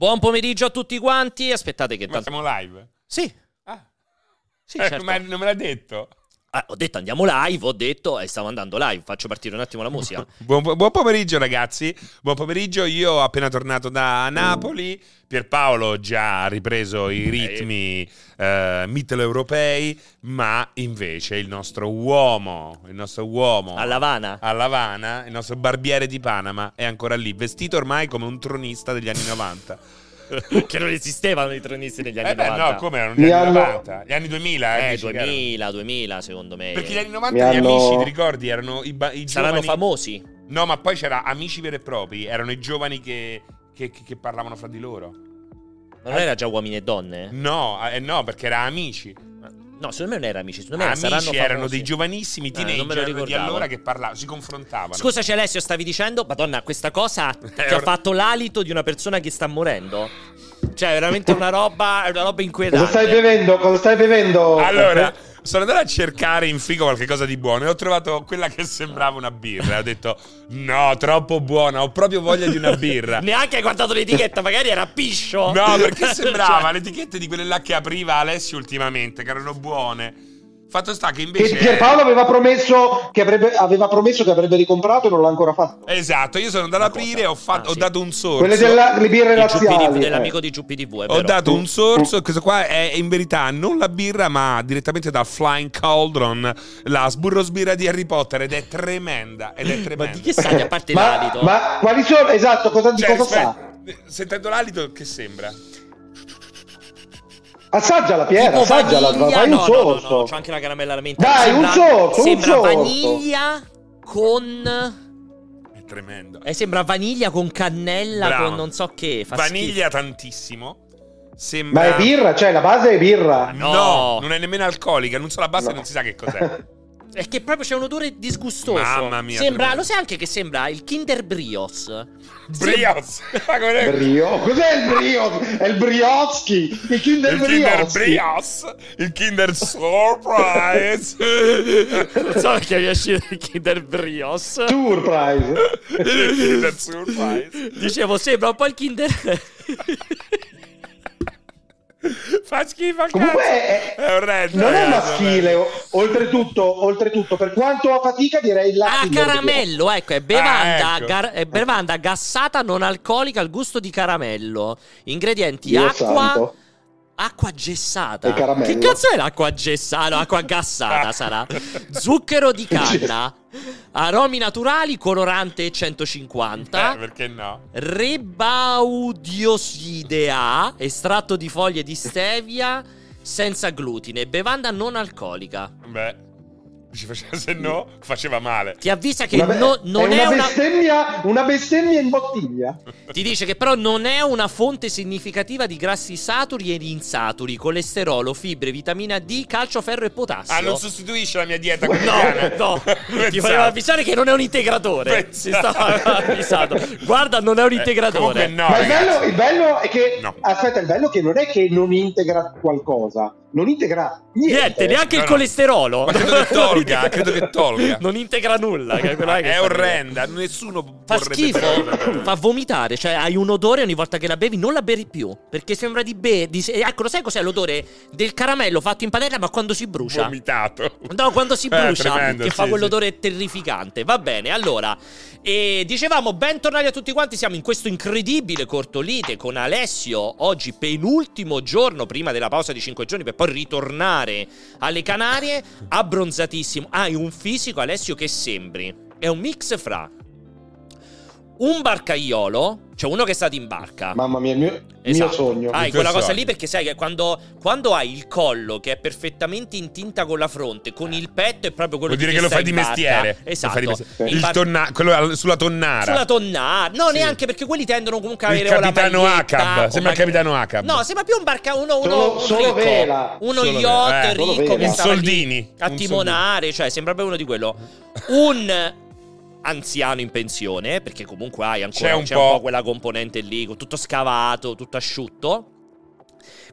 Buon pomeriggio a tutti quanti. Aspettate che Ma tanto... siamo live? Sì, Ah, sì, eh, certo. non me l'ha detto. Ah, ho detto andiamo live, ho detto e stavo andando live. Faccio partire un attimo la musica. Buon, buon pomeriggio ragazzi, buon pomeriggio, io ho appena tornato da Napoli, Pierpaolo già ha ripreso i ritmi eh, mitteleuropei, ma invece il nostro uomo, il nostro uomo A Lavana. a Lavana, il nostro barbiere di Panama è ancora lì, vestito ormai come un tronista degli anni 90. che non esistevano i tronisti negli anni Eh beh 90. no, come erano gli Mi anni hanno- 90? Gli anni 2000, eh, Eh, dici che erano. 2000, 2000 secondo me. Perché gli anni 90 Mi gli hanno- amici, ti ricordi, erano i, ba- i Saranno giovani... famosi. No, ma poi c'era amici veri e propri, erano i giovani che, che- che- che parlavano fra di loro. Ma non era già uomini e donne? No, eh, no, perché era amici. No, secondo me non era amici. Secondo me saranno amici erano famosi. dei giovanissimi Eh, teenager di ricordavo. allora che parlavano, si confrontavano. Scusaci Alessio, stavi dicendo? Madonna, questa cosa ti ha ora- fatto l'alito di una persona che sta morendo? Cioè, veramente una roba, una roba inquietante. Cosa stai bevendo? Cosa stai bevendo? Allora, sono andato a cercare in frigo qualcosa di buono e ho trovato quella che sembrava una birra. Ho detto, no, troppo buona, ho proprio voglia di una birra. Neanche hai guardato l'etichetta, magari era piscio. No, perché sembrava Cioè, le etichette di quelle là che apriva Alessio ultimamente, che erano buone. Fatto sta che Che invece... Pierpaolo aveva promesso che avrebbe, aveva promesso che avrebbe ricomprato e non l'ha ancora fatto. Esatto, io sono andato ad aprire ho, fatto- Ah, ho sì. dato un sorso. Quelle della, le birre di GPTV, laziali. dell'amico eh. di GPTV, è Ho dato un sorso e questo qua è in verità non la birra ma direttamente da Flying Cauldron, la sburrosbirra di Harry Potter ed è tremenda, ed è Ma tremenda. di che sai, a parte Ma, l'alito? ma quali sono? Esatto, cosa, di Cioè, cosa sa? aspetta, Sentendo l'alito che sembra? Assaggia la Piera, Tipo assaggiala, vaniglia, fai un no, no, sorso. no, no, c'ho anche la caramella alla menta. Dai, Sembra- un sorso, un Sembra sorso. vaniglia con... È tremendo. Eh, sembra vaniglia con cannella, Bravo. con non so che. Fa Vaniglia tantissimo. Sembra Ma è birra, cioè la base è birra. No, No. non è nemmeno alcolica, non so la base No. non si sa che cos'è. È che proprio c'è un odore disgustoso. Mamma mia, Sembra, lo sai anche che sembra il Kinder Brios. Brios. Brio. Cos'è il brio? È il brioski. Il Kinder Il Kinder. Brios, il Kinder Surprise. non so perché mi è uscito il Kinder Brios. Surprise. il Kinder Surprise. Dicevo, sembra un po' il Kinder... Fa schifo al Comunque cazzo. è- è orrendo. Non è ragazzi, maschile, orrendo. oltretutto, oltretutto, per quanto a fatica direi la Ah, caramello, ecco, è bevanda, Ah, ecco. gar- è bevanda gassata non alcolica al gusto di caramello. Ingredienti: Dio acqua, santo. acqua gessata. E caramello. Che cazzo è l'acqua gessata? No, acqua gassata sarà. Zucchero di canna, aromi naturali, colorante 150. Eh, perché no? Rebaudiosidea, estratto di foglie di stevia senza glutine, bevanda non alcolica. Beh, se no, faceva male. Ti avvisa che Una be- no- non è, una, una. bestemmia, una bestemmia in bottiglia. Ti dice che però non è una fonte significativa di grassi saturi ed insaturi, colesterolo, fibre, vitamina D, calcio, ferro e potassio. Ah, non sostituisce la mia dieta No, quotidiana? no, ti Pensavo. voleva avvisare che non è un integratore. Si stava avvisato. Guarda, non è un Eh, integratore. comunque no, Ma il bello, il bello è che. No. Aspetta, il bello è che non è che non integra qualcosa, non integra niente. Niente, neanche No, il no. colesterolo. Ma credo che tolga, credo che tolga. Non integra nulla. Che è, quella che È fa orrenda, nessuno Fa schifo, fa vomitare, cioè hai un odore ogni volta che la bevi, non la bevi più, perché sembra di bere, ecco, lo sai cos'è l'odore del caramello fatto in padella ma quando si brucia? Vomitato. No, quando si Eh, brucia, tremendo, che fa sì, quell'odore terrificante. Va bene, allora. E dicevamo, bentornati a tutti quanti. Siamo in questo incredibile cortolite con Alessio. Oggi, penultimo giorno prima della pausa di 5 giorni, per poi ritornare alle Canarie. Abbronzatissimo. Hai un fisico, Alessio, che sembri. È un mix fra un barcaiolo, cioè uno che è stato in barca. Mamma mia, il mio, il Esatto. mio sogno. Hai Il quella cosa sogno. lì perché sai che quando, quando hai il collo che è perfettamente intinta con la fronte, con il petto è proprio quello Vuol dire di che lo fai di in barca. mestiere. Lo Esatto. fai di mestiere. In Il bar- tonna- quello sulla tonnara. sulla tonnara. No, Sì. neanche perché quelli tendono comunque a Il avere la capitano Acab, sembra il capitano Acab. No, sembra più un barca uno, uno Solo- un solo ricco. vela. Uno Solo yacht vela. Eh, ricco che Un soldini. a timonare, cioè sembra proprio uno di quello. Un anziano in pensione, perché comunque hai ancora C'è c'è un un, po'. po' quella componente lì, tutto scavato, tutto asciutto.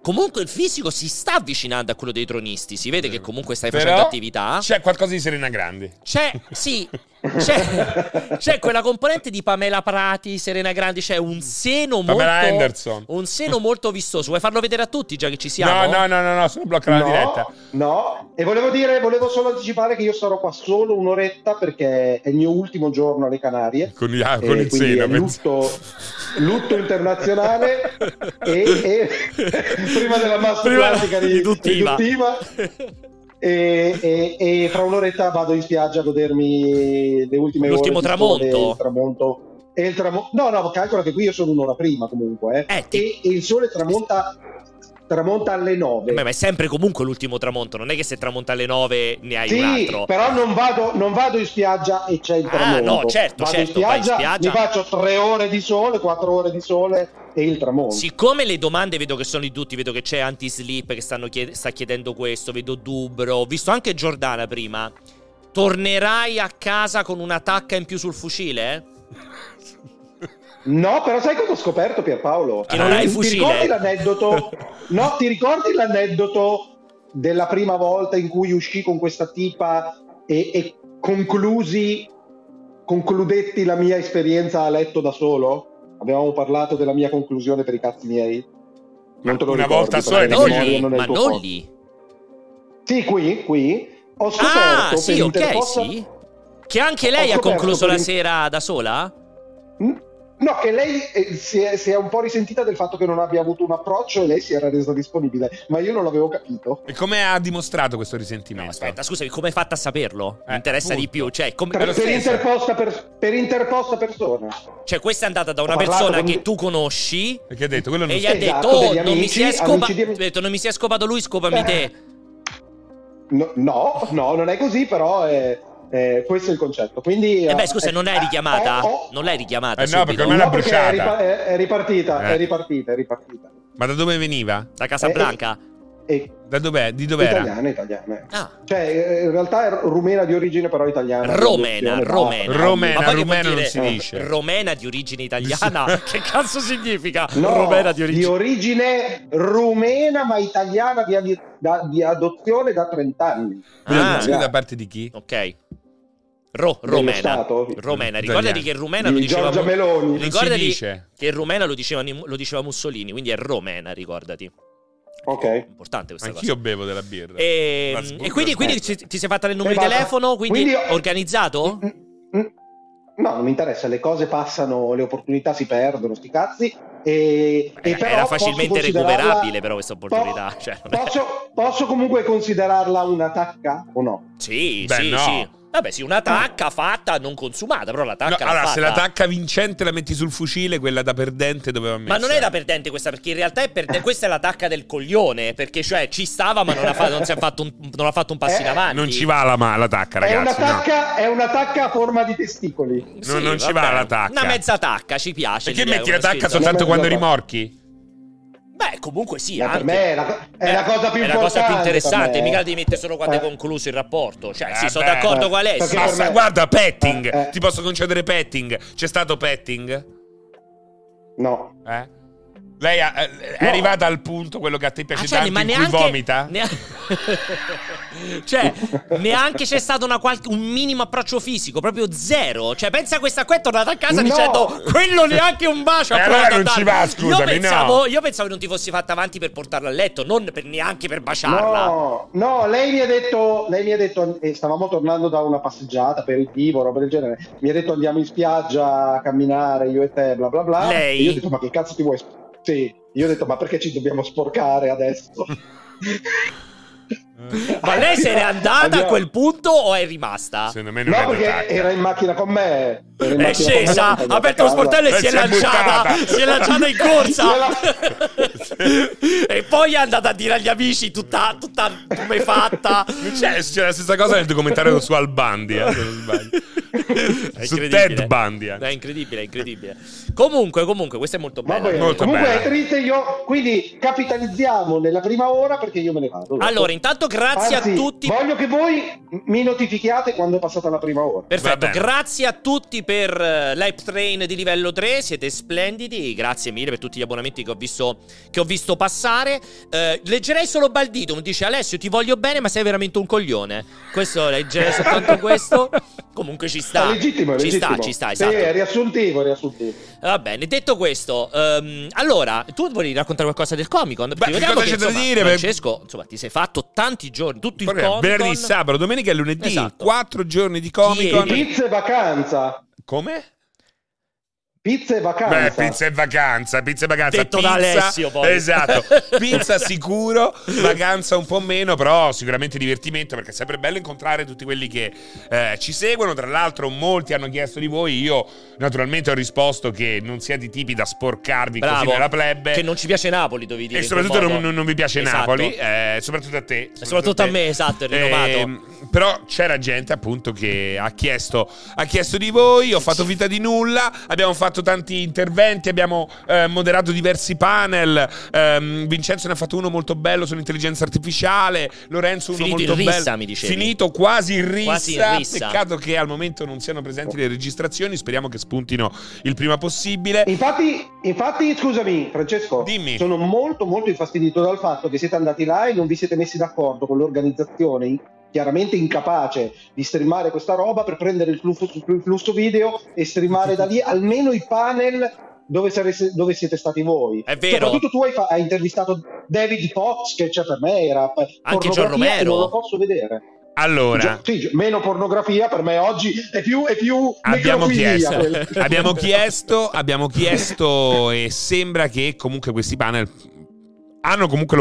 Comunque il fisico si sta avvicinando a quello dei tronisti. Si vede che comunque stai Però facendo attività. C'è qualcosa di Serena Grandi. C'è, sì, C'è, c'è quella componente di Pamela Prati, Serena Grandi, c'è un seno Pamela molto Anderson. un seno molto vistoso. Vuoi farlo vedere a tutti già che ci siamo? No, no, no, no, no, solo blocca la no, diretta. no, e volevo dire, volevo solo anticipare che io sarò qua solo un'oretta perché è il mio ultimo giorno alle Canarie. Con, gli- ah, con il seno. lutto, lutto internazionale e, e prima della massa Prima di, riduttiva. riduttiva. E, e- e fra un'oretta vado in spiaggia a godermi le ultime L'ultimo ore sole, tramonto. tramonto e il tramo- no no calcola che qui io sono un'ora prima comunque eh. Eh, ti- e, e il sole tramonta tramonta alle 9 Beh, ma è sempre comunque l'ultimo tramonto. Non è che se tramonta alle 9 ne hai un sì, altro. però non vado, non vado in spiaggia e c'è il Ah, tramonto. no, certo, vado certo, in vai in spiaggia, spiaggia. mi faccio tre ore di sole, quattro ore di sole e il tramonto. Siccome le domande vedo che sono di tutti, vedo che c'è Anti-Sleep che stanno chied- sta chiedendo questo, vedo Dubro, ho visto anche Giordana prima. Tornerai a casa con una tacca in più sul fucile? No, però sai cosa ho scoperto Pierpaolo? Che non hai il Ti fucile? ricordi l'aneddoto? No, ti ricordi l'aneddoto della prima volta in cui uscì con questa tipa e, e conclusi, concludetti la mia esperienza a letto da solo? Avevamo parlato della mia conclusione per i cazzi miei? Non te lo Una ricordi, volta sola la di Non lì, ma non lì. Sì, qui, qui ho scoperto Ah, per sì, ok, interposta- sì. Che anche lei Ho ha concluso per la in- sera da sola? Mm, No, che lei eh, si è, si è un po' risentita del fatto che non abbia avuto un approccio e lei si era resa disponibile, ma io non l'avevo capito. E come ha dimostrato questo No, risentimento? aspetta, scusami, come hai fatto a saperlo? Mi Eh, interessa di appunto. più. Cioè, come- Per, per interposta, per, per interposta persona. cioè, questa è andata da una persona con- che tu conosci Perché ha detto, quello non e gli ha Esatto, detto: Oh, degli non, mi amici, si è scopa- amici di- ha detto, non mi si è scopato lui, scopami Eh. te. No, no, no, non è così, però è, è- questo è il concetto. Quindi, Eh beh, eh, scusa, non l'hai eh, richiamata? oh, oh. Non l'hai richiamata Eh no, perché ormai l'ha No, perché è, bruciata. ripa- è- è ripartita, Eh. è ripartita, è ripartita. Ma da dove veniva? Da Casablanca? E Da dov'è? Di dov'era? italiana, italiana. Ah. Cioè, eh, in realtà è rumena di origine, però italiana. Romena, Di romena. basta. Romena, Ma rumeno non si dice. Romena di origine italiana? che cazzo significa? No, Romena di origine. origine rumena ma italiana di, da- di adozione da 30 anni. Ah. Da parte di chi? Ok. Ro- romena. Romena. Ricordati che rumena lo diceva Giorgia Meloni. Ricordati dice. che rumena lo diceva, lo diceva Mussolini, quindi è romena, ricordati. Ok. Importante questa Anch'io cosa. bevo della birra. E, La e sbucco quindi, quindi ci- ti sei fatta il numero di telefono? Quindi, Quindi- organizzato? Mm, mm, No, non mi interessa, le cose passano, le opportunità si perdono, sti cazzi. E, e Era, però era facilmente recuperabile, però, questa opportunità. Po- Cioè, posso, posso comunque considerarla una tacca o no? Sì, Beh, sì, no. sì. Vabbè, sì, una tacca fatta, non consumata, però la No, tacca l'ha allora, se la fatta. tacca vincente la metti sul fucile, quella da perdente doveva mettere. Ma non è da perdente questa, perché in realtà è perde- questa è la tacca del coglione. Perché, cioè, ci stava, ma non ha, fa- non si è fatto un, non ha fatto un passo in Eh, avanti. Non ci va la, ma- la tacca, È una, ragazzi. no. tacca, è una tacca a forma di testicoli. Sì, Non- non ci va la tacca. Una mezza tacca, ci piace. Perché metti la tacca soltanto quando rimorchi? Beh, comunque sì, per anche. me è la, è la cosa più è la importante. cosa più interessante. Mica la devi mettere solo quando Eh. è concluso il rapporto. Cioè, Eh, sì, sono beh. d'accordo Eh, con Alessio. perché Ma per sa- me- guarda, petting. Eh, eh. Ti posso concedere petting? C'è stato petting? No. Eh? Lei ha- è è No. arrivata al punto, quello che a te piace Ah, cioè, tanto, ma in neanche, cui vomita? nea- cioè, neanche c'è stato una qual- un minimo approccio fisico, proprio zero. Cioè, pensa a questa qua è tornata a casa No. dicendo quello neanche un bacio. E allora provato a non ci darmi". va, scusami, io pensavo, no. io pensavo che non ti fossi fatta avanti per portarla a letto, non per- neanche per baciarla. No, no, lei mi ha detto, lei mi ha detto, e stavamo tornando da una passeggiata, aperitivo, roba del genere. Mi ha detto andiamo in spiaggia a camminare, io e te, bla bla bla. Lei? E io ho detto, ma che cazzo ti vuoi? Sp-" Sì, io ho detto, ma perché ci dobbiamo sporcare adesso? Ma lei se n'è andata a Andiamo- quel punto o è rimasta? Secondo me non No, è perché tacca. era in macchina con me. È macchina me, scesa, ha aperto a lo sportello e si è è lanciata. Si è lanciata in corsa. E poi è andata a dire agli amici tutta, tutta tumefatta. C'è, c'è la stessa cosa nel documentario su Al Bundy, eh. È su. Ted Bundy. eh. È incredibile, è incredibile. Comunque, comunque, questo è molto bello. Molto Comunque bello. è triste io, quindi capitalizziamo nella prima ora perché io me ne vado. Allora, Ciao. Intanto grazie Anzi, a tutti. Voglio che voi mi notifichiate quando è passata la prima ora. Perfetto, grazie a tutti per eh, l'hype train di livello 3, siete splendidi, grazie mille per tutti gli abbonamenti che ho visto, che ho visto passare. Eh, leggerei solo Baldito, dice Alessio ti voglio bene ma sei veramente un coglione. Questo, leggerei soltanto questo. Comunque ci sta. È legittimo, è ci legittimo. sta, ci sta, Sì, esatto. è riassuntivo, è riassuntivo. Va bene, detto questo, ehm, allora, tu volevi raccontare qualcosa del Comic Con? Beh, che cosa c'è da dire? Francesco, insomma, ti sei fatto tanti giorni, tutto il Comic Con. Venerdì, sabato, domenica e lunedì. Esatto. Quattro giorni di Comic Con. Pizza e vacanza. Come? Pizza e vacanza. Beh, pizza e vacanza, pizza e vacanza. Detto da pizza, Alessio, poi. Esatto. Pizza sicuro, vacanza un po' meno, però sicuramente divertimento perché è sempre bello incontrare tutti quelli che eh, ci seguono. Tra l'altro molti hanno chiesto di voi, io naturalmente ho risposto che non siate tipi da sporcarvi Bravo, così nella plebe. Che non ci piace Napoli, dovevi dire. e soprattutto non, non- non vi piace Esatto. Napoli, eh, soprattutto a te. E soprattutto a te. me, esatto, il rinomato. Ehm, però c'era gente appunto che ha chiesto, ha chiesto di voi, ho fatto vita di nulla, abbiamo fatto tanti interventi, abbiamo eh, moderato diversi panel, ehm, Vincenzo ne ha fatto uno molto bello sull'intelligenza artificiale, Lorenzo uno Finito molto in rissa, bello. mi dicevi. Finito quasi in rissa, Quasi in rissa. peccato che al momento non siano presenti le registrazioni, speriamo che spuntino il prima possibile. Infatti, infatti, scusami, Francesco, Dimmi. sono molto molto infastidito dal fatto che siete andati là e non vi siete messi d'accordo con l'organizzazione chiaramente incapace di streamare questa roba per prendere il flusso, il flusso video e streamare da lì almeno i panel dove, sareste- dove siete stati voi. È vero. Soprattutto tu hai, fa- hai intervistato David Fox che cioè, per me era Anche e Romero. non lo posso vedere. Allora, Gio- sì, meno pornografia per me oggi è più, è più Abbiamo chiesto, abbiamo chiesto, abbiamo chiesto e sembra che comunque questi panel hanno comunque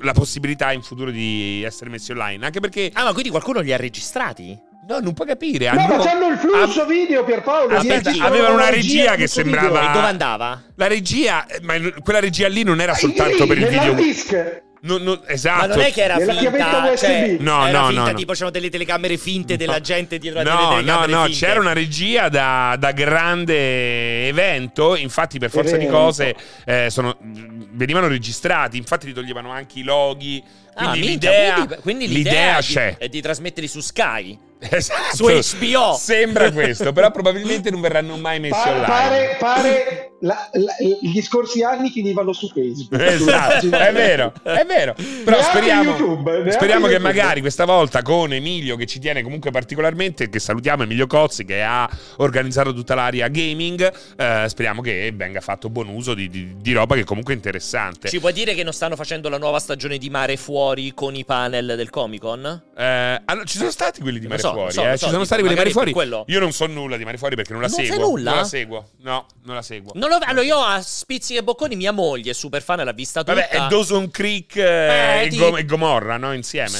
la possibilità in futuro di essere messi online, anche perché Ah, ma quindi qualcuno li ha registrati? no, non puoi capire, No, hanno- ma c'hanno il flusso ah, video Pierpaolo. Aspetta, avevano una regia il che sembrava- video. E dove andava? la regia, eh, ma quella regia lì non era Ah, soltanto lì, per il video. disk. Non- non- esatto. Ma non è che era Nella finta, chiavetta USB. cioè, No, era no, finta, no, no. tipo c'erano delle telecamere finte della gente dietro la No, no, no, finte. c'era una regia da, da grande evento, infatti per forza di cose eh, sono- venivano registrati, infatti li toglievano anche i loghi, Ah, quindi minchia, l'idea, quindi, quindi l'idea l'idea, è di- c'è. è di trasmetterli su Sky. Esatto. Su HBO. Sembra questo, però probabilmente non verranno mai messi Pa- online. pare, pare la- la- gli scorsi anni finivano su Facebook. Esatto, è vero, è vero. Però Neanche speriamo, YouTube, speriamo che YouTube. magari questa volta con Emilio, che ci tiene comunque particolarmente, che salutiamo Emilio Cozzi, che ha organizzato tutta l'area gaming, eh, speriamo che venga fatto buon uso di, di- di roba che comunque è interessante. Ci puoi dire che non stanno facendo la nuova stagione di Mare Fuori con i panel del Comic Con? Eh, allora, ci sono stati quelli di Mare so, Fuori, so, eh, lo ci so, sono stati quelli magari Fuori. quello. Io non so nulla di Mare Fuori perché non la Non sai seguo. nulla? Non la seguo. No, non la seguo. Non lo- allora, io a spizzichi e bocconi, mia moglie è super fan, l'ha vista tutta. Vabbè, è Dawson Creek eh, Eh, e, ti- Go- e Gomorra, no? Insieme.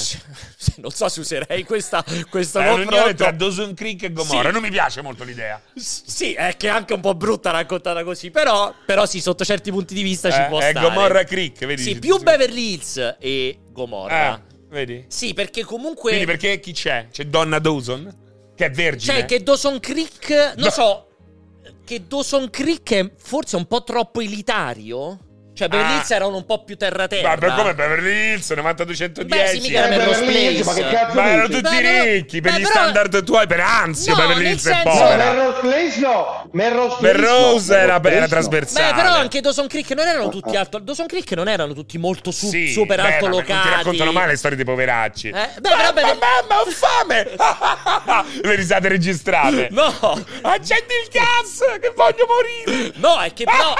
non so se userei questa, questo È un'unione confronto. tra Dawson Creek e Gomorra. Sì. Non mi piace molto l'idea. S- Sì, è che è anche un po' brutta raccontata così, però, però sì, sotto certi punti di vista ci Eh, può è stare. Gomorra Creek, vedi? Sì, più Beverly Hills e Gomorra. Eh, vedi? Sì, perché comunque... Quindi perché chi c'è? C'è Donna Dawson? Che è vergine? Cioè, che Dawson Creek... Non No. so... Che Dawson Creek è forse un po' troppo elitario? Cioè, Beverly Ah. Hills erano un po' più terra-terra. Ma per come Beverly Hills 9210? Beh, sì, mica Eh, Melrose Place. ma che cazzo Ma erano tutti Beh, però- ricchi per beh, gli però- standard tuoi, per Anzio, No, Beverly Hills è senso- No, povera. Melrose Place no. Melrose Place Melrose no. era, era no. trasversale. Beh, però anche Dawson Creek non erano tutti alto. Dawson Creek non erano tutti molto su- Sì, super beh, ma altolocati. Non ti raccontano mai le storie dei poveracci. Eh, beh, però, mamma, beh- mamma, ho fame! le risate registrate. No, Accendi il gas, che voglio morire. no, è che però.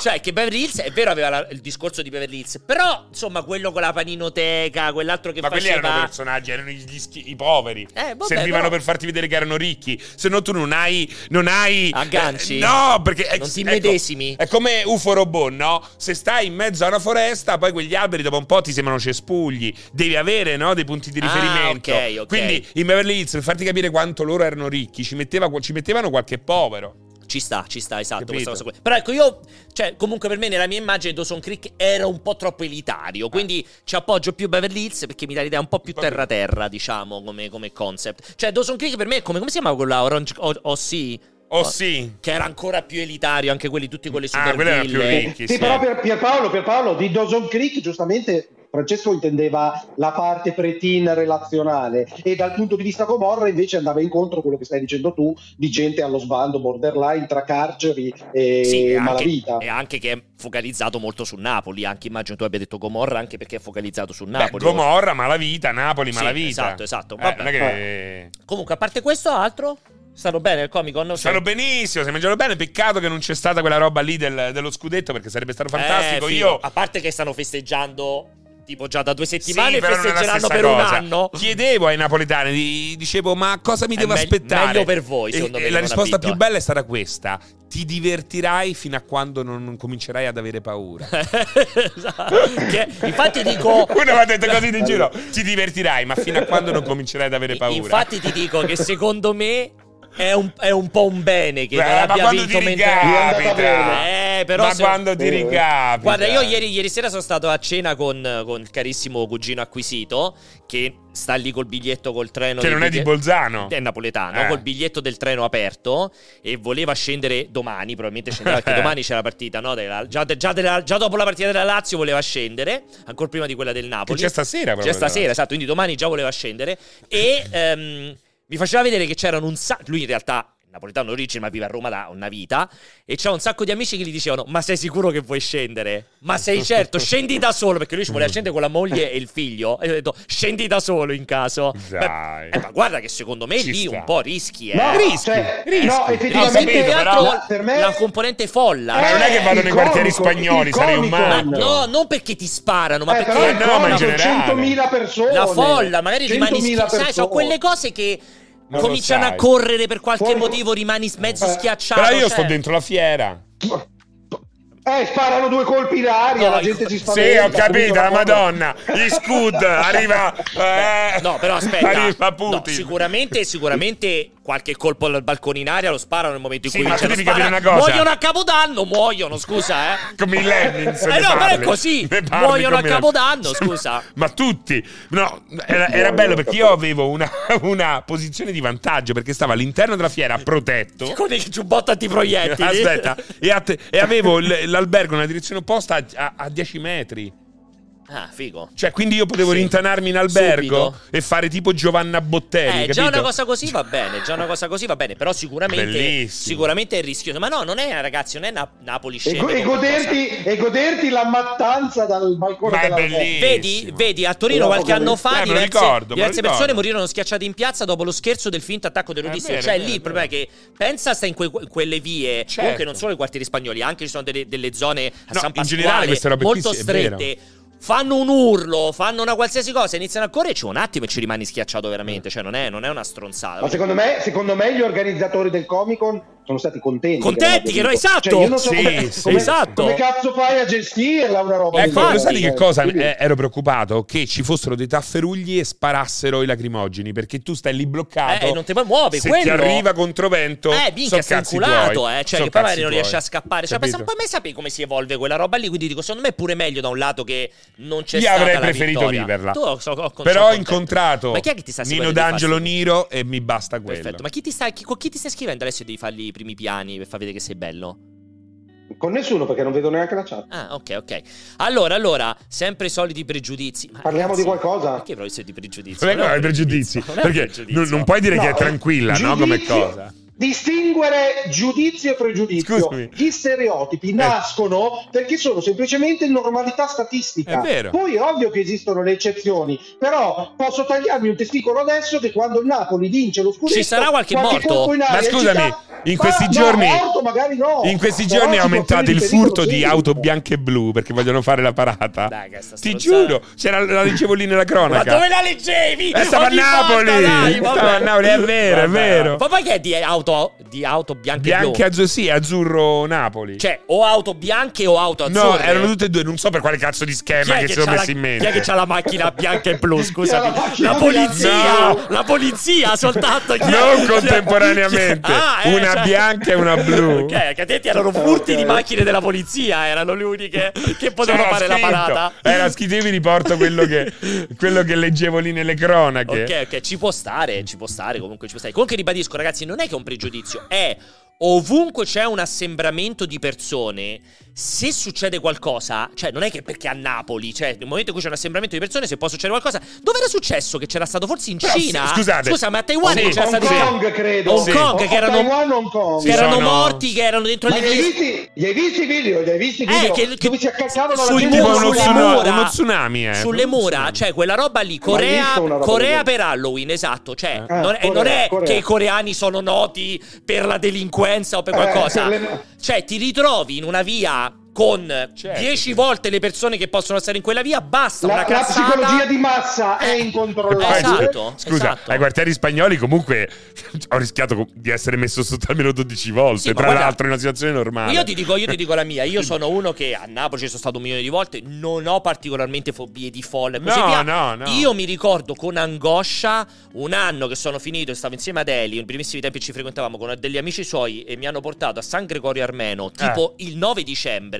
Cioè, che Beverly Hills, è vero, aveva la- il discorso di Beverly Hills, però, insomma, quello con la paninoteca, quell'altro che Ma quelli faceva... erano personaggi, erano gli schi- i poveri. Eh, vabbè, Servivano però- per farti vedere che erano ricchi. Se no, tu non hai. Non hai Agganci? eh, no, perché. Non ti ecco, medesimi? È come UFO robot, no? Se stai in mezzo a una foresta, poi quegli alberi dopo un po' ti sembrano cespugli. Devi avere, no? Dei punti di Ah, riferimento. ok, ok. Quindi in Beverly Hills, per farti capire quanto loro erano ricchi, ci, metteva- ci mettevano qualche povero. Ci sta, ci sta, esatto. Però ecco, io, cioè, comunque per me nella mia immagine Dawson Creek era un po' troppo elitario. Quindi ci appoggio più Beverly Hills perché mi dà l'idea un po' più più- terra-terra, diciamo, come, come concept. Cioè, Dawson Creek per me è come, come si chiama quella Orange o, OC? Oh sì. Che era ancora più elitario, anche quelli tutti con le Ah, super quelli erano più ville. ricchi. Sì, sì. però Pier, Pierpaolo, Pierpaolo di Dawson Creek giustamente Francesco intendeva la parte preteen relazionale e dal punto di vista Gomorra invece andava incontro a quello che stai dicendo tu di gente allo sbando borderline tra carceri e Sì, anche, malavita. e anche che è focalizzato molto su Napoli. Anche immagino tu abbia detto Gomorra, anche perché è focalizzato su Beh, Napoli. Gomorra, Malavita, Napoli, Sì, Malavita. esatto, esatto. Eh, Vabbè. è che... Comunque, a parte questo, altro? Stanno bene il Comic Con? Stanno benissimo, si mangiano bene. Peccato che non c'è stata quella roba lì del- dello scudetto perché sarebbe stato fantastico. Eh. Io A parte che stanno festeggiando tipo già da due settimane Sì, e la festeggeranno per un cosa. anno. Chiedevo ai napoletani, di- dicevo, ma cosa mi È devo me- aspettare? meglio per voi, E- secondo e me, la non risposta più eh. bella è stata questa: ti divertirai fino a quando non comincerai ad avere paura. Esatto. Che- infatti dico Uno mi ha detto così di giro: ti divertirai, ma fino a quando non comincerai ad avere paura. Infatti ti dico che secondo me è un, è un po' un bene che Beh, non abbia vinto mentre... Ricapita? bene. Eh, però ma se- quando ti Eh. ricapita? Guarda, io ieri, ieri sera sono stato a cena con, con il carissimo cugino acquisito che sta lì col biglietto col treno. Che non è di biglietto- Bolzano. È napoletano, Eh. col biglietto del treno aperto e voleva scendere domani, probabilmente scendeva perché domani c'è la partita, no? Della- già, già della- già dopo la partita della Lazio voleva scendere, ancora prima di quella del Che Napoli. c'è stasera, proprio. C'è stasera, esatto, quindi domani già voleva scendere e ehm, mi faceva vedere che c'erano un sacco, lui in realtà napoletano d'origine ma vive a Roma da una vita e c'era un sacco di amici che gli dicevano ma sei sicuro che vuoi scendere? Ma sei certo, scendi da solo perché lui ci voleva scendere con la moglie e il figlio e io ho detto scendi da solo in caso. Beh, eh, ma guarda che secondo me Ci lì sta. un po' rischi, eh. No, rischi, cioè, rischi. no, effettivamente che però- la- per me la componente folla. Ma non è che vado nei quartieri spagnoli, sarei un matto. No, non perché ti sparano, ma Eh, perché però Eh, no, ma in generale. 100.000 persone. la folla, magari rimani 100.000 schi- sai, sono quelle cose che Non cominciano a correre per qualche Fuori- motivo, rimani mezzo Eh, schiacciato. Però io cioè- sto dentro la fiera. Eh, sparano due colpi in aria, No, la gente si Sì, spaventa. ho capito, la. Madonna. Gli scud, arriva. eh, No, però aspetta. Arriva No, Putin. sicuramente, sicuramente qualche colpo al balcone in aria lo sparano nel momento in Sì, cui ma tu devi capire una cosa. Muoiono a capodanno, muoiono, scusa, eh. Come i Lemmings. Eh no, però è così. Muoiono a la- Capodanno, scusa. Ma tutti. No, era, era bello perché io avevo una, una posizione di vantaggio perché stavo all'interno della fiera protetto. Con il giubbotto antiproiettili. Aspetta, e, te- e avevo l'albergo nella direzione opposta a, a- a 10 metri. Ah, figo. Cioè, quindi io potevo Sì. rintanarmi in albergo Subito. e fare tipo Giovanna Botteri. Eh, già capito? una cosa così va bene, già una cosa così va bene, però sicuramente, Bellissimo. sicuramente è rischioso. Ma no, non è ragazzi, non è Na- Napoli E, scende go- e goderti, e goderti la mattanza dal balcone Ma è bellissimo. Vedi, vedi, a Torino qualche che- anno fa Eh, diverse, ricordo, diverse persone morirono schiacciate in piazza dopo lo scherzo del finto attacco terroristico. Vero, cioè lì il problema è che pensa sta in que- quelle vie, Certo. comunque non solo i quartieri spagnoli, anche ci sono delle, delle zone a No, San in Pasquale generale queste robe qui molto vero. strette. Fanno un urlo, fanno una qualsiasi cosa, iniziano a correre, c'è un attimo e ci rimani schiacciato veramente. Cioè, non è, non è una stronzata. Ma secondo me, secondo me gli organizzatori del Comic Con sono stati contenti. Contenti che no, l'abbiano esatto. Cioè, io non so Sì, come, sì, come- esatto. come cazzo fai a gestirla una roba Ecco, lo sai che cosa eh, ero preoccupato? Che ci fossero dei tafferugli e sparassero i lacrimogeni perché tu stai lì bloccato. Eh, non ti puoi muovere, Se quello. ti arriva controvento, Eh, minchia, so sei cazzi inculato, tuoi. eh. Cioè, So che poi magari non riesci a scappare. Cioè, pensa un po' a me sapere come si evolve quella roba lì. Quindi dico, secondo me è pure meglio da un lato che non c'è Io stata avrei preferito vittoria. viverla. Tu, so- Però ho incontrato Ma chi è che ti sta Nino? D'Angelo Niro e mi basta quello. Perfetto, ma chi ti sta, chi- con chi ti stai scrivendo adesso devi fargli primi piani per far vedere che sei bello? Con nessuno perché non vedo neanche la chat. Ah, ok, ok. Allora, allora, sempre i soliti pregiudizi. Ma Parliamo ragazzi, di qualcosa? Perché proprio i soliti pregiudizi? Non è pregiudizi. non è un Perché non, non puoi dire che è No, tranquilla, no? Come giudizio- cosa. Distinguere giudizio e pregiudizio. Scusami. Gli stereotipi nascono perché sono semplicemente normalità statistica. È vero. Poi è ovvio che esistono le eccezioni, però posso tagliarmi un testicolo adesso che quando il Napoli vince lo scudetto Ci sarà qualche morto? colpo in aria Ma scusami, città- in questi Ah, no, giorni- morto magari no. In questi Però giorni è aumentato il furto di auto bianche e blu perché vogliono fare la parata. Dai, Ti giuro, c'era, la leggevo lì nella Ma cronaca. dove la leggevi? Eh, stava a Ogni volta, Napoli! dai. Stava a Napoli, è vero, è Vabbè. vero. Ma poi che è di auto, di auto bianche e Bianche blu? azzurro, sì, azzurro Napoli. Cioè, o auto bianche o auto azzurre. no, erano tutte e due, non so per quale cazzo di schema che che si sono messi la, in mente. Chi è che c'ha la macchina bianca e blu? Scusami. Ha la La polizia! bianca? La polizia soltanto. chi? Non contemporaneamente. Ah, eh, Una cioè- bianca e una blu. Ok, che te erano furti di macchine della polizia, erano le uniche che potevano fare la scritto. parata. Era scritto, io vi riporto quello che, quello che leggevo lì nelle cronache. Ok, ok, ci può stare, ci può stare, comunque ci può stare. Comunque ribadisco, ragazzi, non è che è un pregiudizio, è ovunque c'è un assembramento di persone, se succede qualcosa, cioè non è che perché a Napoli, cioè nel momento in cui c'è un assembramento di persone, se può succedere qualcosa, dove era successo che c'era stato forse in Però, Cina? sì, scusate. Scusa, ma a Taiwan Sì, che c'era Hong stato Kong, credo. Hong Sì. Kong, O- che erano, Taiwan, Hong Kong. che erano sono- morti, che erano dentro Ma le vie. gli hai visti i video? Gli hai visti i Eh, video? che- dove si accalcavano la sui uno, le sulle mura. uno tsunami, eh. Sulle mura, cioè quella roba lì, Corea, roba Corea per Halloween, esatto, cioè Ah, non, è, Corea, non è Corea. che i coreani sono noti per la delinquenza o per Eh, qualcosa, le- cioè ti ritrovi in una via con Certo, 10 sì. volte le persone che possono stare in quella via, basta La, una la psicologia di massa è Eh, incontrollabile. Esatto, Scusa, esatto. ai quartieri spagnoli comunque ho rischiato di essere messo sotto almeno 12 volte, Sì, tra guarda, l'altro in una situazione normale. Io ti, dico, io ti dico la mia, io sono uno che a Napoli ci sono stato un milione di volte, non ho particolarmente fobie di folle e così No, via. no, no. Io mi ricordo con angoscia un anno che sono finito e stavo insieme ad Eli, in primissimi tempi ci frequentavamo con degli amici suoi e mi hanno portato a San Gregorio Armeno, tipo Eh. il 9 dicembre,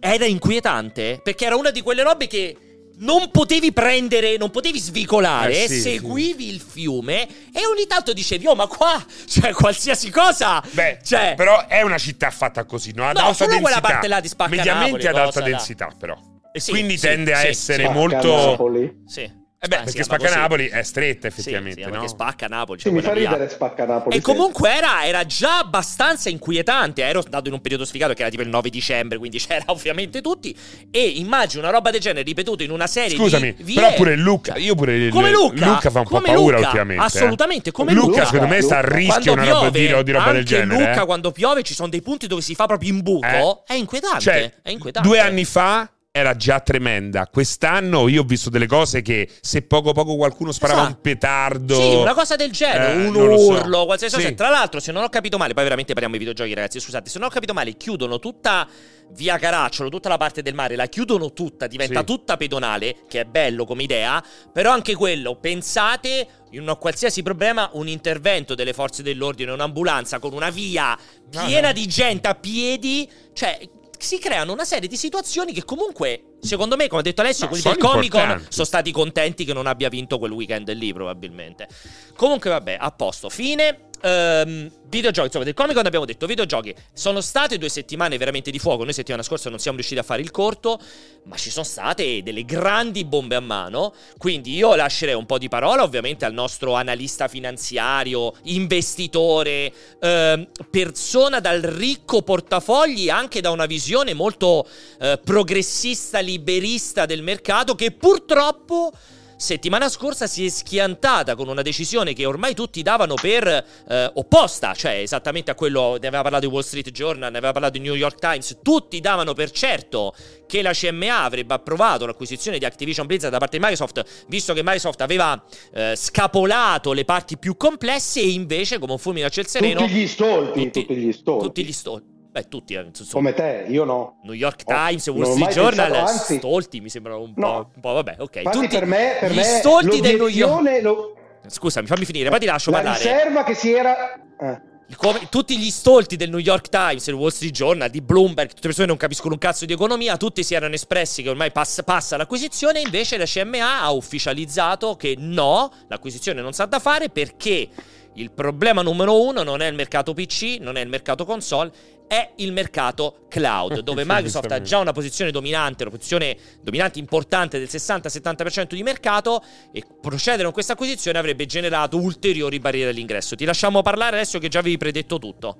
era inquietante perché era una di quelle robe che... Non potevi prendere, non potevi svicolare, Eh, sì, seguivi il fiume e ogni tanto dicevi, oh ma qua, cioè qualsiasi cosa, Beh, cioè, però è una città fatta così, no? Ad No, alta solo densità. quella parte là di Spacca Mediamente Napoli, ad alta cosa là. densità, però. Eh sì, Quindi sì, tende a sì, essere molto. Sì. Eh beh, perché Spacca così. Napoli è stretta, Sì, effettivamente, sì, no? perché spacca Napoli. Sì, cioè mi fa ridere Spacca Napoli. E sì. comunque era, era già abbastanza inquietante. Ero andato in un periodo sfigato che era tipo il 9 dicembre, quindi c'era ovviamente tutti. E immagino una roba del genere ripetuta in una serie Scusami, di vie. però pure Luca, io pure Come Luca? Luca fa un po' Come paura Luca? ultimamente. eh. Assolutamente, come Luca, Luca. secondo me sta a rischio una roba piove, di, di roba del anche genere. Luca, eh. quando piove, ci sono dei punti dove si fa proprio in buco. Eh. È inquietante. Cioè, è inquietante. due anni fa era già tremenda. Quest'anno io ho visto delle cose che se poco poco qualcuno sparava Esatto. un petardo. Sì, una cosa del genere, Eh, un non lo so. urlo, qualsiasi cosa. Sì. Tra l'altro, se non ho capito male, poi veramente parliamo di videogiochi, ragazzi. Scusate, se non ho capito male, chiudono tutta via Caracciolo, tutta la parte del mare, la chiudono tutta, diventa Sì. tutta pedonale, che è bello come idea. Però anche quello, pensate. In un qualsiasi problema, un intervento delle forze dell'ordine, un'ambulanza con una via No, piena no. di gente a piedi, cioè si creano una serie di situazioni che comunque, secondo me, come ha detto Alessio, No, quelli del Comic Con sono stati contenti che non abbia vinto quel weekend lì, probabilmente. Comunque, vabbè, a posto. Fine. Ehm, videogiochi, insomma, del Comic Con abbiamo detto videogiochi. Sono state due settimane veramente di fuoco. Noi settimana scorsa non siamo riusciti a fare il corto, ma ci sono state delle grandi bombe a mano. Quindi io lascerei un po' di parola, ovviamente, al nostro analista finanziario, investitore, ehm, persona dal ricco portafogli, anche da una visione molto eh, progressista, liberista del mercato, che purtroppo settimana scorsa si è schiantata con una decisione che ormai tutti davano per eh, opposta, cioè esattamente a quello ne aveva parlato il Wall Street Journal, ne aveva parlato il New York Times, tutti davano per certo che la CMA avrebbe approvato l'acquisizione di Activision Blizzard da parte di Microsoft, visto che Microsoft aveva eh, scapolato le parti più complesse e invece come un fulmine a ciel sereno Tutti gli stolti, tutti gli stolti. tutti gli stolti. Beh, tutti, eh, Come te, io no. New York Oh, Times, Wall non ho Street Journal, pensato, anzi- stolti mi sembrano un po', No. un po', vabbè, ok. Infatti tutti per me, per gli stolti del New York lo- Scusami, fammi finire, poi ti lascio la parlare. riserva che si era... eh. Come- tutti gli stolti del New York Times, del Wall Street Journal, di Bloomberg, tutte le persone che non capiscono un cazzo di economia, tutti si erano espressi che ormai pass- passa l'acquisizione, invece la CMA ha ufficializzato che no, l'acquisizione non sa da fare perché il problema numero uno non è il mercato PC, non è il mercato console, è il mercato cloud, dove Microsoft ha già una posizione dominante, una posizione dominante importante del 60-70% di mercato e procedere con questa acquisizione avrebbe generato ulteriori barriere all'ingresso. Ti lasciamo parlare adesso che già avevi predetto tutto.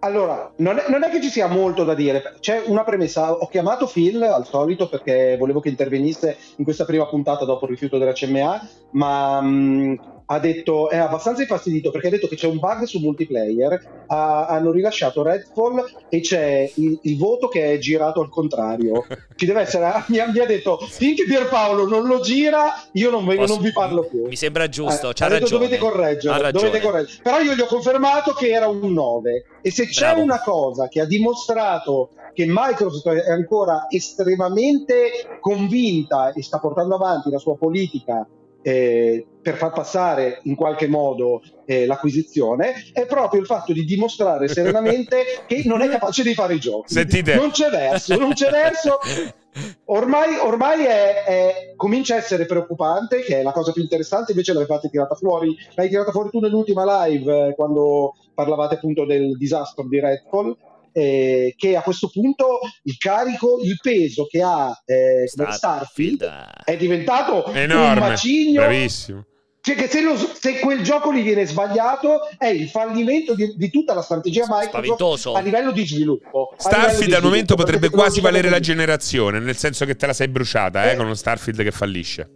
Allora, non è, non è che ci sia molto da dire, c'è una premessa. Ho chiamato Phil al solito perché volevo che intervenisse in questa prima puntata dopo il rifiuto della CMA, ma mh, ha detto, è abbastanza infastidito perché ha detto che c'è un bug su multiplayer, ha- hanno rilasciato Redfall e c'è il, il voto che è girato al contrario. Ci deve essere, mi ha, mi ha detto, finché Pierpaolo non lo gira, io non, Posso- non vi parlo più. Mi sembra giusto, Eh, c'ha ha detto, ragione. Dovete correggere, dovete correggere. Però io gli ho confermato che era un 9. E se c'è Bravo. una cosa che ha dimostrato che Microsoft è ancora estremamente convinta e sta portando avanti la sua politica eh, per far passare in qualche modo eh, l'acquisizione, è proprio il fatto di dimostrare serenamente che non è capace di fare i giochi. Sentite. Non c'è verso, non c'è verso. ormai, ormai è, è, comincia a essere preoccupante, che è la cosa più interessante, invece l'avevate tirata fuori, l'hai tirata fuori tu nell'ultima live eh, quando parlavate appunto del disastro di Redfall. Eh, che a questo punto il carico, il peso che ha eh, Starfield, Starfield è diventato enorme, un macigno bravissimo cioè che se, lo, se, quel gioco gli viene sbagliato è il fallimento di, di tutta la strategia Microsoft Spaventoso. a livello di sviluppo. Starfield al momento potrebbe quasi valere la generazione, nel senso che te la sei bruciata eh, eh, con uno Starfield che fallisce.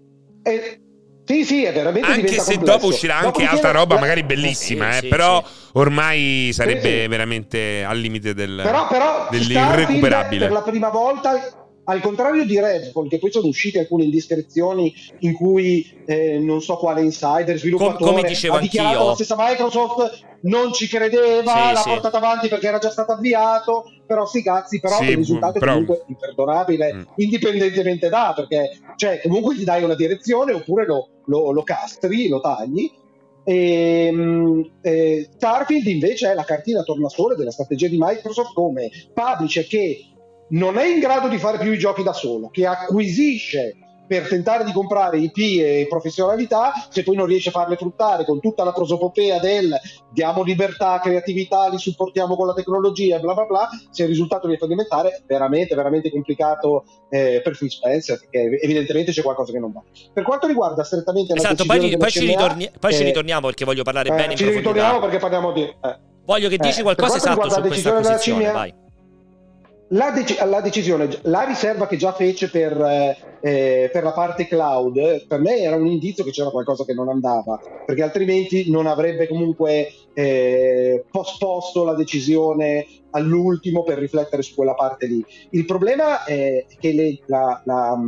Eh, sì, sì, è veramente Anche se complesso. dopo uscirà anche dopo altra roba, la... magari bellissima, sì, eh, sì, però sì. ormai sarebbe veramente al limite del, però, però dell'irrecuperabile. Per la prima volta al contrario di Redfall, che poi sono uscite alcune indiscrezioni in cui eh, non so quale insider, sviluppatore, Com- ha dichiarato anch'io. la stessa Microsoft non ci credeva, sì, l'ha sì. portata avanti perché era già stato avviato, però sti cazzi, però sì, il risultato però... è comunque imperdonabile, mm. indipendentemente da, perché cioè, comunque gli dai una direzione oppure lo, lo, lo castri, lo tagli. E, ehm, eh, Starfield invece è la cartina tornasole della strategia di Microsoft come publisher che non è in grado di fare più i giochi da solo, che acquisisce per tentare di comprare IP e professionalità, se poi non riesce a farle fruttare con tutta la prosopopea del diamo libertà, creatività, li supportiamo con la tecnologia bla bla bla, se il risultato viene fallimentare è veramente, veramente complicato eh, per Phil Spencer, perché evidentemente c'è qualcosa che non va. Per quanto riguarda strettamente la esatto, poi, poi, ci, ritorni- poi eh, ci, ritorniamo perché voglio parlare eh, bene ci ritorniamo perché parliamo di... Eh. Voglio che dici qualcosa esatto su questa acquisizione, vai. La, dec- la, decisione, la riserva che già fece per, eh, per, la parte cloud, per me era un indizio che c'era qualcosa che non andava, perché altrimenti non avrebbe comunque eh, posposto la decisione all'ultimo per riflettere su quella parte lì. Il problema è che le, la, la,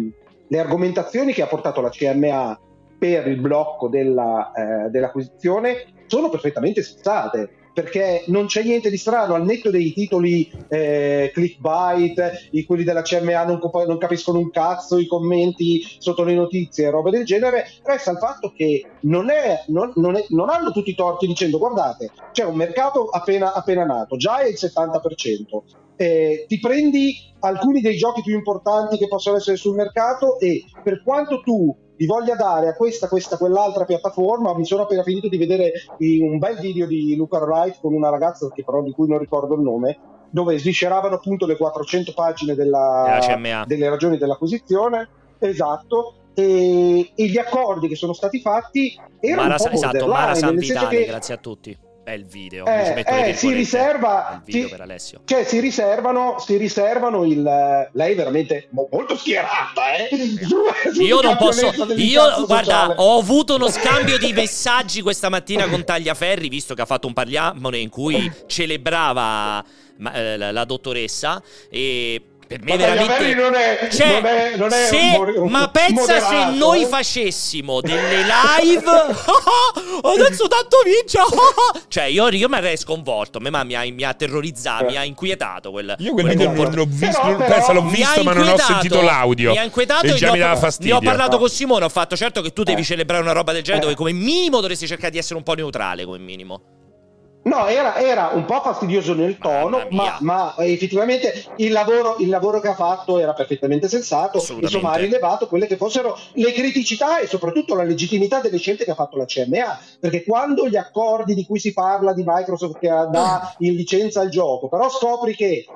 le argomentazioni che ha portato la CMA per il blocco della, eh, dell'acquisizione sono perfettamente sensate perché non c'è niente di strano al netto dei titoli eh, clickbait, quelli della CMA non, non, capiscono un cazzo, i commenti sotto le notizie e robe del genere, resta il fatto che non, è, non, non, è, non hanno tutti i torti dicendo guardate, c'è un mercato appena, appena nato, già è il 70%. Eh, ti prendi alcuni dei giochi più importanti che possono essere sul mercato e per quanto tu vi voglia dare a questa, questa, quell'altra piattaforma. Mi sono appena finito di vedere un bel video di Luca Wright con una ragazza che però di cui non ricordo il nome, dove svisceravano appunto le 400 pagine della, delle ragioni dell'acquisizione. Esatto. E, e, gli accordi che sono stati fatti erano Mara, un po' esatto, Mara San Vitale, che, grazie a tutti bel video. Eh, eh, si riserva, si, cioè, si riservano, si riservano il. Lei veramente molto schierata, eh? Io non posso. Io, guarda, sociale. ho avuto uno scambio di messaggi questa mattina con Tagliaferri, visto che ha fatto un parliamone in cui celebrava eh, la, la dottoressa. E per me veramente non è, cioè, non è, non è se, un, un, ma pensa moderato, se noi eh? facessimo delle live adesso tanto vince! Cioè io, io mi avrei sconvolto me, ma mi ha, mi ha terrorizzato mi ha inquietato quel, io quel video non l'ho visto però, però, l'ho visto ma non ho sentito l'audio. mi ha inquietato e, e già mi dava fastidio ne ho parlato con Simone ho fatto certo che tu devi eh. celebrare una roba del genere dove come minimo dovresti cercare di essere un po' neutrale come minimo No, era, era, un po' fastidioso nel tono, ma, ma, effettivamente il lavoro, il lavoro, che ha fatto era perfettamente sensato. Insomma, ha rilevato quelle che fossero le criticità e soprattutto la legittimità delle scelte che ha fatto la CMA. Perché quando gli accordi di cui si parla di Microsoft che dà in licenza il gioco, però scopri che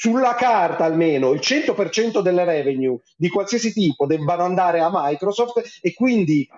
sulla carta almeno il 100% delle revenue di qualsiasi tipo debbano andare a Microsoft e quindi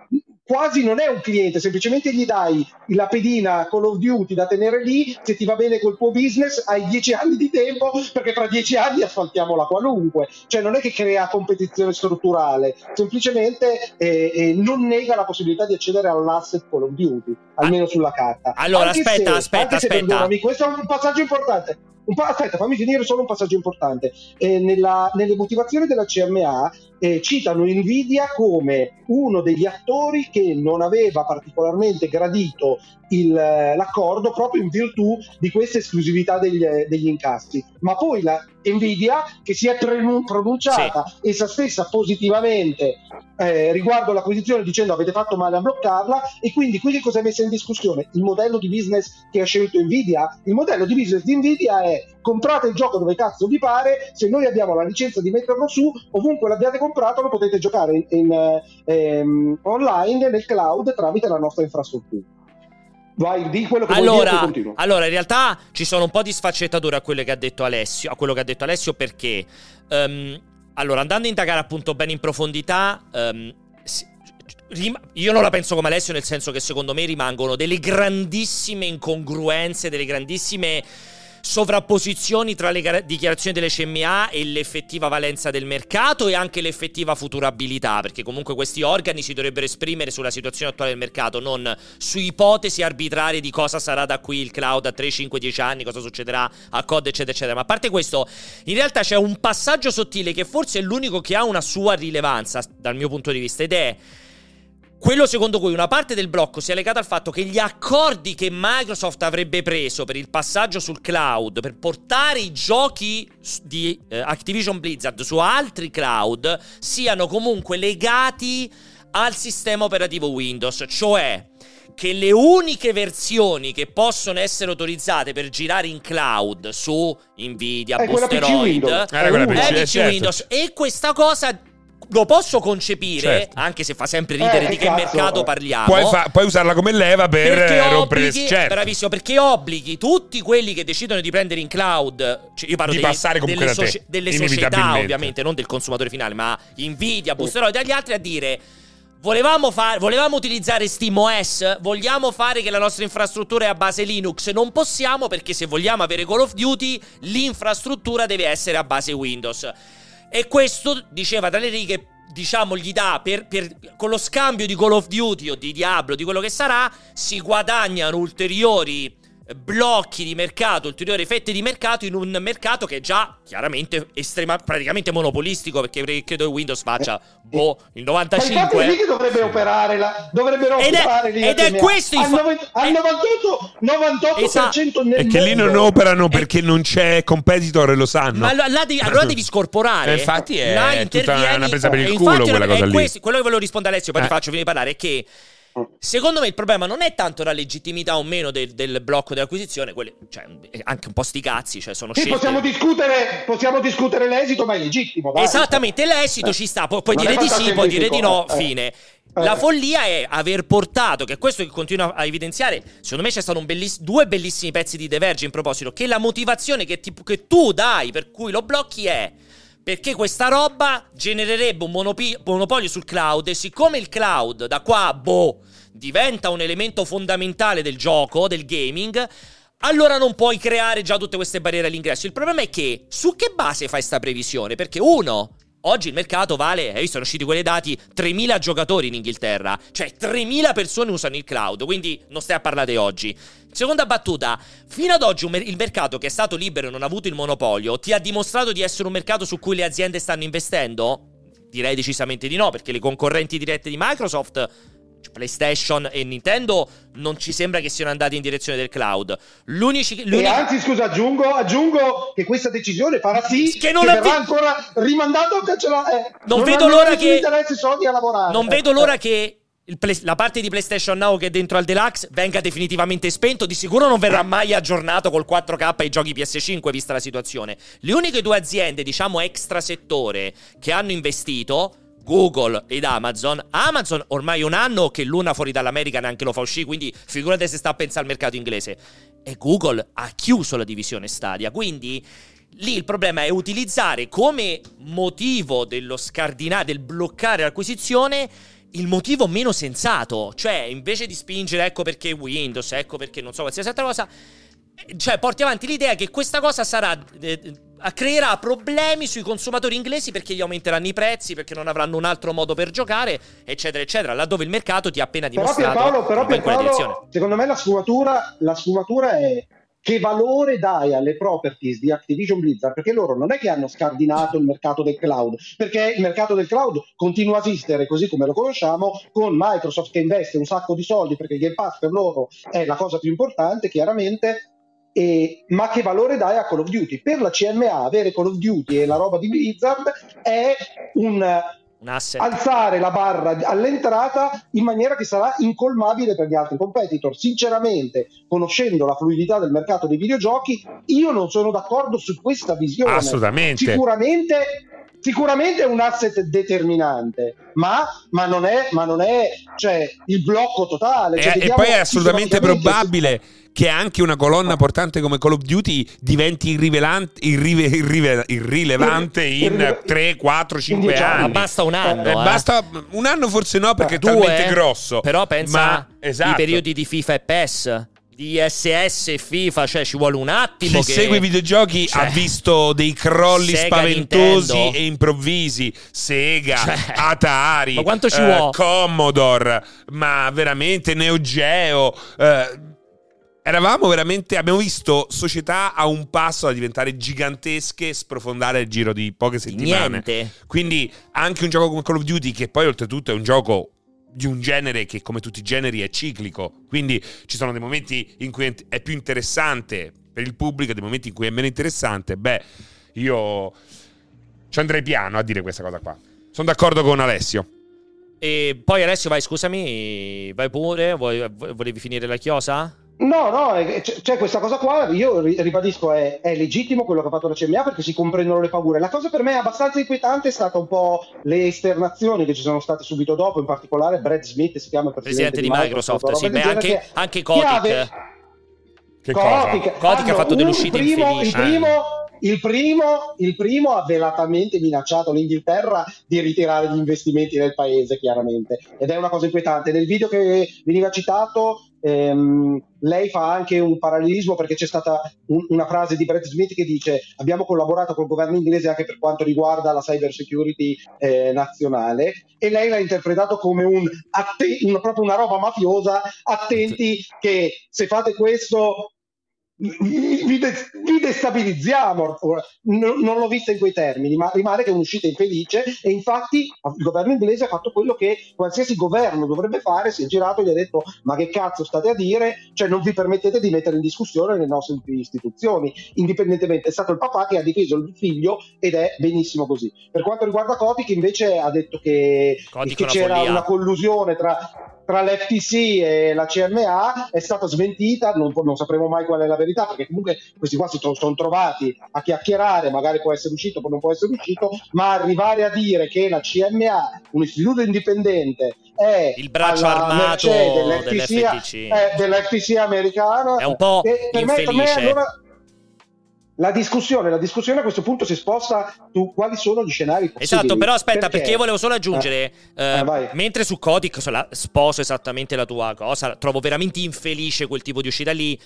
quasi non è un cliente, semplicemente gli dai la pedina Call of Duty da tenere lì, se ti va bene col tuo business hai dieci anni di tempo perché fra dieci anni asfaltiamo la qualunque, cioè non è che crea competizione strutturale, semplicemente eh, eh, non nega la possibilità di accedere all'asset Call of Duty, almeno sulla carta. Allora anche aspetta, se, aspetta, aspetta. Questo è un passaggio importante. Un pa- aspetta, fammi finire solo un passaggio importante. Eh, nella, nelle motivazioni della CMA eh, citano Nvidia come uno degli attori che non aveva particolarmente gradito il, l'accordo proprio in virtù di questa esclusività degli, degli incassi. Ma poi la, Nvidia che si è pronunciata sì. essa stessa positivamente eh, riguardo l'acquisizione dicendo avete fatto male a bloccarla e quindi qui che cosa è messa in discussione? Il modello di business che ha scelto Nvidia? Il modello di business di Nvidia è comprate il gioco dove cazzo vi pare, se noi abbiamo la licenza di metterlo su, ovunque l'abbiate comprato lo potete giocare in, in, ehm, online nel cloud tramite la nostra infrastruttura. Vai, di quello che allora, vuoi dire, allora, in realtà ci sono un po' di sfaccettature a quello che ha detto Alessio, a quello che ha detto Alessio perché um, allora, andando a indagare appunto bene in profondità, um, io non la penso come Alessio, nel senso che secondo me rimangono delle grandissime incongruenze, delle grandissime sovrapposizioni tra le dichiarazioni delle CMA e l'effettiva valenza del mercato e anche l'effettiva futurabilità, perché comunque questi organi si dovrebbero esprimere sulla situazione attuale del mercato, non su ipotesi arbitrarie di cosa sarà da qui il cloud a 3, 5, 10 anni, cosa succederà a COD, eccetera, eccetera. Ma a parte questo, in realtà c'è un passaggio sottile che forse è l'unico che ha una sua rilevanza dal mio punto di vista ed è quello secondo cui una parte del blocco sia legata al fatto che gli accordi che Microsoft avrebbe preso per il passaggio sul cloud, per portare i giochi di eh, Activision Blizzard su altri cloud, siano comunque legati al sistema operativo Windows, cioè che le uniche versioni che possono essere autorizzate per girare in cloud su Nvidia, è Boosteroid, è, PC, PC Windows. E questa cosa lo posso concepire, certo. anche se fa sempre ridere eh, di che cazzo. mercato parliamo. Puoi, fa- puoi, usarla come leva per rompere obblighi, certo. Bravissimo, perché obblighi tutti quelli che decidono di prendere in cloud, cioè io parlo di dei, passare delle, soci- delle società ovviamente, non del consumatore finale, ma Nvidia, Boosteroid e gli altri a dire... Volevamo, far, volevamo, utilizzare SteamOS? Vogliamo fare che la nostra infrastruttura è a base Linux? Non possiamo perché se vogliamo avere Call of Duty, l'infrastruttura deve essere a base Windows. E questo, diceva tra le righe, diciamo, gli dà per, per, con lo scambio di Call of Duty o di Diablo, di quello che sarà, si guadagnano ulteriori blocchi di mercato, ulteriori fette di mercato in un mercato che è già chiaramente estrema, praticamente monopolistico perché credo che Windows faccia boh, il 95 ma che dovrebbe operare la, dovrebbero ed operare è, ed è questo al, fa- al 98, 98% esatto. nel è che lì non operano perché è... non c'è competitor e lo sanno. Ma là devi, allora devi scorporare. Eh, infatti è là tutta una presa per il culo quella cosa lì. questo, quello che volevo rispondere Alessio poi eh. ti faccio finire di parlare è che Secondo me il problema non è tanto la legittimità o meno del, del blocco dell'acquisizione, quelle, cioè, anche un po' sti cazzi, cioè sono sì, scelte. Possiamo discutere, possiamo discutere l'esito, ma è legittimo. Dai. Esattamente, l'esito eh. ci sta, Pu- puoi non dire di sì, puoi dire di no, eh. fine. Eh. La follia è aver portato, che è questo che continua a evidenziare, secondo me c'è stato belliss- due bellissimi pezzi di The Verge in proposito, che la motivazione che, ti, che tu dai per cui lo blocchi è perché questa roba genererebbe un monopi- monopolio sul cloud e siccome il cloud da qua, boh, diventa un elemento fondamentale del gioco, del gaming, allora non puoi creare già tutte queste barriere all'ingresso. Il problema è che su che base fai questa previsione? Perché uno, Oggi il mercato vale, hai visto, sono usciti quei dati, 3.000 giocatori in Inghilterra, cioè 3.000 persone usano il cloud, quindi non stai a parlare oggi. Seconda battuta, fino ad oggi il mercato che è stato libero e non ha avuto il monopolio ti ha dimostrato di essere un mercato su cui le aziende stanno investendo? Direi decisamente di no, perché le concorrenti dirette di Microsoft PlayStation e Nintendo non ci sembra che siano andati in direzione del cloud. L'unici, l'unico... E anzi, scusa, aggiungo, aggiungo, che questa decisione farà sì che, non che verrà vi... ancora rimandato o cancellato. Eh, non, non, vedo l'ora che. Non vedo l'ora che Play... la parte di PlayStation Now che è dentro al Deluxe venga definitivamente spento. Di sicuro non verrà mai aggiornato col 4K ai giochi PS5, vista la situazione. Le uniche due aziende, diciamo extra settore, che hanno investito Google ed Amazon. Amazon ormai un anno che l'una fuori dall'America neanche lo fa uscire, quindi figurate se sta a pensare al mercato inglese. E Google ha chiuso la divisione Stadia, quindi lì il problema è utilizzare come motivo dello scardinare, del bloccare l'acquisizione il motivo meno sensato, cioè invece di spingere ecco perché Windows, ecco perché non so qualsiasi altra cosa, cioè porti avanti l'idea che questa cosa sarà eh, creerà problemi sui consumatori inglesi perché gli aumenteranno i prezzi, perché non avranno un altro modo per giocare, eccetera, eccetera, laddove il mercato ti ha appena dimostrato però Pierpaolo, però Pierpaolo, secondo me la sfumatura, la sfumatura è che valore dai alle properties di Activision Blizzard? Perché loro non è che hanno scardinato il mercato del cloud, perché il mercato del cloud continua a esistere così come lo conosciamo, con Microsoft che investe un sacco di soldi perché il Game Pass per loro è la cosa più importante, chiaramente E, ma che valore dai a Call of Duty? Per la CMA avere Call of Duty e la roba di Blizzard è un alzare la barra all'entrata in maniera che sarà incolmabile per gli altri competitor. Sinceramente, conoscendo la fluidità del mercato dei videogiochi, io non sono d'accordo su questa visione. Assolutamente. Sicuramente sicuramente è un asset determinante, ma, ma, non, è, ma non è cioè, il blocco totale. Cioè, e, e poi è assolutamente probabile che anche una colonna portante come Call of Duty diventi irrivelante, irrive, irrive, irrilevante in 3, 4, 5 anni. Ma basta un anno. Eh, eh. Basta un anno forse no perché Due, è talmente grosso. Però pensa ma, esatto. i periodi di FIFA e PES di SS e FIFA, cioè ci vuole un attimo. Chi che... segue i videogiochi cioè, ha visto dei crolli Sega, spaventosi Nintendo. e improvvisi. Sega, cioè, Atari, ma quanto ci uh, vuole? Commodore, ma veramente Neo Geo. Uh, Eravamo veramente, abbiamo visto società a un passo da diventare gigantesche e sprofondare il giro di poche settimane. Niente. Quindi anche un gioco come Call of Duty, che poi oltretutto è un gioco di un genere che come tutti i generi è ciclico, quindi ci sono dei momenti in cui è più interessante per il pubblico e dei momenti in cui è meno interessante, beh, io ci andrei piano a dire questa cosa qua. Sono d'accordo con Alessio. E poi Alessio, vai, scusami, vai pure, volevi finire la chiosa? No, no, c'è questa cosa qua, io ribadisco, è, è, legittimo quello che ha fatto la CMA perché si comprendono le paure. La cosa per me abbastanza inquietante è stata un po' le esternazioni che ci sono state subito dopo, in particolare Brad Smith, si chiama il presidente, presidente di Microsoft, Microsoft sì, beh, anche, che, anche Kotick. Ave... Che Kotick, Kotick ha fatto delle uscite primo, infelici. Il primo, il primo, il primo, ha velatamente minacciato l'Inghilterra di ritirare gli investimenti nel paese, chiaramente, ed è una cosa inquietante. Nel video che veniva citato, ehm, lei fa anche un parallelismo perché c'è stata un, una frase di Brett Smith che dice abbiamo collaborato col governo inglese anche per quanto riguarda la cyber security eh, nazionale. E lei l'ha interpretato come un, atte- una, proprio una roba mafiosa, attenti che se fate questo vi, de- vi destabilizziamo. Non, non, l'ho vista in quei termini, ma rimane che è un'uscita infelice e infatti il governo inglese ha fatto quello che qualsiasi governo dovrebbe fare, si è girato e gli ha detto ma che cazzo state a dire? Cioè non vi permettete di mettere in discussione le nostre istituzioni, indipendentemente è stato il papà che ha difeso il figlio ed è benissimo così. Per quanto riguarda Kotick invece ha detto che, che c'era follia. una collusione tra tra l'FTC e la CMA è stata smentita, non, non, sapremo mai qual è la verità, perché comunque questi qua si sono trovati a chiacchierare, magari può essere uscito, non può essere uscito, ma arrivare a dire che la CMA, un istituto indipendente, è il braccio armato dell'FTC, eh, dell'FTC americano, è un po' per infelice. Me, per me allora, la discussione, la discussione, a questo punto si sposta su quali sono gli scenari possibili. Esatto, però aspetta, perché, perché io volevo solo aggiungere, eh, eh, mentre su Codic sposo esattamente la tua cosa, trovo veramente infelice quel tipo di uscita lì.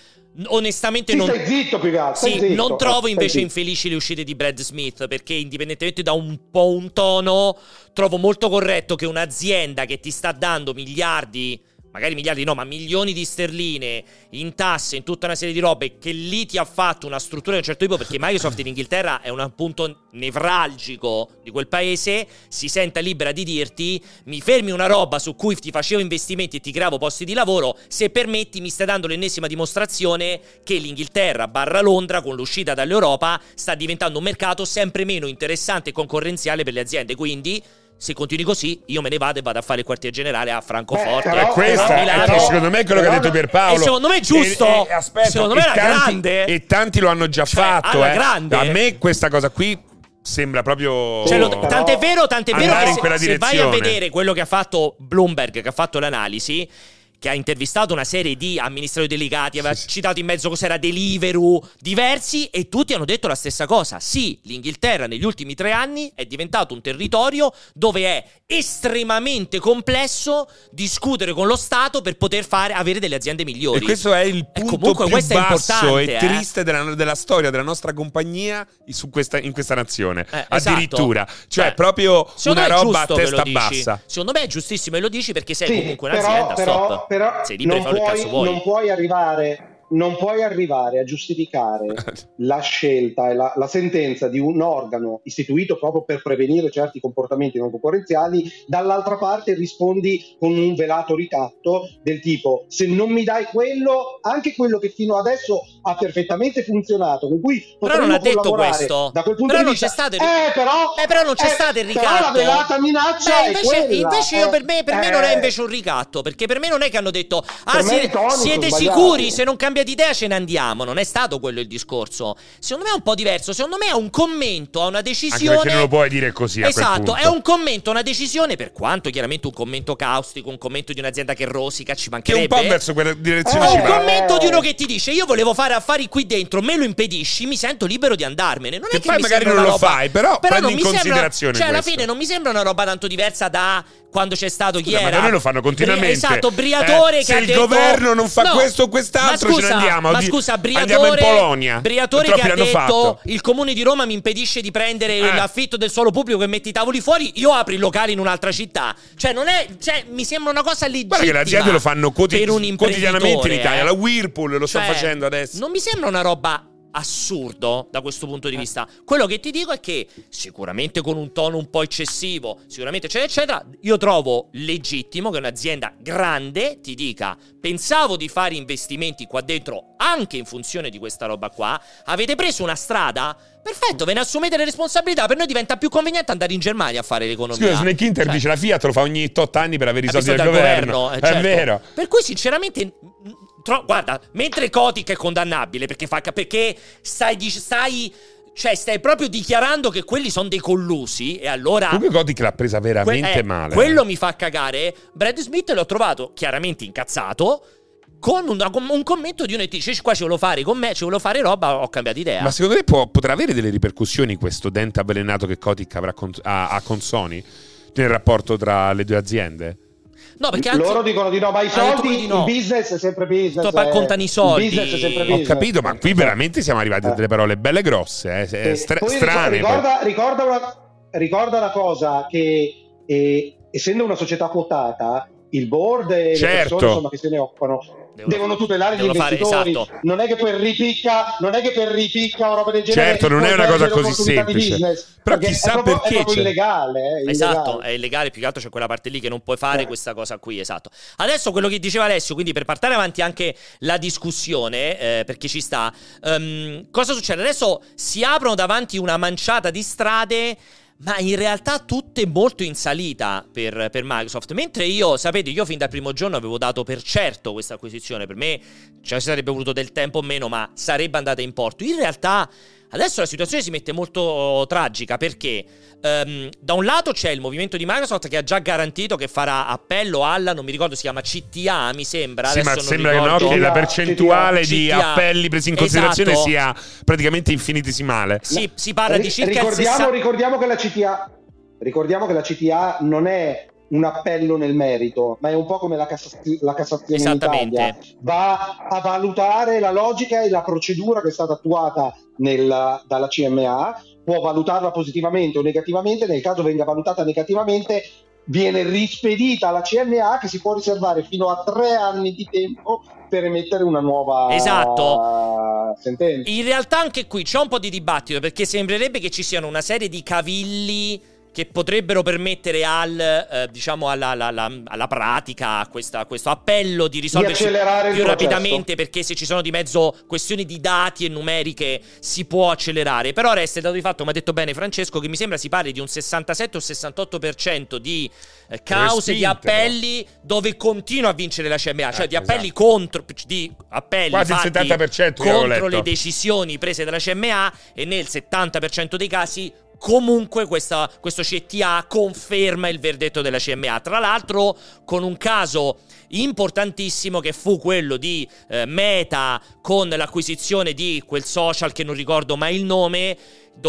Onestamente sì, non... Stai zitto, più sì, zitto. non trovo invece infelici le uscite di Brad Smith, perché indipendentemente da un po' un tono, trovo molto corretto che un'azienda che ti sta dando miliardi magari miliardi no, ma milioni di sterline in tasse, in tutta una serie di robe, che lì ti ha fatto una struttura di un certo tipo, perché Microsoft in Inghilterra è un punto nevralgico di quel paese, si senta libera di dirti mi fermi una roba su cui ti facevo investimenti e ti creavo posti di lavoro, se permetti mi stai dando l'ennesima dimostrazione che l'Inghilterra barra Londra con l'uscita dall'Europa sta diventando un mercato sempre meno interessante e concorrenziale per le aziende, quindi se continui così, io me ne vado e vado a fare il quartier generale a Francoforte. Beh, questo è secondo me quello che ha detto Pierpaolo. E secondo me è giusto. E, e, aspetta, secondo me è grande. E tanti lo hanno già cioè, fatto. Eh. A me questa cosa qui sembra proprio. Cioè, lo, tant'è vero, tant'è vero che se, se vai a vedere quello che ha fatto Bloomberg, che ha fatto l'analisi che ha intervistato una serie di amministratori delegati, aveva sì, citato in mezzo cos'era Deliveroo, diversi, e tutti hanno detto la stessa cosa. Sì, l'Inghilterra negli ultimi tre anni è diventato un territorio dove è estremamente complesso discutere con lo Stato per poter fare, avere delle aziende migliori. E questo è il punto più basso e eh? triste della, della, storia della nostra compagnia questa, in questa nazione. Eh, esatto. Addirittura. Cioè, Beh, proprio una roba a testa bassa. Secondo me è giustissimo e lo dici perché sei sì, comunque un'azienda, però, stop però cazzo vuoi. Non puoi arrivare non puoi arrivare a giustificare la scelta e la, la, sentenza di un organo istituito proprio per prevenire certi comportamenti non concorrenziali, dall'altra parte rispondi con un velato ricatto del tipo se non mi dai quello, anche quello che fino adesso ha perfettamente funzionato, con cui però non ha detto questo. Da quel punto però di vista, non c'è stato il... eh, però, eh, però non c'è eh, stato il ricatto. la velata minaccia cioè, invece, invece io, per me, per me non è eh. invece un ricatto, perché per me non è che hanno detto ah, siete, siete sicuri, se non cambiate idea ce ne andiamo. Non è stato quello il discorso. Secondo me è un po' diverso. Secondo me è un commento a una decisione. Anche perché non lo puoi dire così. Esatto, è un commento a una decisione. Per quanto chiaramente un commento caustico, un commento di un'azienda che rosica, ci mancherebbe. Che un po' verso quella direzione. È un commento di uno che ti dice: Io volevo fare affari qui dentro, me lo impedisci, mi sento libero di andarmene. Non che è che poi magari non lo roba... fai, però, però prendi in considerazione. Sembra... Cioè, questo. alla fine non mi sembra una roba tanto diversa da quando c'è stato chi Scusa, era. Ma noi lo fanno continuamente. Esatto, Briatore eh, che se il detto... governo non fa no, questo o quest'altro, scusa, ce ne andiamo. Ma scusa, Briatore, andiamo in Polonia. Briatore che ha detto fatto. il comune di Roma mi impedisce di prendere eh. l'affitto del suolo pubblico e metti i tavoli fuori, io apro i locali in un'altra città. Cioè, non è. Cioè, mi sembra una cosa legittima. Guarda che le aziende lo fanno quoti- quotidianamente in Italia. Eh. La Whirlpool lo cioè, sta facendo adesso. Non mi sembra una roba assurdo da questo punto di vista. Quello che ti dico è che sicuramente con un tono un po' eccessivo, sicuramente eccetera eccetera, io trovo legittimo che un'azienda grande ti dica "Pensavo di fare investimenti qua dentro anche in funzione di questa roba qua, avete preso una strada Perfetto, ve ne assumete le responsabilità. Per noi diventa più conveniente andare in Germania a fare l'economia. Scusa, Snake Inter cioè, dice la Fiat lo fa ogni 8 anni per avere i soldi del governo. governo. Eh, certo. È vero. Per cui, sinceramente, tro- guarda, mentre Kotick è condannabile perché, fa, perché stai, stai cioè, stai proprio dichiarando che quelli sono dei collusi e allora... Comunque Kotick l'ha presa veramente que- eh, male. Quello mi fa cagare. Brad Smith l'ho trovato chiaramente incazzato con un, un, commento di uno che dice qua ci volevo fare con me, ci volevo fare roba, ho cambiato idea. Ma secondo te può, potrà avere delle ripercussioni questo dente avvelenato che Kotick avrà con, a, a con Sony nel rapporto tra le due aziende? No, perché anzi, loro dicono di no, ma i soldi, no. il business è sempre business. Sto contano i soldi. Il business è sempre business. Ho capito, ma qui veramente siamo arrivati a delle parole belle grosse, eh, eh stra- strane. Ricorda, ricorda, una, ricorda una cosa che eh, essendo una società quotata, il board e certo. le persone insomma, che se ne occupano devono, devono tutelare devono gli investitori. Fare, esatto. Non è che per ripicca, non è che per ripicca o roba del genere. Certo, non è una cosa così semplice. Business, Però chissà è proprio, perché. È proprio illegale, eh, esatto, illegale. è illegale. Più che altro c'è quella parte lì che non puoi fare eh. questa cosa qui. Esatto. Adesso quello che diceva Alessio, quindi per portare avanti anche la discussione, eh, perché ci sta, um, cosa succede? Adesso si aprono davanti una manciata di strade ma in realtà tutte molto in salita per, per, Microsoft. Mentre io, sapete, io fin dal primo giorno avevo dato per certo questa acquisizione. Per me cioè, si sarebbe voluto del tempo o meno, ma sarebbe andata in porto. In realtà Adesso la situazione si mette molto tragica perché um, da un lato c'è il movimento di Microsoft che ha già garantito che farà appello alla, non mi ricordo, si chiama CTA, mi sembra. Sì, ma sembra che, no, che la percentuale CTA. di appelli presi in considerazione esatto. sia praticamente infinitesimale. Sì, si parla di circa ricordiamo, 60... ricordiamo che la CTA ricordiamo che la CTA non è un appello nel merito, ma è un po' come la, Cassazio- la Cassazione in Italia. Va a valutare la logica e la procedura che è stata attuata nel, dalla CMA, può valutarla positivamente o negativamente, nel caso venga valutata negativamente viene rispedita alla CMA che si può riservare fino a tre anni di tempo per emettere una nuova esatto. sentenza. In realtà anche qui c'è un po' di dibattito perché sembrerebbe che ci siano una serie di cavilli che potrebbero permettere al, eh, diciamo alla, alla, alla, alla, pratica, a, questa, a questo appello di risolversi di più rapidamente perché se ci sono di mezzo questioni di dati e numeriche si può accelerare. Però resta il dato di fatto, come ha detto bene Francesco, che mi sembra si parli di un 67 o 68% di eh, cause, di appelli dove continua a vincere la CMA, cioè eh, di appelli esatto. contro, di appelli Quasi il 70% contro le decisioni prese dalla CMA e nel 70% dei casi Comunque questa, questo CTA conferma il verdetto della CMA. Tra l'altro con un caso importantissimo che fu quello di eh, Meta con l'acquisizione di quel social che non ricordo mai il nome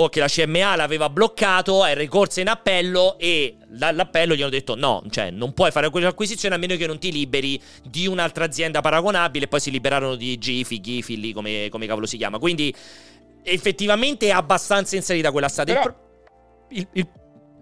che la CMA l'aveva bloccato, è ricorsa in appello e dall'appello gli hanno detto no, cioè non puoi fare quell'acquisizione a meno che non ti liberi di un'altra azienda paragonabile poi si liberarono di Gifi, Gifi lì come, come cavolo si chiama. Quindi effettivamente è abbastanza inserita quella strada. Però... Il, il,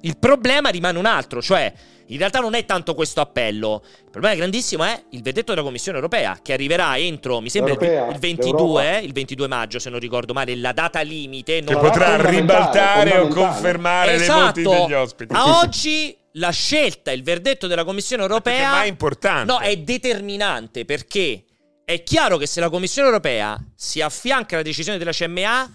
Il problema rimane un altro, cioè in realtà non è tanto questo appello. Il problema grandissimo è il verdetto della Commissione europea che arriverà entro, mi sembra, Europea, il 22, l'Europa. il 22 maggio, se non ricordo male, la data limite. Che potrà ribaltare o confermare esatto. le voti degli ospiti. A oggi la scelta, il verdetto della Commissione europea mai è importante. No, è determinante perché è chiaro che se la Commissione europea si affianca alla decisione della CMA,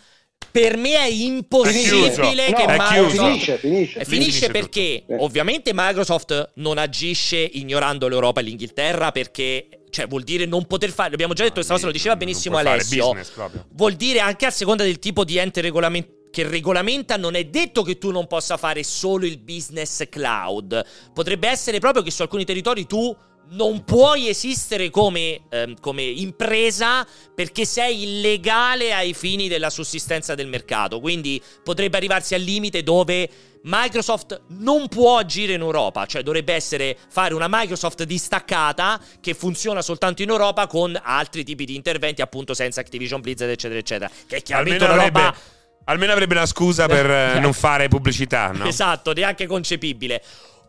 per me è impossibile È che no, Microsoft finisce, finisce. e Finisce finisce tutto. perché Eh. ovviamente Microsoft non agisce ignorando l'Europa e l'Inghilterra perché cioè vuol dire non poter fare, abbiamo già detto questa cosa, lo diceva benissimo Alessio. business proprio. Vuol dire anche a seconda del tipo di ente regolamen- che regolamenta, non è detto che tu non possa fare solo il business cloud. Potrebbe essere proprio che su alcuni territori tu non puoi esistere come, ehm, come impresa perché sei illegale ai fini della sussistenza del mercato. Quindi potrebbe arrivarsi al limite dove Microsoft non può agire in Europa, cioè dovrebbe essere fare una Microsoft distaccata che funziona soltanto in Europa con altri tipi di interventi, appunto senza Activision Blizzard, eccetera, eccetera. Che è chiaramente Almeno una avrebbe, roba almeno avrebbe una scusa per eh, non fare pubblicità, no? Esatto, neanche concepibile.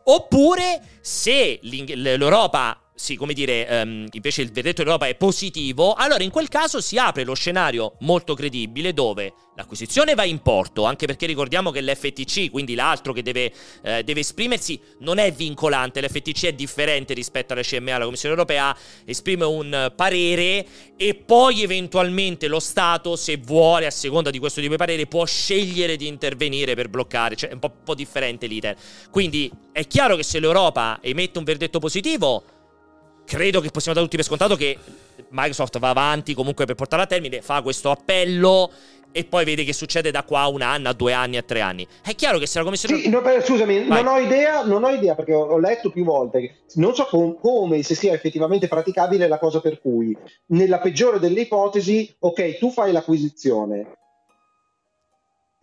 Oppure se l'Europa, sì, come dire, ehm, invece il verdetto dell'Europa è positivo, allora in quel caso si apre lo scenario molto credibile dove l'acquisizione va in porto, anche perché ricordiamo che l'FTC, quindi l'altro che deve, eh, deve esprimersi, non è vincolante, l'FTC è differente rispetto alla CMA, la Commissione Europea esprime un parere e poi eventualmente lo Stato, se vuole, a seconda di questo tipo di parere, può scegliere di intervenire per bloccare, cioè è un po', po' differente l'iter. Quindi è chiaro che se l'Europa emette un verdetto positivo, credo che possiamo dare tutti per scontato che Microsoft va avanti comunque per portarla a termine, fa questo appello e poi vede che succede da qua a un anno, a due anni, a tre anni. È chiaro che se la Commissione... Sì, no, beh, scusami, Vai. non ho idea, non ho idea perché ho, ho letto più volte, che non so com- come, se sia effettivamente praticabile la cosa per cui, nella peggiore delle ipotesi, ok, tu fai l'acquisizione,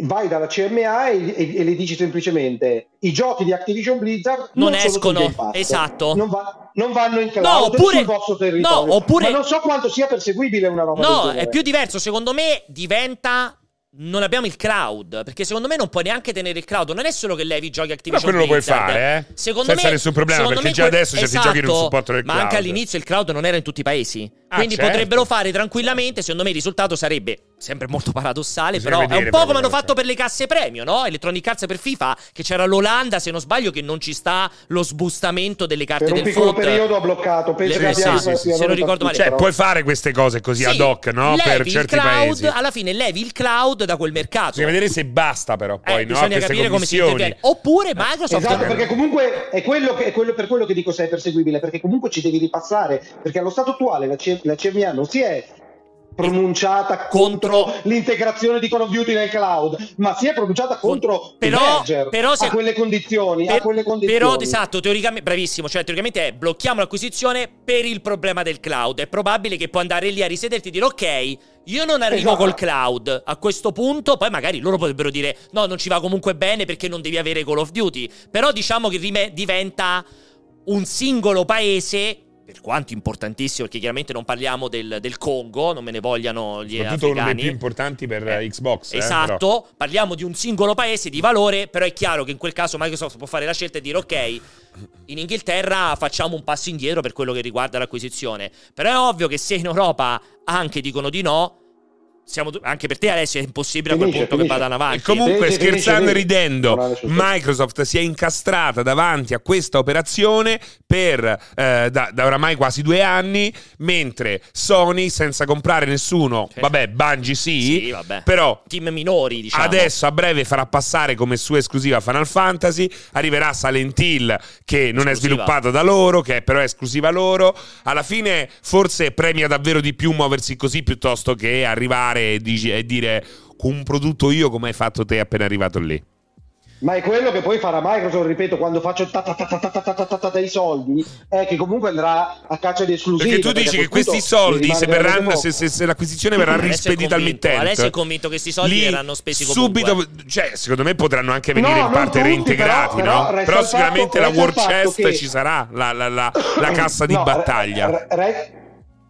vai dalla CMA e, e- e le dici semplicemente i giochi di Activision Blizzard Non non, escono, esatto. non, va- non vanno in cloud No, oppure- sul vostro territorio, no, oppure- ma non so quanto sia perseguibile una roba No, è più diverso. Secondo me diventa. Non abbiamo il cloud. Perché secondo me non puoi neanche tenere il cloud. Non è solo che levi i giochi Però Activision quello lo puoi Blizzard. fare, eh? Secondo Senza me, nessun problema, perché già que- adesso certi esatto, giochi non supportano il Ma cloud. anche all'inizio il cloud non era in tutti i paesi. Ah, Quindi certo. potrebbero fare tranquillamente. Secondo me il risultato sarebbe sempre molto paradossale. Bisogna però è un po' come hanno fatto per le casse premio, no? Electronic Arts per FIFA. Che c'era l'Olanda, se non sbaglio, che non ci sta lo sbustamento delle carte per un del piccolo foot. periodo ha bloccato penso Le- che sì, sì, sì, sia se non ricordo male. Cioè, però- puoi fare queste cose così Sì, ad hoc, no? levi Per il certi cloud, paesi. alla fine levi il cloud da quel mercato. Bisogna vedere se basta, però. Poi, Eh, no? bisogna Queste capire come si interviene. Oppure Microsoft Esatto, perché comunque è quello, che, è quello per quello che dico se è perseguibile, perché comunque ci devi ripassare, perché allo stato attuale la, C- la CMA non si è pronunciata Contro- contro l'integrazione di Call of Duty nel cloud, ma si è pronunciata contro Però- però se- a quelle condizioni, a Per- quelle condizioni. Però, esatto, teoricamente, bravissimo, cioè teoricamente è blocchiamo l'acquisizione per il problema del cloud. È probabile che puoi andare lì a risederti e dire ok, io non arrivo Esatto. col cloud. A questo punto, poi magari loro potrebbero dire no, non ci va comunque bene perché non devi avere Call of Duty. Però diciamo che diventa un singolo paese. Per quanto importantissimo, perché chiaramente non parliamo del, del Congo, non me ne vogliano gli Soprattutto uno dei africani. più importanti per Eh, eh, Xbox. eh, Esatto, però. parliamo di un singolo paese di valore, però è chiaro che in quel caso Microsoft può fare la scelta e dire ok, in Inghilterra facciamo un passo indietro per quello che riguarda l'acquisizione. Però è ovvio che se in Europa anche dicono di no, siamo tu- anche per te Alessio è impossibile a quel Finisce, punto che finisce. vadano avanti. E comunque, sì, scherzando e finisce ridendo, Microsoft si è incastrata davanti a questa operazione per eh, da, da oramai quasi due anni, mentre Sony, senza comprare nessuno, Sì. vabbè, Bungie sì, Sì, vabbè. però Team minori, diciamo. Adesso a breve farà passare come sua esclusiva Final Fantasy, arriverà Silent Hill che non è Esclusiva. sviluppata da loro, che è però esclusiva loro. Alla fine forse premia davvero di più muoversi così piuttosto che arrivare e, dici- e dire con un prodotto io come hai fatto te appena arrivato lì. Ma è quello che poi farà Microsoft, ripeto, quando faccio ta ta ta ta ta ta ta ta ta ta dei soldi, è che comunque andrà a caccia di esclusive. Perché tu dici a che questi soldi, se, verranno, se, se- se l'acquisizione verrà è rispedita al mittente, Alessio è convinto che questi soldi lì verranno spesi comunque. subito, cioè, secondo me potranno anche venire No, in parte tutti, reintegrati, però- però no? Però il sicuramente fatto- la war chest che- ci sarà, la, la- la- la cassa di No, battaglia. re- re-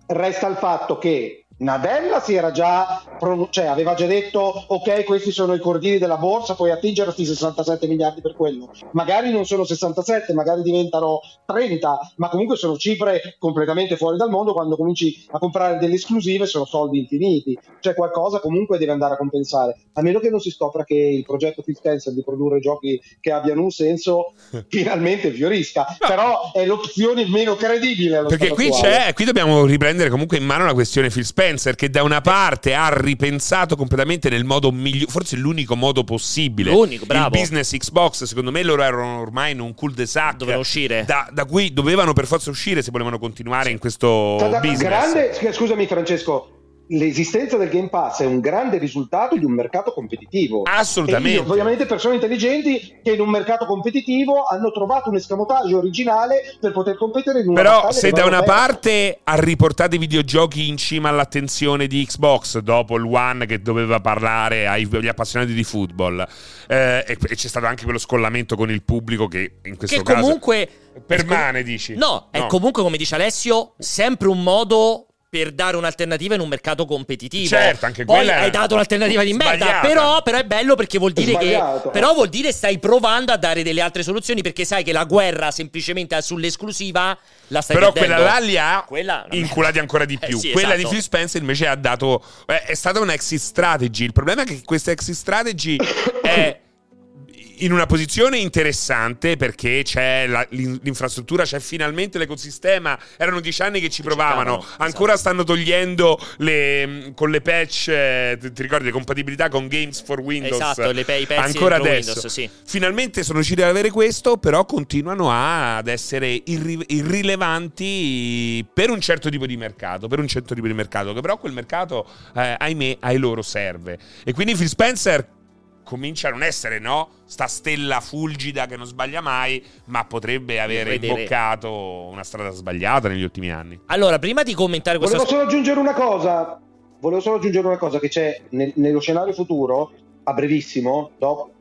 resta il fatto che Nadella si era già, cioè aveva già detto ok questi sono i cordini della borsa, puoi attingere questi 67 miliardi per quello. Magari non sono 67, magari diventano 30, ma comunque sono cifre completamente fuori dal mondo quando cominci a comprare delle esclusive sono soldi infiniti, cioè qualcosa comunque deve andare a compensare, a meno che non si scopra che il progetto Phil Spencer di produrre giochi che abbiano un senso finalmente fiorisca, no. però è l'opzione meno credibile. Perché qui attuale. c'è, qui dobbiamo riprendere comunque in mano la questione Phil Spencer Spencer che da una parte ha ripensato completamente nel modo migliore, forse l'unico modo possibile. L'unico, bravo. Il business Xbox, secondo me loro erano ormai in un cul-de-sac. Dovevano uscire. Da, da, cui dovevano per forza uscire se volevano continuare in questo business. Grande, scusami Francesco, l'esistenza del Game Pass è un grande risultato di un mercato competitivo. Assolutamente. E ovviamente persone intelligenti che in un mercato competitivo hanno trovato un escamotage originale per poter competere in una Però se da una parte ha riportato i videogiochi in cima all'attenzione di Xbox dopo il One che doveva parlare agli appassionati di football eh, e, c'è stato anche quello scollamento con il pubblico che in questo che caso comunque permane dici. No, è comunque come dice Alessio sempre un modo per dare un'alternativa in un mercato competitivo. Certo, anche Poi quella hai dato un'alternativa di merda, però, però, è bello perché vuol dire che però vuol dire stai provando a dare delle altre soluzioni perché sai che la guerra semplicemente sull'esclusiva la stai però perdendo. quella là li ha quella... inculati ancora di più. Eh sì, quella esatto. di Phil Spencer invece ha dato eh, è stata un exit strategy. Il problema è che questa exit strategy è in una posizione interessante perché c'è la, l'infrastruttura, c'è finalmente l'ecosistema. Erano dieci anni che ci provavano, ancora esatto. stanno togliendo le, con le patch, eh, ti ricordi, le compatibilità con Games for Windows. Esatto, le, i pezzi ancora adesso. Windows, sì. Finalmente sono riusciti ad avere questo, però continuano ad essere irri- irrilevanti per un certo tipo di mercato, per un certo tipo di mercato, che però quel mercato, eh, ahimè, ai loro serve. E quindi Phil Spencer comincia a non essere, no? Sta stella fulgida che non sbaglia mai, ma potrebbe avere imboccato una strada sbagliata negli ultimi anni. Allora, prima di commentare questa Volevo solo aggiungere una cosa. Volevo solo aggiungere una cosa che c'è nel, nello scenario futuro, a brevissimo, dopo,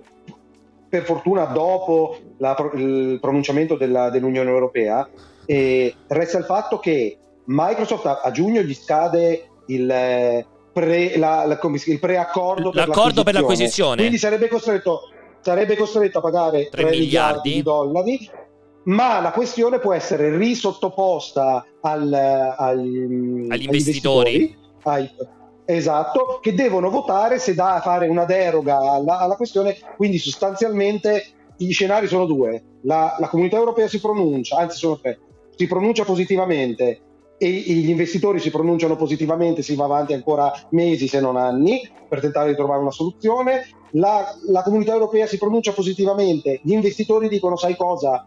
per fortuna dopo la, il pronunciamento della, dell'Unione Europea, eh, resta il fatto che Microsoft a, a giugno gli scade il pre, la, la, il preaccordo per l'accordo per l'acquisizione. Quindi sarebbe costretto, sarebbe costretto a pagare 3, 3 miliardi. miliardi di dollari ma la questione può essere risottoposta al, al, agli investitori, ai, esatto, che devono votare se da fare una deroga alla, alla, questione. Quindi sostanzialmente gli scenari sono due. La, la comunità europea si pronuncia, anzi sono tre, si pronuncia positivamente e gli investitori si pronunciano positivamente, si va avanti ancora mesi se non anni per tentare di trovare una soluzione, la, la comunità europea si pronuncia positivamente, gli investitori dicono sai cosa,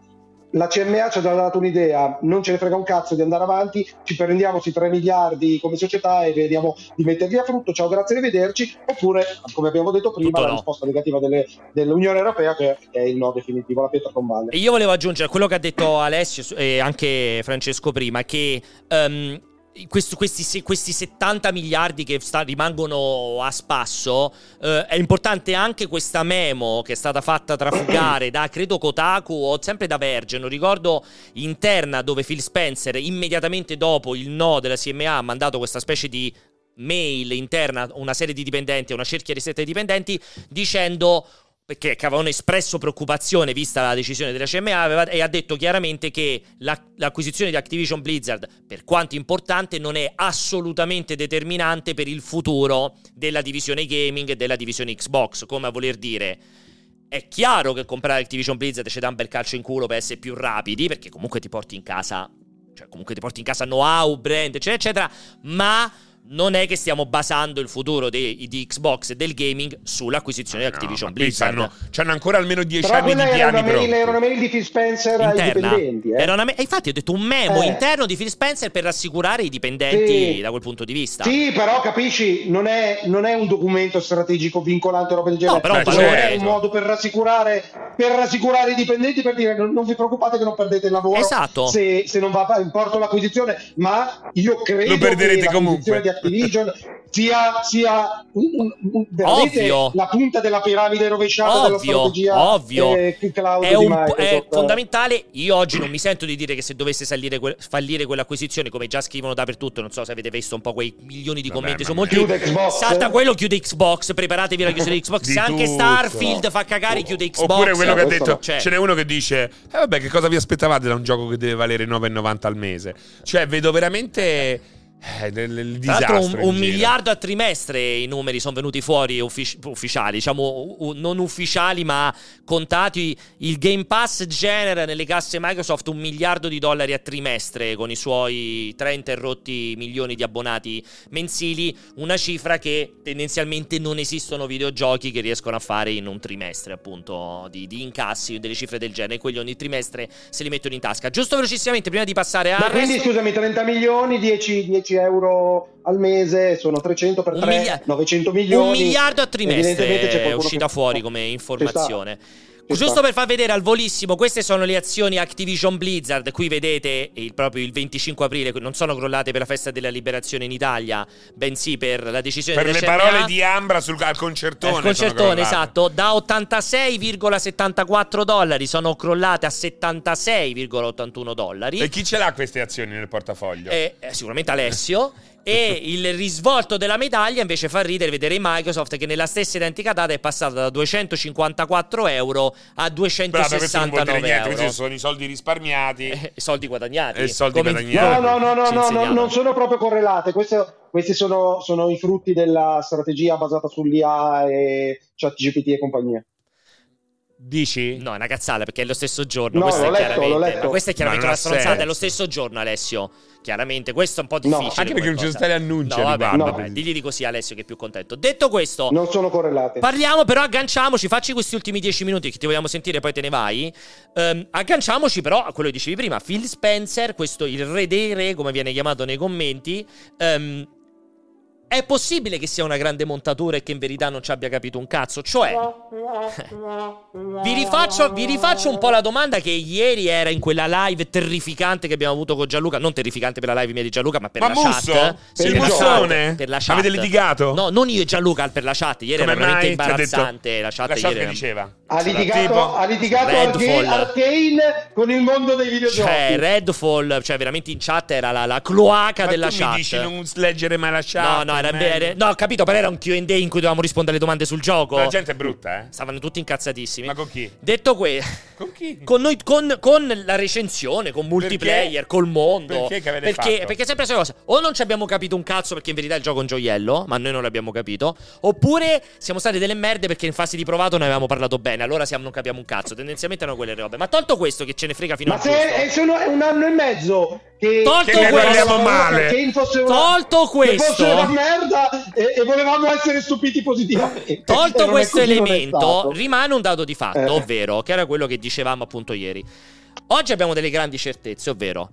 la CMA ci ha dato un'idea, non ce ne frega un cazzo di andare avanti, ci prendiamo questi 3 miliardi come società e vediamo di metterli a frutto, ciao grazie, arrivederci, oppure come abbiamo detto prima Tutto la no. risposta negativa delle, dell'Unione Europea che è il no definitivo, la pietra tombale. E io volevo aggiungere quello che ha detto Alessio e anche Francesco prima, che um, questo, questi, questi, 70 miliardi che sta, rimangono a spasso, eh, è importante anche questa memo che è stata fatta trafugare da credo Kotaku o sempre da Verge, non ricordo, interna dove Phil Spencer immediatamente dopo il no della CMA ha mandato questa specie di mail interna a una serie di dipendenti, a una cerchia di dipendenti, dicendo perché avevano espresso preoccupazione vista la decisione della CMA aveva, e ha detto chiaramente che la, l'acquisizione di Activision Blizzard, per quanto importante, non è assolutamente determinante per il futuro della divisione gaming e della divisione Xbox, come a voler dire è chiaro che comprare Activision Blizzard ci dà un bel calcio in culo per essere più rapidi, perché comunque ti porti in casa, cioè comunque ti porti in casa know-how, brand, eccetera, eccetera, ma non è che stiamo basando il futuro di, di Xbox e del gaming sull'acquisizione di Activision no, Blizzard. Hanno, c'hanno ancora almeno 10 anni di piani era mail, era una mail di Phil Spencer Interna. ai dipendenti. Eh. Era una infatti ho detto un memo eh. interno di Phil Spencer per rassicurare i dipendenti sì. da quel punto di vista. Sì, però capisci, non è, non è un documento strategico vincolante roba del genere. No, però un valore. è un modo per rassicurare, per rassicurare i dipendenti per dire non, non, vi preoccupate che non perdete il lavoro esatto. se, se non va in porto l'acquisizione, ma io credo Lo perderete che comunque. di Activision sia, sia un, un, ovvio. la punta della piramide rovesciata ovvio, della strategia ovvio. Eh, cloud è, un, è fondamentale. Io oggi non mi sento di dire che se dovesse salire que- fallire quell'acquisizione, come già scrivono dappertutto, non so se avete visto un po' quei milioni di Vabbè, commenti su molti. Chiude Xbox. Salta quello, chiude Xbox. Preparatevi alla chiusura di Xbox. Di se anche tutto. Starfield fa cagare, chiude Xbox. Oppure quello che ha detto. Cioè- ce n'è uno che dice: Eh, vabbè, che cosa vi aspettavate da un gioco che deve valere 9,90 al mese? Cioè, vedo veramente. Eh, del, il Tra l'altro, disastro. un, un miliardo a trimestre i numeri sono venuti fuori uffici- ufficiali, diciamo u- non ufficiali, ma contati. Il Game Pass genera nelle casse Microsoft un miliardo di dollari a trimestre con i suoi 30 e rotti milioni di abbonati mensili. Una cifra che tendenzialmente non esistono videogiochi che riescono a fare in un trimestre, appunto, di, di incassi, delle cifre del genere. Quelli ogni trimestre se li mettono in tasca. Giusto velocissimamente, prima di passare a. Quindi scusami, 30 milioni, 10, 10 euro al mese, sono 300 per Un 3, milia- 900 milioni. Un miliardo a trimestre è uscita che- fuori come informazione. Giusto sta. per far vedere al volissimo, queste sono le azioni Activision Blizzard. Qui vedete il, proprio il 25 aprile, non sono crollate per la festa della liberazione in Italia, bensì per la decisione Per le della parole di Ambra sul al concertone. Sono concertone, esatto, da 86,74 dollari sono crollate a 76,81 dollari. E chi ce l'ha queste azioni nel portafoglio? Eh, eh, sicuramente Alessio. e il risvolto della medaglia invece fa ridere vedere Microsoft che nella stessa identica data è passata da 254 euro a Bravo, questo non vuol 269 dire niente, euro. questi sono i soldi risparmiati. Eh, soldi guadagnati. Eh, soldi Come- guadagnati. No, no, no, no, no, non sono proprio correlate. Queste, questi sono, sono i frutti della strategia basata sull'IA e ChatGPT e compagnia. Dici? No, è una cazzata perché è lo stesso giorno. No, questo l'ho è letto, chiaramente, l'ho letto. Ma questa è chiaramente una stronzata. È lo stesso giorno, Alessio. Chiaramente, questo è un po' No, difficile. Anche perché non ci sono stati annunci No, vabbè, riguardo. vabbè, digli di così, Alessio, che è più contento. Detto questo, Non sono correlate. Parliamo però, agganciamoci, facci questi ultimi dieci minuti che ti vogliamo sentire, poi te ne vai. Ehm, agganciamoci però a quello che dicevi prima, Phil Spencer, questo il re dei re, come viene chiamato nei commenti. ehm, è possibile che sia una grande montatura e che in verità non ci abbia capito un cazzo? Cioè, vi rifaccio, vi rifaccio un po' la domanda che ieri era in quella live terrificante che abbiamo avuto con Gianluca. Non terrificante per la live mia di Gianluca, ma per Ma la Musso? chat. Per per il la mussone? chat, per la chat. Avete litigato? No, non io e Gianluca, per la chat. Ieri Come era veramente imbarazzante. La chat, La chat ieri diceva? Ha litigato, Tipo- ha litigato Redfall. Arcane, Arcane con il mondo dei videogiochi. Cioè, Redfall, cioè veramente in chat era la, la cloaca Ma della tu chat. mi dici non leggere mai la chat? No, no, era, meglio. era- no, ho capito, però era un QA in cui dovevamo rispondere alle domande sul gioco. Ma La gente è brutta, eh? Stavano tutti incazzatissimi. Ma con chi? Detto questo, Con chi? con, noi, con, con la recensione, con multiplayer, col mondo. Perché che avete perché, fatto? perché è sempre la stessa cosa. O non ci abbiamo capito un cazzo perché in verità il gioco è un gioiello, ma noi non l'abbiamo capito. Oppure siamo stati delle merde perché in fase di provato ne avevamo parlato bene. Allora siamo, non capiamo un cazzo. Tendenzialmente erano quelle robe. Ma tolto questo che ce ne frega fino Ma a se giusto. è, sono è un anno e mezzo che, Tolto che questo- parliamo male. Che fosse una, Tolto che questo- fosse una merda e, e volevamo essere stupiti positivamente. Tolto questo elemento, rimane un dato di fatto, Eh. ovvero, che era quello che dicevamo appunto ieri. Oggi abbiamo delle grandi certezze, ovvero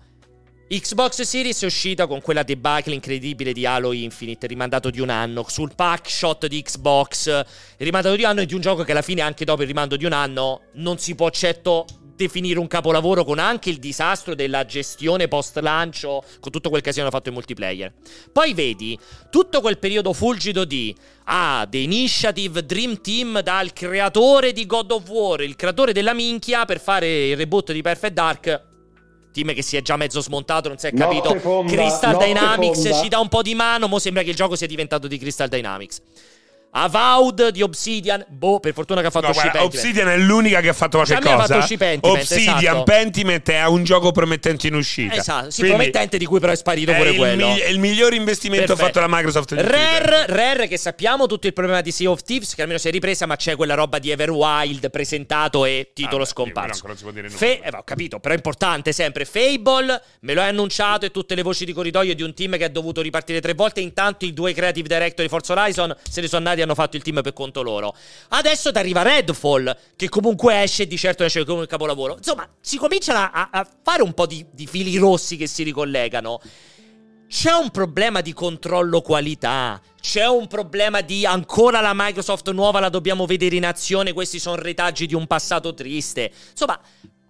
Xbox Series è uscita con quella debacle incredibile di Halo Infinite, rimandato di un anno, sul pack shot di Xbox, rimandato di un anno e di un gioco che alla fine anche dopo il rimando di un anno non si può certo definire un capolavoro con anche il disastro della gestione post lancio con tutto quel casino fatto in multiplayer. Poi vedi tutto quel periodo fulgido di ah, The Initiative Dream Team dal creatore di God of War, il creatore della minchia per fare il reboot di Perfect Dark. Team che si è già mezzo smontato, non si è capito. fonda, Crystal Dynamics fonda. ci dà un po' di mano. Mo sembra che il gioco sia diventato di Crystal Dynamics. Avowed di Obsidian. Boh, per fortuna che ha fatto No, guarda. Obsidian è l'unica che ha fatto qualche Cioè, a me ha cosa. fatto Pentiment, Obsidian, esatto. Pentiment è un gioco promettente in uscita. Esatto, sì, Quindi promettente di cui però è sparito è pure il, quello. migli- è il miglior investimento Perfetto. fatto da Microsoft. Rare. Rare, che sappiamo tutto il problema di Sea of Thieves, che almeno si è ripresa, ma c'è quella roba di Everwild presentato e titolo Ah, beh, quello scomparso. ancora non si può dire nulla. Fe- eh, ho capito, però è importante sempre. Fable, me lo hai annunciato e tutte le voci di corridoio di un team che ha dovuto ripartire tre volte. Intanto i due creative director di Forza Horizon se ne sono andati e hanno fatto il team per conto loro. Adesso ti arriva Redfall, che comunque esce di certo esce come un capolavoro. Insomma, si cominciano a, a fare un po' di, di fili rossi che si ricollegano. C'è un problema di controllo qualità. C'è un problema di ancora la Microsoft nuova la dobbiamo vedere in azione. Questi sono retaggi di un passato triste. Insomma,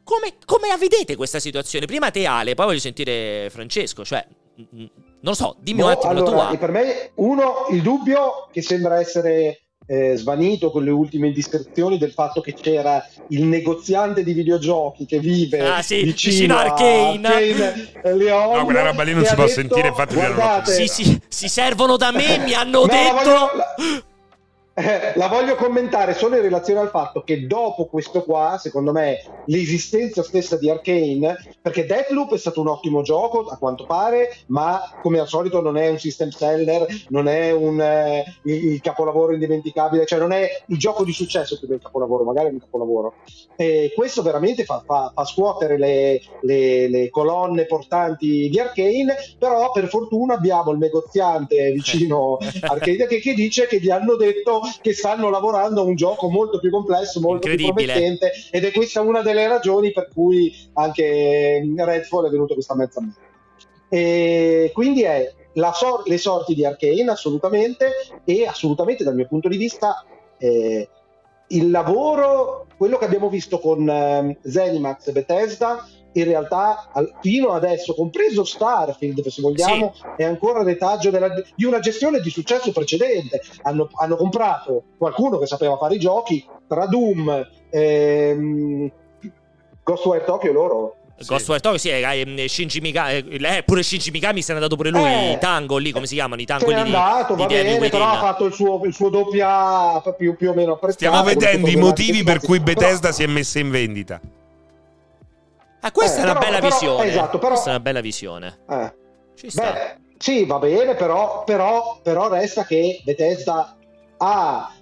come, come la vedete questa situazione? Prima te, Ale, poi voglio sentire Francesco. Cioè, mm, Non lo so, dimmi No, un attimo allora, la tua. e per me, uno, il dubbio che sembra essere eh, svanito con le ultime indiscrezioni del fatto che c'era il negoziante di videogiochi che vive Ah, sì, vicino, vicino a Arcane. Arcane, eh, Leon, No, quella roba lì non si può detto, sentire, infatti guardate, Sì, sì, si servono da me, mi hanno No, la detto... voglio- la- eh, la voglio commentare solo in relazione al fatto che dopo questo qua, secondo me, l'esistenza stessa di Arkane, perché Deathloop è stato un ottimo gioco a quanto pare, ma come al solito non è un system seller, non è un, eh, il, capolavoro indimenticabile, cioè non è il gioco di successo più del capolavoro, magari è un capolavoro. E questo veramente fa, fa- fa scuotere le, le- le colonne portanti di Arkane, però per fortuna abbiamo il negoziante vicino a Arcade che, che dice che gli hanno detto che stanno lavorando a un gioco molto più complesso, molto più promettente ed è questa una delle ragioni per cui anche Redfall è venuto questa mezza merda. E quindi è la sor- le sorti di Arkane assolutamente e assolutamente dal mio punto di vista eh, il lavoro, quello che abbiamo visto con ehm, Zenimax e Bethesda in realtà al- fino adesso, compreso Starfield se vogliamo, è ancora retaggio della- di una gestione di successo precedente. Hanno, hanno comprato qualcuno che sapeva fare i giochi, tra Doom, ehm, Ghostwire Tokyo loro. Ghostwire Tokyo, sì, eh, eh, Shinji Mikami, eh, pure Shinji Mikami se n'è andato pure lui, Eh. i tango lì, come si chiamano? I tango lì di, andato, di va Daily bene, però ha fatto il suo, il suo doppia più, più o meno apprezzato. Stiamo vedendo i motivi per cui. Bethesda si è messa in vendita. Ah, questa Eh, è una però- bella però- visione. esatto, però- Questa è una bella visione. Eh. Ci sta. Beh, sì, va bene, però, però, però resta che Bethesda ha.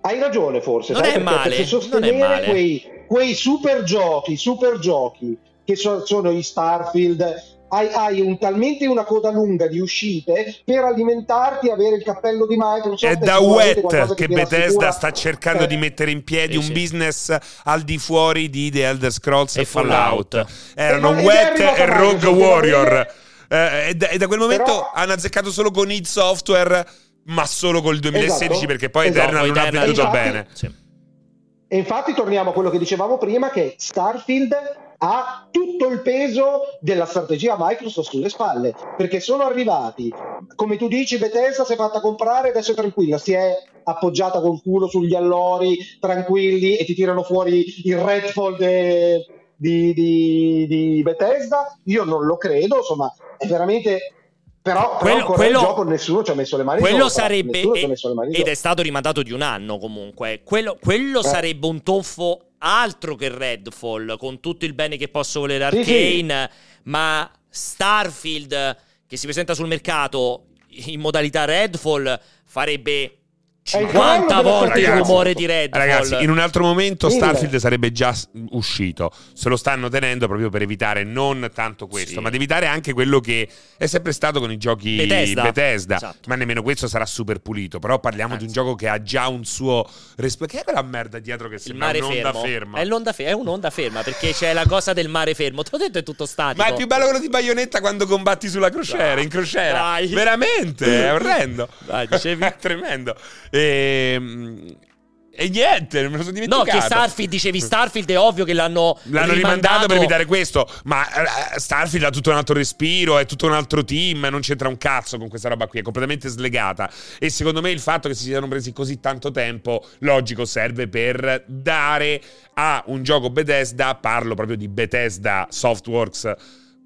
Hai ragione, forse. Non sai è male, Perché non è sostenere male. Quei, quei super giochi, super giochi che so- sono i Starfield. Hai, hai un, talmente una coda lunga di uscite per alimentarti e avere il cappello di Microsoft. È e da wet che ti Bethesda sta cercando Eh, di mettere in piedi Sì, un sì. business al di fuori di The Elder Scrolls E e Fallout. Fallout. Erano Eh, è Wet e Rogue Warrior. Eh, e, da, e da quel momento Però- hanno azzeccato solo con id Software, ma solo col 2016 Esatto, perché poi esatto. Eternal non ha Eternal- venduto Infatti- bene. Sì. E infatti torniamo a quello che dicevamo prima, che Starfield ha tutto il peso della strategia Microsoft sulle spalle, perché sono arrivati, come tu dici, Bethesda si è fatta comprare, adesso è tranquilla, si è appoggiata col culo sugli allori, tranquilli, e ti tirano fuori il Redfall de- di, di- di Bethesda. Io non lo credo, insomma, è veramente... Però, però Quello- ancora quello- gioco nessuno ci ha messo le mani Quello sopra, sarebbe, e- messo le mani ed sopra. è stato rimandato di un anno comunque. Quello, quello Eh. sarebbe un tonfo altro che Redfall, con tutto il bene che posso volere Sì, Arcane, ma Starfield che si presenta sul mercato in modalità Redfall farebbe 50 crollo della volte il rumore di Redfall. Ragazzi, in un altro momento. Starfield sarebbe già uscito. Se lo stanno tenendo proprio per evitare non tanto questo, Sì. ma di evitare anche quello che è sempre stato con i giochi Bethesda. Esatto. Ma nemmeno questo sarà super pulito. Però parliamo di un Anzi. gioco che ha già un suo rispetto. Che è quella merda dietro che il sembra mare un'onda fermo. ferma? È, l'onda fe- è un'onda ferma perché c'è la cosa del mare fermo. Te l'ho detto, è tutto statico. Ma è più bello quello di Bayonetta quando combatti sulla crociera, Dai, in crociera. dai. Veramente, è orrendo. Dai, dicevi? è tremendo. E, e niente, me lo sono No, dimenticato. che Starfield, dicevi Starfield, è ovvio che l'hanno, L'hanno rimandato per evitare questo, ma eh, Starfield ha tutto un altro respiro, è tutto un altro team, non c'entra un cazzo con questa roba qui, è completamente slegata. E secondo me il fatto che si siano presi così tanto tempo, logico, serve per dare a un gioco Bethesda, parlo proprio di Bethesda Softworks,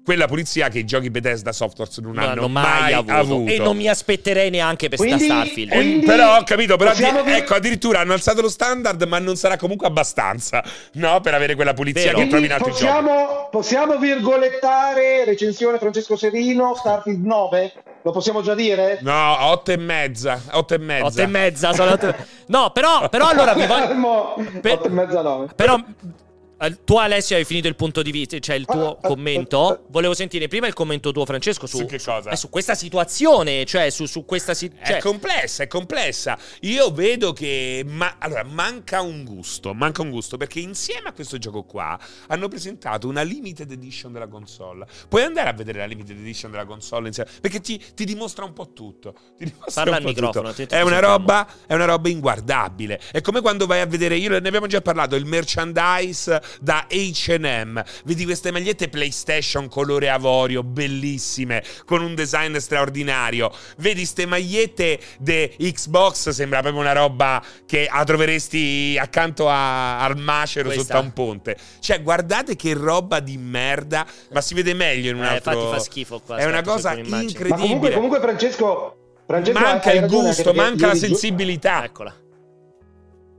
quella pulizia che i giochi Bethesda Softworks non, non hanno mai avuto. avuto. E non mi aspetterei neanche per Quindi- sta Starfield. Quindi però ho capito, però possiamo di- dire- ecco, addirittura hanno alzato lo standard, ma non sarà comunque abbastanza, no? Per avere quella pulizia Vero. che trovi in altri giochi. possiamo, possiamo virgolettare recensione Francesco Serino, Starfield 9? Lo possiamo già dire? No, otto e mezza. Otto e mezza. Otto e mezza. Sono otto- No, però, però allora vi voglio... Fermo, Per- otto e mezza 9. Però tu Alessio hai finito il punto di vista, cioè il tuo Ah, ah, commento. ah, Volevo sentire prima il commento tuo Francesco su, Su che cosa? eh, su questa situazione, cioè su, su questa È situazione. complessa, è complessa. Io vedo che ma- allora, manca un gusto, manca un gusto perché insieme a questo gioco qua hanno presentato una limited edition della console. Puoi andare a vedere la limited edition della console insieme perché ti, ti dimostra un po' tutto. Ti dimostra Parla un al po' microfono, tutto. È una roba, è una roba inguardabile. È come quando vai a vedere, io ne abbiamo già parlato, il merchandise da H&M. Vedi queste magliette PlayStation colore avorio, bellissime, con un design straordinario. Vedi queste magliette de Xbox, sembra proprio una roba che la troveresti accanto a, al macero Questa. sotto a un ponte. Cioè, guardate che roba di merda, ma si vede meglio in un Eh, altro... infatti fa schifo qua, È una cosa un'immagine. Ma incredibile. comunque, comunque Francesco, Francesco manca il gusto, manca la sensibilità. Eccola.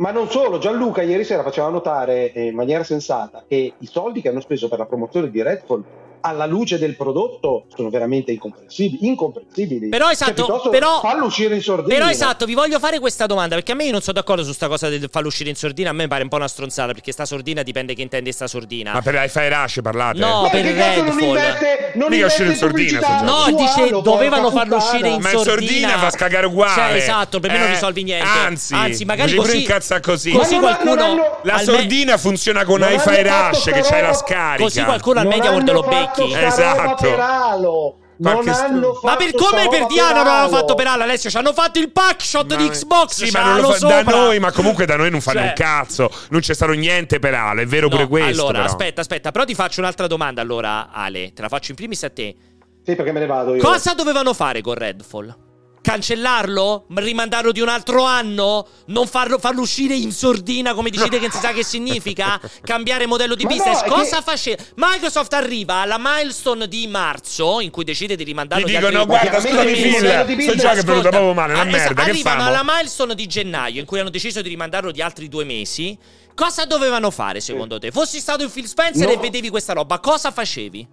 Ma non solo, Gianluca ieri sera faceva notare eh, in maniera sensata che i soldi che hanno speso per la promozione di Redfall alla luce del prodotto sono veramente incomprensibili. incomprensibili. Però Cioè, esatto, però- fallo uscire in sordina. Però esatto, vi voglio fare questa domanda perché a me io non sono d'accordo su sta cosa del farlo uscire in sordina, a me pare un po' una stronzata perché sta sordina dipende che intende sta sordina. Ma per Hi-Fi Rush parlate? No, Ma per che cazzo non Redfall. investe, non Mica uscire in sordina, No, dice porca dovevano farlo puttana. uscire in Ma in sordina. sordina fa scagare uguale. Cioè, esatto, per me non Eh, risolvi niente. Anzi, Anzi, magari così incazza così. Così Ma non qualcuno non hanno- La sordina funziona con Non Hi-Fi hanno fatto Rush che c'hai la scarica. Così qualcuno al Non media te lo hanno sta Esatto. roba per Halo. Non hanno fatto Ma per come per Diana non l'hanno fatto per Alla Alessio? Ci hanno fatto il pack shot di Xbox. Sì, ma non lo fa da noi, ma comunque da noi non fanno Cioè- un cazzo. Non c'è stato niente per Ale, è vero pure No, questo. Allora, però. aspetta, aspetta, però ti faccio un'altra domanda allora, Ale. Te la faccio in primis a te. Sì, perché me ne vado io. Cosa dovevano fare con Redfall? Cancellarlo? Rimandarlo di un altro anno? Non farlo, farlo uscire in sordina come decide che non si sa che significa? Cambiare modello di Ma no, business? è Cosa che- faceva? Microsoft arriva alla milestone di marzo in cui decide di rimandarlo Gli di dicono, altri guarda, scusami Phil, sto business- gioco è Ascolta, proprio male, una ah, esatto, merda, che Arrivano famo? alla milestone di gennaio in cui hanno deciso di rimandarlo di altri due mesi. Cosa dovevano fare secondo te? Fossi stato il Phil Spencer No. e vedevi questa roba, cosa facevi?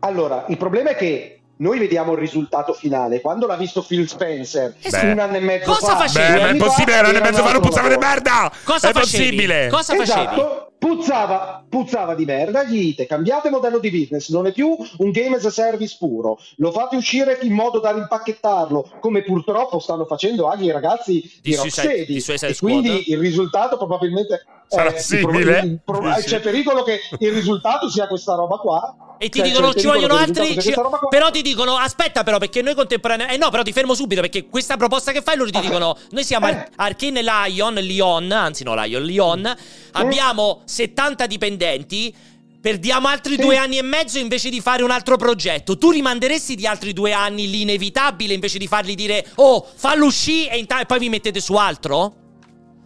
Allora, il problema è che noi vediamo il risultato finale. Quando l'ha visto Phil Spencer Esatto. un anno e mezzo Cosa fa, facevi? Beh, ma è possibile, un anno e mezzo fa, non puzzava di merda! Cosa è facevi? possibile! Cosa facevi? Esatto, puzzava, puzzava di merda, gli dite cambiate modello di business, non è più un game as a service puro, lo fate uscire in modo da rimpacchettarlo, come purtroppo stanno facendo anche i ragazzi di, Di Rocksteady, e quindi Squad? il risultato probabilmente Sarà eh, simile? il pro- Dici? c'è pericolo che il risultato sia questa roba qua. E ti Cioè, dicono ci vogliono altri. ci-. Però ti dicono aspetta, però, perché noi contemporaneamente. Eh no, però ti fermo subito perché questa proposta che fai loro ti Ah, dicono: Noi siamo eh. Ar- Arcane Lion, Lion, anzi no, Lion, Lion. Abbiamo 70 dipendenti. Perdiamo altri Sì. due anni e mezzo invece di fare un altro progetto. Tu rimanderesti di altri due anni l'inevitabile invece di fargli dire: Oh, fallo uscire e, inta- e poi vi mettete su altro?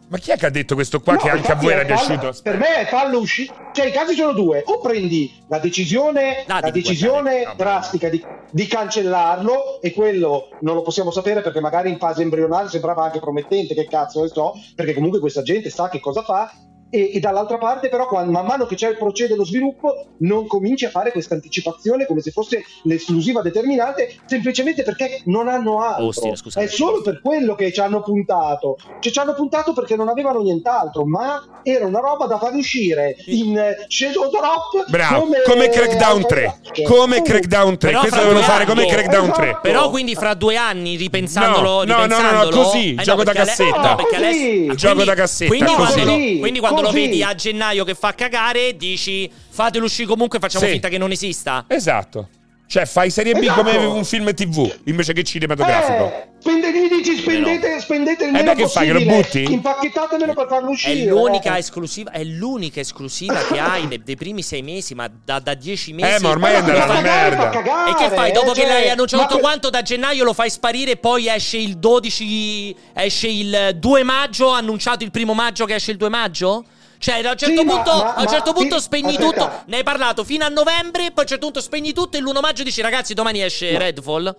Ma chi è che ha detto questo qua No, che anche a voi era fallo- piaciuto? Per me è fallo uscire. Cioè, i casi sono due: o prendi la decisione, Ah, la decisione guardare. drastica di, di cancellarlo, e quello non lo possiamo sapere perché magari in fase embrionale sembrava anche promettente. Che cazzo ne so, perché comunque questa gente sa che cosa fa. E, e dall'altra parte, però, quando, man mano che c'è il procede lo sviluppo, non cominci a fare questa anticipazione come se fosse l'esclusiva determinante, semplicemente perché non hanno altro. Ostine, scusa. È solo per quello che ci hanno puntato. Cioè, ci hanno puntato perché non avevano nient'altro, ma era una roba da far uscire in eh, Shadow Drop Bravo, come, come Crackdown 3. Come Crackdown 3. Però Questo dovevano fare come Crackdown 3. Esatto. Però quindi fra due anni, ripensandolo, No, no, no, no, no, ripensandolo- così, Eh no, gioco da cassetta. no, perché ah, Gioco da cassetta, Quindi così. quando, quindi quando lo vedi a gennaio che fa cagare, dici fatelo uscire comunque, facciamo Sì. finta che non esista. Esatto. Cioè, fai serie B Esatto. come un film TV invece che cinematografico. Eh, spende, gli dici spendete, spendete il Eh, meno beh, che fai, che lo butti? Impacchettatemelo per farlo È uscire. l'unica eh. esclusiva, è l'unica esclusiva che hai nei, dei primi sei mesi, ma da, da dieci mesi. Eh, ma ormai è Ma andata fa alla merda. cagare, E che fai? Dopo eh, che cioè, l'hai annunciato tutto que- quanto da gennaio lo fai sparire e poi esce il 12 esce il 2 maggio, annunciato il primo maggio che esce il 2 maggio? Cioè, a un certo Sì, ma- punto, ma- a un certo ma- punto sì, spegni aspetta. tutto. Ne hai parlato fino a novembre, poi a un certo punto spegni tutto e l'1 maggio dici "Ragazzi, domani esce Redfall".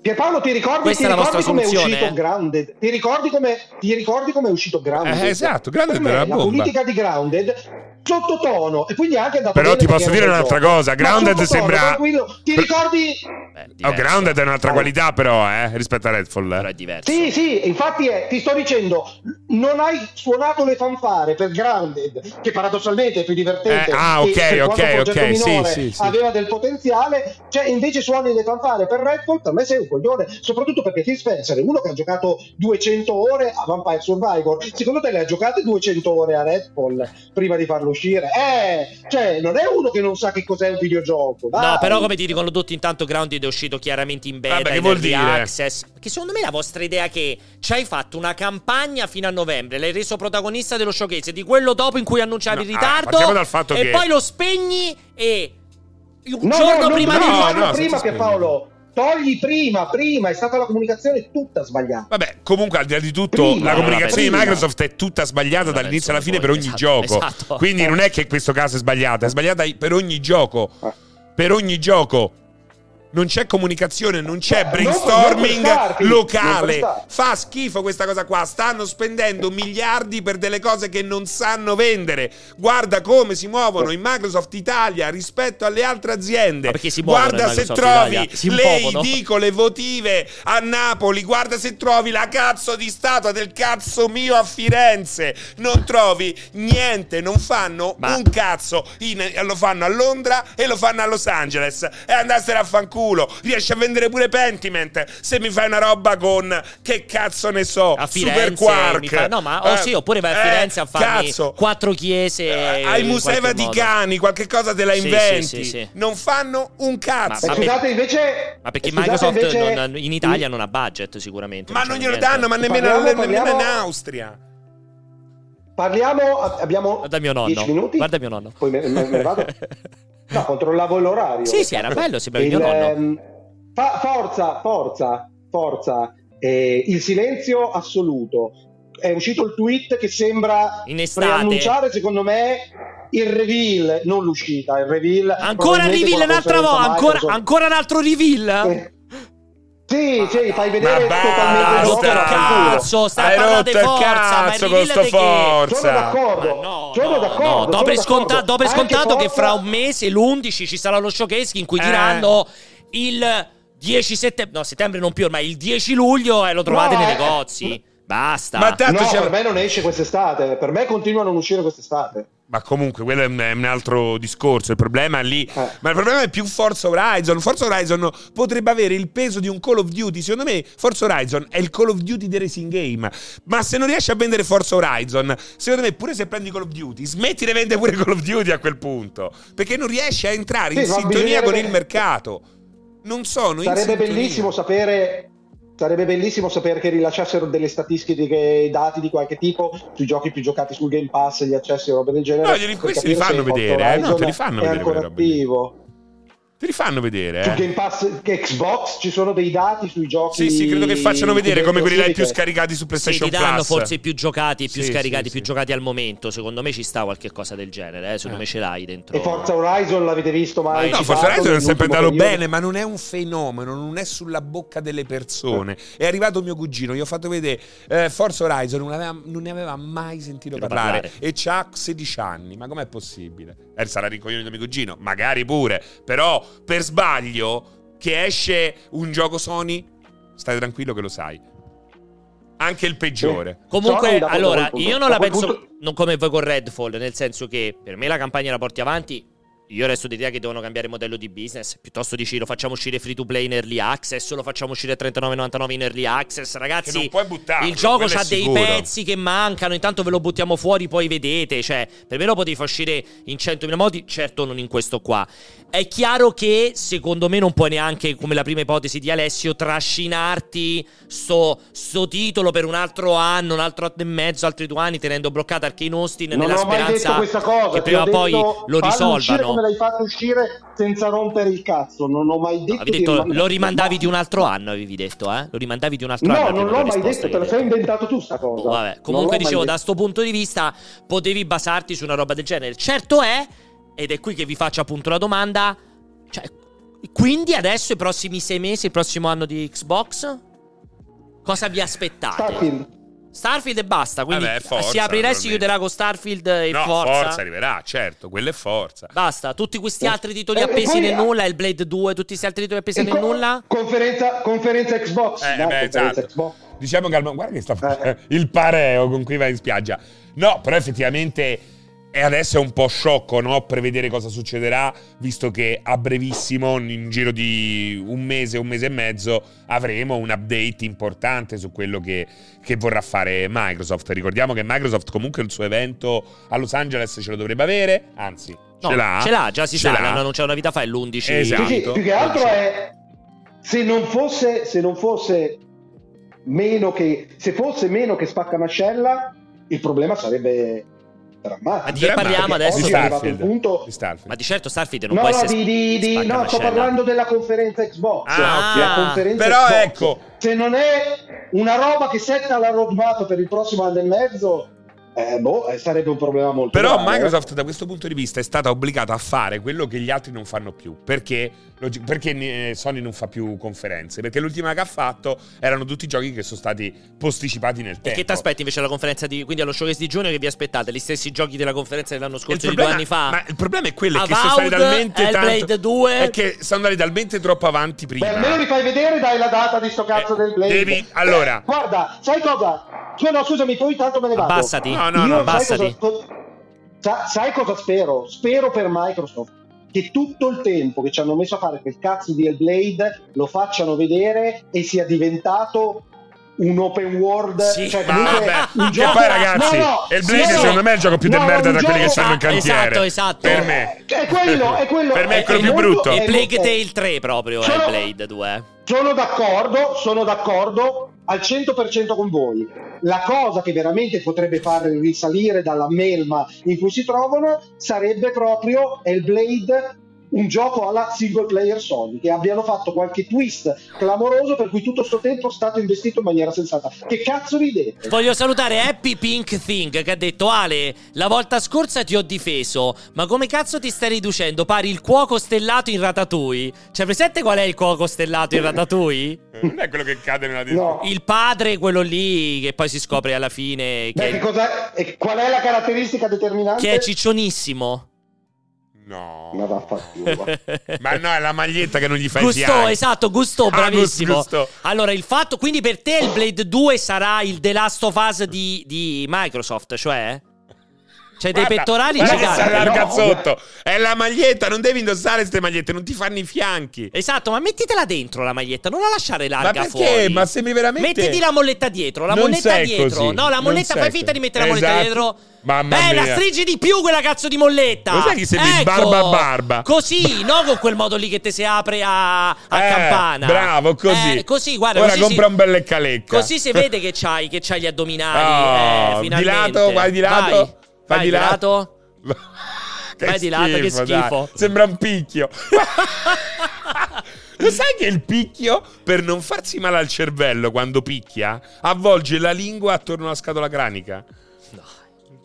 Pierpaolo, ti ricordi, Questa ti ricordi come è uscito eh? Grounded? Ti ricordi come, ti ricordi come è uscito Grounded? Eh, esatto, Grounded era la La bomba. politica di Grounded sottotono e quindi anche andato Però ti posso dire un un'altra cosa, Grounded sembra- tranquillo. Ti ricordi Beh, Oh. Grounded è un'altra qualità, però, eh, rispetto a Redfall. Però è diverso. Sì, sì, infatti è, ti sto dicendo, non hai suonato le fanfare per Grounded, che paradossalmente è più divertente. Eh, ah, ok, quanto ok, ok, sì, sì, sì. aveva del potenziale, cioè invece suoni le fanfare per Redfall, per me sei un coglione, soprattutto perché Phil Spencer è uno che ha giocato 200 ore a Vampire Survivor, secondo te le ha giocate 200 ore a Redfall prima di farlo uscire? Eh, cioè non è uno che non sa che cos'è un videogioco. No, dai. però come ti dicono tutti, intanto Grounded è uscito chiaramente in beta, Vabbè, che vuol dire? access. Perché secondo me la vostra idea è che ci hai fatto una campagna fino a novembre, l'hai reso protagonista dello showcase, di quello dopo in cui annunciavi No, il ah, ritardo, partiamo dal fatto e che- poi lo spegni e un No, giorno no, prima no, di no, no, no, prima spoiler. Pierpaolo. Togli prima, prima, è stata la comunicazione tutta sbagliata. Vabbè, comunque al di là di tutto, Prima, la comunicazione prima. di Microsoft è tutta sbagliata Vabbè, dall'inizio alla fine per ogni esatto, gioco. esatto. Quindi non è che in questo caso è sbagliata, è sbagliata per ogni gioco. Eh. Per ogni gioco. Non c'è comunicazione, non c'è Eh, non- brainstorming non per Starfield, locale. Fa schifo questa cosa qua. Stanno spendendo miliardi per delle cose che non sanno vendere. Guarda come si muovono in Microsoft Italia rispetto alle altre aziende. Si muovono Guarda se trovi le edicole votive a Napoli. Guarda se trovi la cazzo di statua del cazzo mio a Firenze. Non trovi niente, non fanno Ma- un cazzo. In- lo fanno a Londra e lo fanno a Los Angeles. E andassero a fanculo. Riesci a vendere pure Pentiment. Se mi fai una roba con che cazzo ne so, a Super Firenze Quark. mi fa- no ma oh Eh, sì oppure vai a eh, Firenze a farmi cazzo. quattro chiese Eh, ai Musei. Vaticani, qualche cosa te la Sì, sì, inventi. sì, sì. Non fanno un cazzo. Ma- scusate, invece. ma perché scusate, Microsoft invece- non- in Italia non ha budget sicuramente Ma c'è non glielo niente. danno, ma nemmeno, Parliamo- nemmeno in Austria. Parliamo. Abbiamo. Guarda mio nonno. 10 minuti. Guarda mio nonno. Poi me, me- me vado. No, controllavo l'orario. Sì, sì, era bello, sembrava il mio nonno. ehm, fa- forza, forza, forza. Eh, il silenzio assoluto. È uscito il tweet che sembra In preannunciare, secondo me, il reveal, non l'uscita, il reveal. Ancora reveal un'altra volta, ancora, ancora un altro reveal? Eh, Sì, sì, fai vedere Ma totalmente al culo. cazzo, stai Hai parlando rotto di il forza, ma il cazzo con sto forza. Sono d'accordo, Ma no, sono no, d'accordo. no, do sono per, d'accordo. sconta- do per scontato che fra un mese, l'11, ci sarà lo showcase in cui Eh. diranno il 10 settembre, no, settembre non più ormai, il 10 luglio e lo trovate No, nei eh. negozi. Basta. Ma tanto No, per me non esce quest'estate. Per me continua a non uscire quest'estate. Ma comunque, quello è un, è un altro discorso. Il problema è lì. Eh. Ma il problema è più Forza Horizon. Forza Horizon potrebbe avere il peso di un Call of Duty. Secondo me, Forza Horizon è il Call of Duty dei racing game. Ma se non riesci a vendere Forza Horizon, secondo me, pure se prendi Call of Duty, smetti di vendere pure Call of Duty a quel punto. Perché non riesci a entrare in Sì, ma sintonia bisognerebbe- con il mercato. Non sono in Sarebbe bellissimo sapere. Sarebbe bellissimo sapere che rilasciassero delle statistiche, dati di qualche tipo sui giochi più giocati sul Game Pass, gli accessi e robe del genere. No, glieli- questi li fanno vedere, eh, no, te li fanno è vedere ancora robe lì. attivo. Te li fanno vedere, eh. Game Pass che Xbox ci sono dei dati sui giochi. Sì, sì, credo che facciano vedere come quelli là più scaricati su Sì, PlayStation ti danno Plus. forse i più giocati, i più Sì, scaricati, sì, i più sì. giocati al momento. Secondo me ci sta qualche cosa del genere. Eh? Secondo Eh. me ce l'hai dentro. E Forza Horizon l'avete visto mai? No, Forza Horizon è sempre andato periodo? bene, ma non è un fenomeno, non è sulla bocca delle persone. È arrivato mio cugino, gli ho fatto vedere eh, Forza Horizon, non, aveva- non ne aveva mai sentito parlare, parlare. e c'ha 16 anni. Ma com'è possibile? Eh, sarà ricoglione di mio cugino, magari pure, però per sbaglio che esce un gioco Sony, stai tranquillo che lo sai. Anche il peggiore. Comunque, da quel allora, punto- io non la penso punto- non come voi con Redfall, nel senso che per me la campagna la porti avanti. Io resto d'idea che devono cambiare modello di business. Piuttosto dici lo facciamo uscire free to play in early access, o lo facciamo uscire a 39,99 in early access. Che Ragazzi, non puoi buttarlo, il gioco ha dei pezzi che mancano. Intanto ve lo buttiamo fuori, poi vedete. Cioè, per me lo potevi far uscire in 100.000 modi, certo non in questo qua. È chiaro che secondo me non puoi neanche, come la prima ipotesi di Alessio, trascinarti sto, sto titolo per un altro anno, un altro anno e mezzo, altri due anni, tenendo bloccato Arcane Austin Non nella ho mai detto speranza questa cosa. che prima o poi lo risolvano. Come l'hai fatto uscire senza rompere il cazzo. Non ho mai detto. Di detto, rimandare- lo rimandavi di un altro anno, avevi detto, eh? Lo rimandavi di un altro No, anno. la non l'ho mai detto, te lo sei inventato tu sta cosa. Oh, vabbè. Comunque dicevo, da sto punto di vista potevi basarti su una roba del genere. Certo è, ed è qui che vi faccio appunto la domanda, cioè, quindi adesso i prossimi sei mesi, il prossimo anno di Xbox, cosa vi aspettate? Starfield. Starfield e basta, quindi Vabbè, Forza, si aprirà e si chiuderà con Starfield e No, Forza. forza arriverà, certo, quello è forza. Basta, tutti questi Eh, altri titoli e- e appesi nel nulla, il Blade 2, tutti questi altri titoli appesi E nel nulla. Conferenza, conferenza Xbox. Eh, dai, beh, conferenza esatto. Xbox. Diciamo che al guarda che sta Eh. il pareo con cui vai in spiaggia. No, però effettivamente e adesso è un po' sciocco, no? Prevedere cosa succederà, visto che a brevissimo, in giro di un mese, un mese e mezzo, avremo un update importante su quello che, che vorrà fare Microsoft. Ricordiamo che Microsoft comunque il suo evento a Los Angeles ce lo dovrebbe avere, anzi, No, ce l'ha. ce l'ha, già si Ce sa, l'ha. l'hanno annunciato una vita fa, è l'11. Esatto. Sì, sì, più che altro è se non fosse, se non fosse meno che se fosse meno che spaccamascella, il problema sarebbe drammatico. Ma di che parliamo adesso? Di è arrivato Starfield. un punto Di Starfield. Ma di certo Starfield non No, può no, essere di, di- di- no, sto parlando della conferenza Xbox. Ah, ok. La conferenza Però Xbox. ecco. Se non è una roba che setta la roadmap per il prossimo anno e mezzo, eh, boh, eh, sarebbe un problema molto Però grave, eh. Microsoft da questo punto di vista è stata obbligata a fare quello che gli altri non fanno più. Perché, perché ne- Sony non fa più conferenze? Perché l'ultima che ha fatto erano tutti giochi che sono stati posticipati nel E tempo. che ti aspetti invece alla conferenza di quindi allo showcase di giugno che vi aspettate? Gli stessi giochi della conferenza dell'anno scorso di problema- due anni fa? Ma il problema è quello è che sono stati Avowed, talmente Hellblade tanto 2. è che sono andati talmente troppo avanti prima. Beh, almeno li fai vedere, dai la data di sto cazzo Eh, del Blade. devi- allora. Guarda, sai cosa? Cioè, no, scusami, poi tanto me ne vado. Abbassati. No, no, Io no, sai abbassati. cosa, sa- sai cosa spero? Spero per Microsoft che tutto il tempo che ci hanno messo a fare quel cazzo di Hellblade lo facciano vedere e sia diventato un open world. Sì, cioè, comunque vabbè, un gioco- poi ragazzi, No, no, il Blade sì, secondo me è il gioco più No, de merda tra quelli che stanno in Ah, cantiere. esatto, esatto. Per me. È quello, è quello. Per me è quello più molto- brutto. E è Plague Tale 3 proprio Sono- Hellblade 2. Sono d'accordo, sono d'accordo al 100% con voi. La cosa che veramente potrebbe farli risalire dalla melma in cui si trovano sarebbe proprio Hellblade un gioco alla single player Sony che abbiano fatto qualche twist clamoroso per cui tutto sto tempo è stato investito in maniera sensata. Che cazzo ridete? Voglio salutare Happy Pink Thing che ha detto Ale, la volta scorsa ti ho difeso, ma come cazzo ti stai riducendo? Pari il cuoco stellato in Ratatouille? C'è presente qual è il cuoco stellato in Ratatouille? Non è quello che cade nella No. Il padre, quello lì, che poi si scopre alla fine Beh, che, che cosa- e qual è la caratteristica determinante? che è ciccionissimo. No. Ma vaffanculo. Ma no, è la maglietta che non gli fa i Gusto, fianchi. esatto, Gusto, Ah, bravissimo. Gusto. Allora, il fatto, quindi per te il Blade 2 sarà il The Last of Us di, di Microsoft, cioè? C'è dei pettorali giganti. allarga No, sotto. È la maglietta, non devi indossare queste magliette, non ti fanno i fianchi. Esatto, ma mettitela dentro la maglietta, non la lasciare larga Ma perché? fuori. Ma sembri veramente- Mettiti la molletta dietro, la Non molletta sei dietro. così, No, la molletta sei fai finta di mettere la molletta Esatto. dietro. Mamma Bella, mia. stringi di più quella cazzo di molletta. Lo sai che sembri ecco. barba barba? Così, no con quel modo lì che te si apre a, a Eh, campana. Bravo, così. Eh, così, guarda, Ora così compra si- un bel lecca-lecca. Così si vede che c'hai, che c'hai gli addominali. Oh, eh, di lato, vai di lato. Vai, Vai vai di lato. Che Vai di lato, che dai. schifo. Sembra un picchio. Lo sai che il picchio, per non farsi male al cervello quando picchia, avvolge la lingua attorno alla scatola cranica?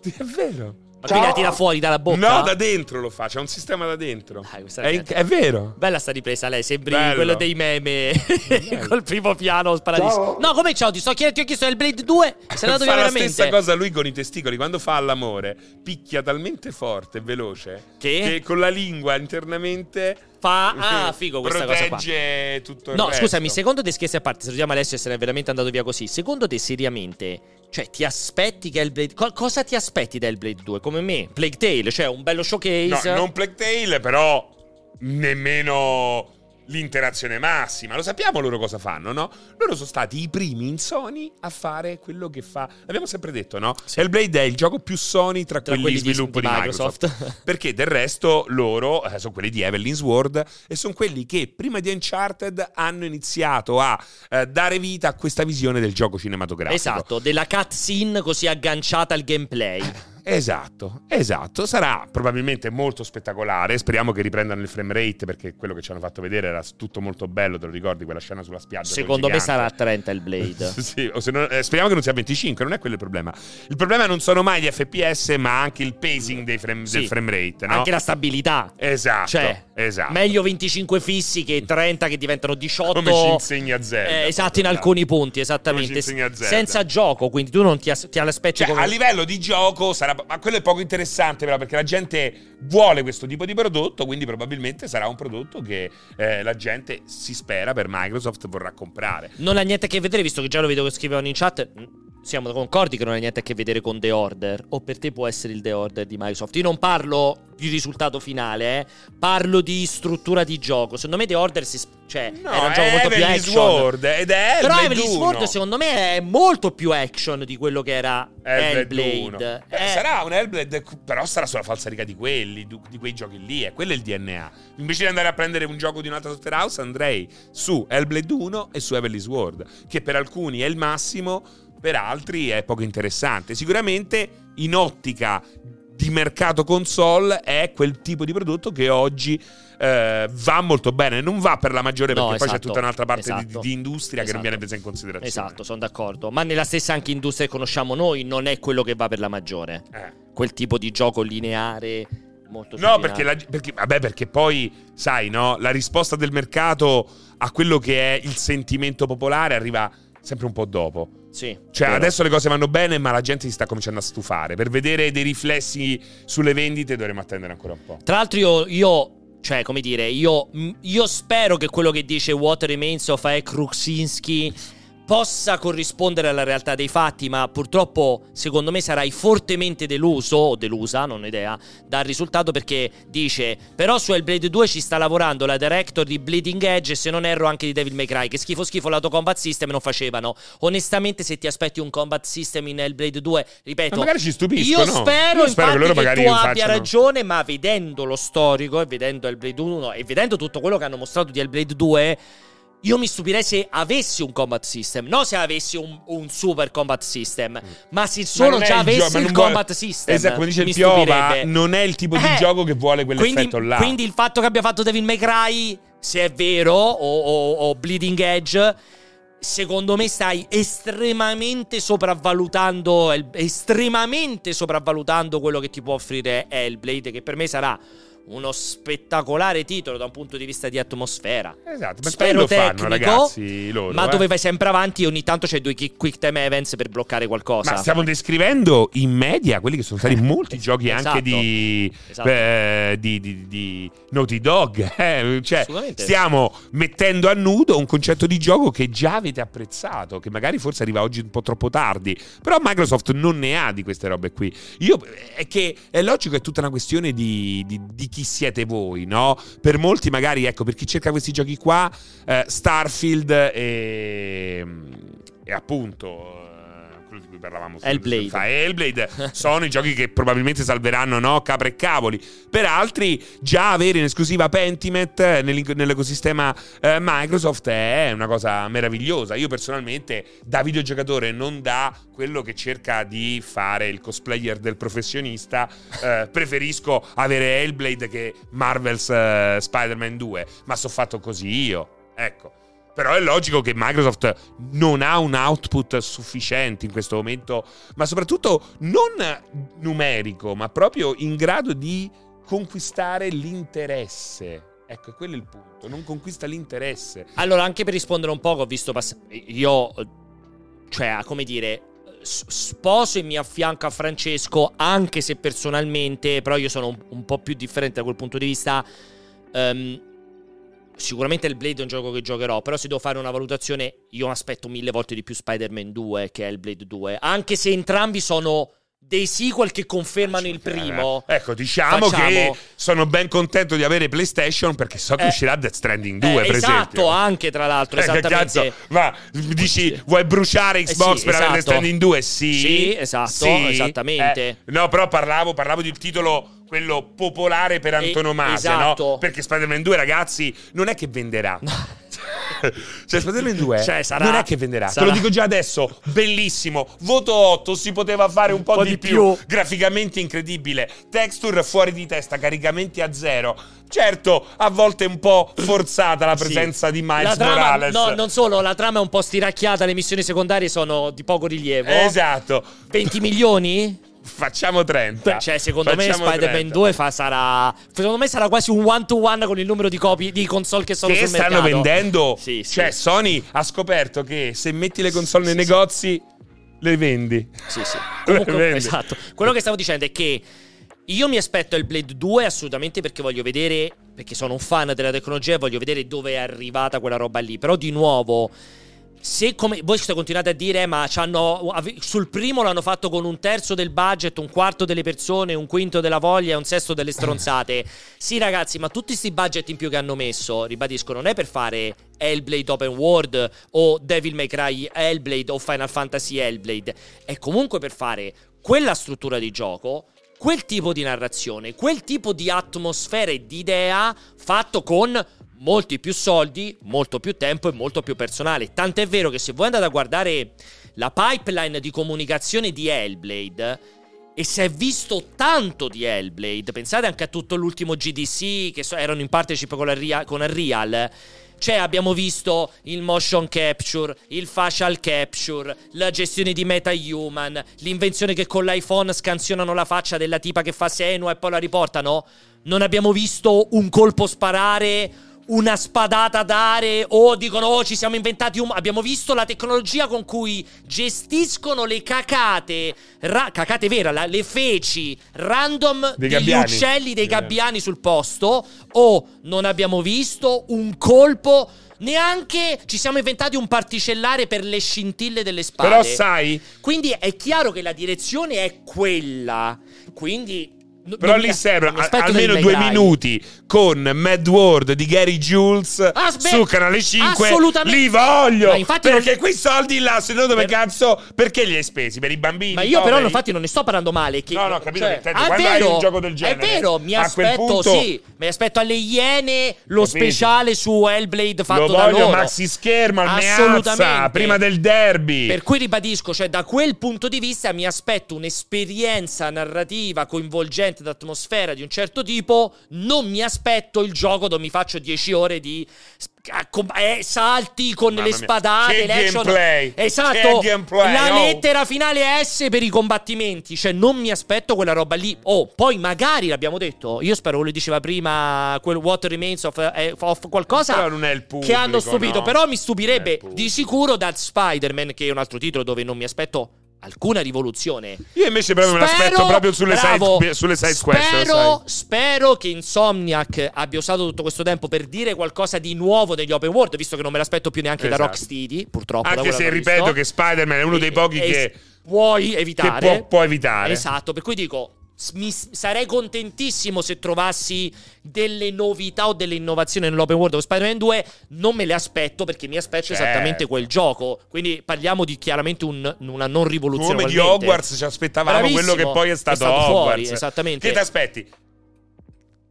È vero. Ma quindi la tira fuori dalla bocca? No, da dentro lo fa, c'è un sistema da dentro. Dai, questa È, è- è vero. Bella sta ripresa, lei sembri Bello. quello dei meme col primo piano sparatissimo. Ciao. No, come ciao? Ti sto chiedendo, ti ho chiesto il Blade 2. Sei andato fa via la veramente. stessa cosa lui con i testicoli quando fa l'amore picchia talmente forte e veloce Che? con la lingua internamente Fa ah, figo questa cosa qua. protegge tutto il No, resto. scusami, secondo te scherzi a parte, salutiamo Alessio se n'è veramente andato via così. Secondo te seriamente, cioè ti aspetti che Hellblade co- cosa ti aspetti da Hellblade 2 come me? Plague Tale, cioè un bello no, showcase. non Plague Tale però nemmeno l'interazione massima lo sappiamo loro cosa fanno no? loro sono stati i primi in Sony a fare quello che fa l'abbiamo sempre detto no? Sì. Hellblade è il gioco più Sony tra, Tra quelli quelli di sviluppo di di, Microsoft, Microsoft. perché del resto loro eh, sono quelli di Evelyn's World e sono quelli che prima di Uncharted hanno iniziato a eh, dare vita a questa visione del gioco cinematografico Esatto, della cutscene così agganciata al gameplay. Esatto, esatto. Sarà probabilmente molto spettacolare. Speriamo che riprendano il frame rate perché quello che ci hanno fatto vedere era tutto molto bello. Te lo ricordi quella scena sulla spiaggia? Secondo me sarà a 30 il Blade. sì, o se no- eh, speriamo che non sia 25, non è quello il problema. Il problema non sono mai gli FPS, ma anche il pacing dei frame- Sì. del frame rate, no? Anche la stabilità. Esatto, Cioè, esatto. meglio 25 fissi che 30 che diventano 18. Come ci insegna Zelda. Eh, esatto, in Esatto. alcuni punti, esattamente. Senza gioco, quindi tu non ti, as- ti aspetti Cioè, come... a livello di gioco sarà. Ma quello è poco interessante, però, perché la gente vuole questo tipo di prodotto. Quindi, probabilmente sarà un prodotto che eh, la gente si spera per Microsoft vorrà comprare. Non ha niente a che vedere, visto che già lo vedo che scrivevano in chat. Siamo concordi che non ha niente a che vedere con The Order? O per te può essere il The Order di Microsoft? Io non parlo di risultato finale, eh. parlo di struttura di gioco. Secondo me The Order si, cioè, No, era un gioco è molto più Heavenly action. Sword ed è Però 1. Sword secondo me è molto più action di quello che era Hellblade Hellblade. 1. Eh, Beh, Sarà un Hellblade, però sarà sulla falsariga di quelli, di, quei giochi lì. È quello è il DNA. Invece di andare a prendere un gioco di un'altra software house, andrei su Hellblade 1 e su Heavenly Sword, che per alcuni è il massimo, per altri è poco interessante. Sicuramente in ottica di mercato console è quel tipo di prodotto che oggi eh, va molto bene. Non va per la maggiore perché No, poi c'è esatto, tutta un'altra parte di- esatto. di, industria che non Esatto. viene presa in considerazione. Esatto, sono d'accordo. Ma nella stessa anche industria che conosciamo noi non è quello che va per la maggiore. Eh. Quel tipo di gioco lineare molto No, perché, la- perché- vabbè, perché poi, sai, no, la risposta del mercato a quello che è il sentimento popolare arriva sempre un po' dopo. Sì, Cioè, vero. adesso le cose vanno bene, ma la gente si sta cominciando a stufare. Per vedere dei riflessi sulle vendite dovremo attendere ancora un po'. Tra l'altro io, io- cioè, come dire, io, io spero che quello che dice What Remains of A. Possa corrispondere alla realtà dei fatti, ma purtroppo secondo me sarai fortemente deluso o delusa, non ho idea, dal risultato perché dice però su Hellblade 2 ci sta lavorando la director di Bleeding Edge e se non erro anche di Devil May Cry, che schifo schifo l'auto combat system non facevano. Onestamente se ti aspetti un combat system in Hellblade 2, ripeto, Ma magari ci stupiscono. io spero, Io spero che loro che, tu abbia ragione, ma vedendo lo storico e vedendo Hellblade 1 e vedendo tutto quello che hanno mostrato di Hellblade 2, io mi stupirei se avessi un combat system, non se avessi un, un super combat system, ma se Ma solo è già avessi gio- ma il non vuole- combat system. Esatto, come dice il Piova, non è il tipo di Eh, gioco che vuole quell'effetto quindi, là. Quindi il fatto che abbia fatto Devil May Cry, se è vero, o, o- o Bleeding Edge, secondo me stai estremamente sopravvalutando, estremamente sopravvalutando quello che ti può offrire Hellblade, che per me sarà uno spettacolare titolo da un punto di vista di atmosfera. Esatto, ma Spero lo fanno tecnico, ragazzi loro. ma eh. dove vai sempre avanti e ogni tanto c'è due quick, time events per bloccare qualcosa. Ma stiamo descrivendo in media quelli che sono stati molti giochi Esatto. anche di, Esatto. eh, di, di- di Naughty Dog. eh. Cioè, stiamo mettendo a nudo un concetto di gioco che già avete apprezzato, che magari forse arriva oggi un po' troppo tardi. Però Microsoft non ne ha di queste robe qui. Io, è che è logico, è tutta una questione di- di chi siete voi, no? Per molti, magari, ecco, per chi cerca questi giochi qua, eh, Starfield e, e appunto. Parlavamo Hellblade. fa Hellblade. Sono i giochi che probabilmente salveranno no? capre e cavoli. Per altri già avere in esclusiva Pentiment nell'ecosistema eh, Microsoft è una cosa meravigliosa. Io personalmente da videogiocatore non da quello che cerca di fare il cosplayer del professionista eh, preferisco avere Hellblade che Marvel's eh, Spider-Man 2 ma so fatto così io. Ecco però è logico che Microsoft non ha un output sufficiente in questo momento, ma soprattutto non numerico, ma proprio in grado di conquistare l'interesse. Ecco, è quello il punto, non conquista l'interesse. Allora, anche per rispondere un po', ho visto passare. Io, cioè, come dire, sposo e mi affianco a Francesco, anche se personalmente, però io sono un, un po' più differente da quel punto di vista. Ehm, sicuramente il Blade è un gioco che giocherò, però se devo fare una valutazione, io aspetto mille volte di più Spider-Man 2 che il Blade 2, anche se entrambi sono dei sequel che confermano il primo. Ecco, diciamo Facciamo- che sono ben contento di avere PlayStation perché so che Eh, uscirà Death Stranding 2, Eh, per esatto, esempio. anche tra l'altro, Eh, esattamente. ma dici vuoi bruciare Eh Xbox sì, per avere Death esatto. Stranding 2? Sì. Sì, esatto, esattamente. Eh, no, però parlavo, parlavo di titolo quello popolare per antonomasia, esatto. no? Perché Spider-Man 2, ragazzi, non è che venderà. cioè, Spider-Man 2 Cioè, sarà- non è che venderà. sarà- Te lo dico già adesso. Bellissimo. Voto 8. Si poteva fare un po', po' di, di più. più. Graficamente incredibile. Texture fuori di testa. Caricamenti a zero. Certo, a volte è un po' forzata la Sì. presenza di Miles trama, Morales. no, non solo, la trama è un po' stiracchiata, le missioni secondarie sono di poco rilievo. Esatto. 20 milioni? Facciamo 30. Cioè, secondo me Facciamo Spider-Man 30. 2 fa, sarà. Secondo me sarà quasi un one to one con il numero di copie di console che sono che sul stanno mercato. vendendo. Sì, sì. Cioè, Sony ha scoperto che se metti le console nei Sì, sì. negozi, le vendi. Sì, sì. Comunque, vendi. esatto. Quello che stavo dicendo è che io mi aspetto il Blade 2 assolutamente perché voglio vedere, perché sono un fan della tecnologia e voglio vedere dove è arrivata quella roba lì. Però di nuovo, se come voi continuate a dire, eh, ma sul primo l'hanno fatto con un terzo del budget, un quarto delle persone, un quinto della voglia e un sesto delle stronzate. sì, ragazzi, ma tutti questi budget in più che hanno messo, ribadisco, non è per fare Hellblade Open World o Devil May Cry Hellblade o Final Fantasy Hellblade. È comunque per fare quella struttura di gioco quel tipo di narrazione, quel tipo di atmosfera e di idea fatto con molti più soldi, molto più tempo e molto più personale. Tant'è vero che se voi andate a guardare la pipeline di comunicazione di Hellblade e si è visto tanto di Hellblade, pensate anche a tutto l'ultimo GDC che erano in partnership con, Real, con Unreal. Cioè abbiamo visto il motion capture, il facial capture, la gestione di meta-human, l'invenzione che con l'iPhone scansionano la faccia della tipa che fa Senua e poi la riportano. Non abbiamo visto un colpo sparare una spadata dare o dicono oh ci siamo inventati un... Abbiamo visto la tecnologia con cui gestiscono le cacate, ra... cacate vera, la... le feci random Dei degli uccelli, dei gabbiani sul posto o non abbiamo visto un colpo... Neanche ci siamo inventati un particellare per le scintille delle spade. Però sai, Quindi è chiaro che la direzione è quella. Quindi. Però lì servono almeno due minuti con Mad World di Gary Jules Ah, su Canale 5. assolutamente. Li voglio! Perché non- quei soldi là, se no dove Per- cazzo? Perché li hai spesi? Per i bambini? Ma io però poveri? infatti non ne sto parlando male. Che, No, no, capito cioè, che intendo. ah, è Quando hai vero, un gioco del genere, È vero, mi aspetto, punto- sì, mi aspetto alle Iene lo Capito. speciale su Hellblade fatto Lo da voglio loro. maxi schermo al Assolutamente. Prima del derby. Per cui ribadisco, cioè da quel punto di vista mi aspetto un'esperienza narrativa coinvolgente d'atmosfera di un certo tipo, non mi aspetto il gioco dove mi faccio 10 ore di eh, salti con Mamma le spadate, l'action. gameplay. Esatto. Gameplay, La oh. lettera finale S per i combattimenti, cioè non mi aspetto quella roba lì. Oh, poi magari l'abbiamo detto, io spero che diceva prima quel What Remains of, eh, of qualcosa Però non è il pubblico, che hanno stupito, no. però mi stupirebbe di sicuro da Spider-Man, che è un altro titolo dove non mi aspetto alcuna rivoluzione. Io invece proprio me l'aspetto proprio sulle bravo, side, sulle side quest. Spero, sai. spero che Insomniac abbia usato tutto questo tempo per dire qualcosa di nuovo negli open world, visto che non me l'aspetto più neanche da Esatto. Rocksteady, purtroppo. da Anche se che ripeto visto. che Spider-Man è uno dei pochi e- che, puoi che evitare. può, può evitare. Esatto, per cui dico. Mi- sarei contentissimo se trovassi delle novità o delle innovazioni nell'open world of Spider-Man 2. Non me le aspetto perché mi aspetto Certo. esattamente quel gioco. Quindi parliamo di chiaramente un- una non rivoluzione. Come di. Hogwarts ci aspettavamo Bravissimo. quello che poi è stato, È stato fuori, Hogwarts. esattamente. Che ti aspetti?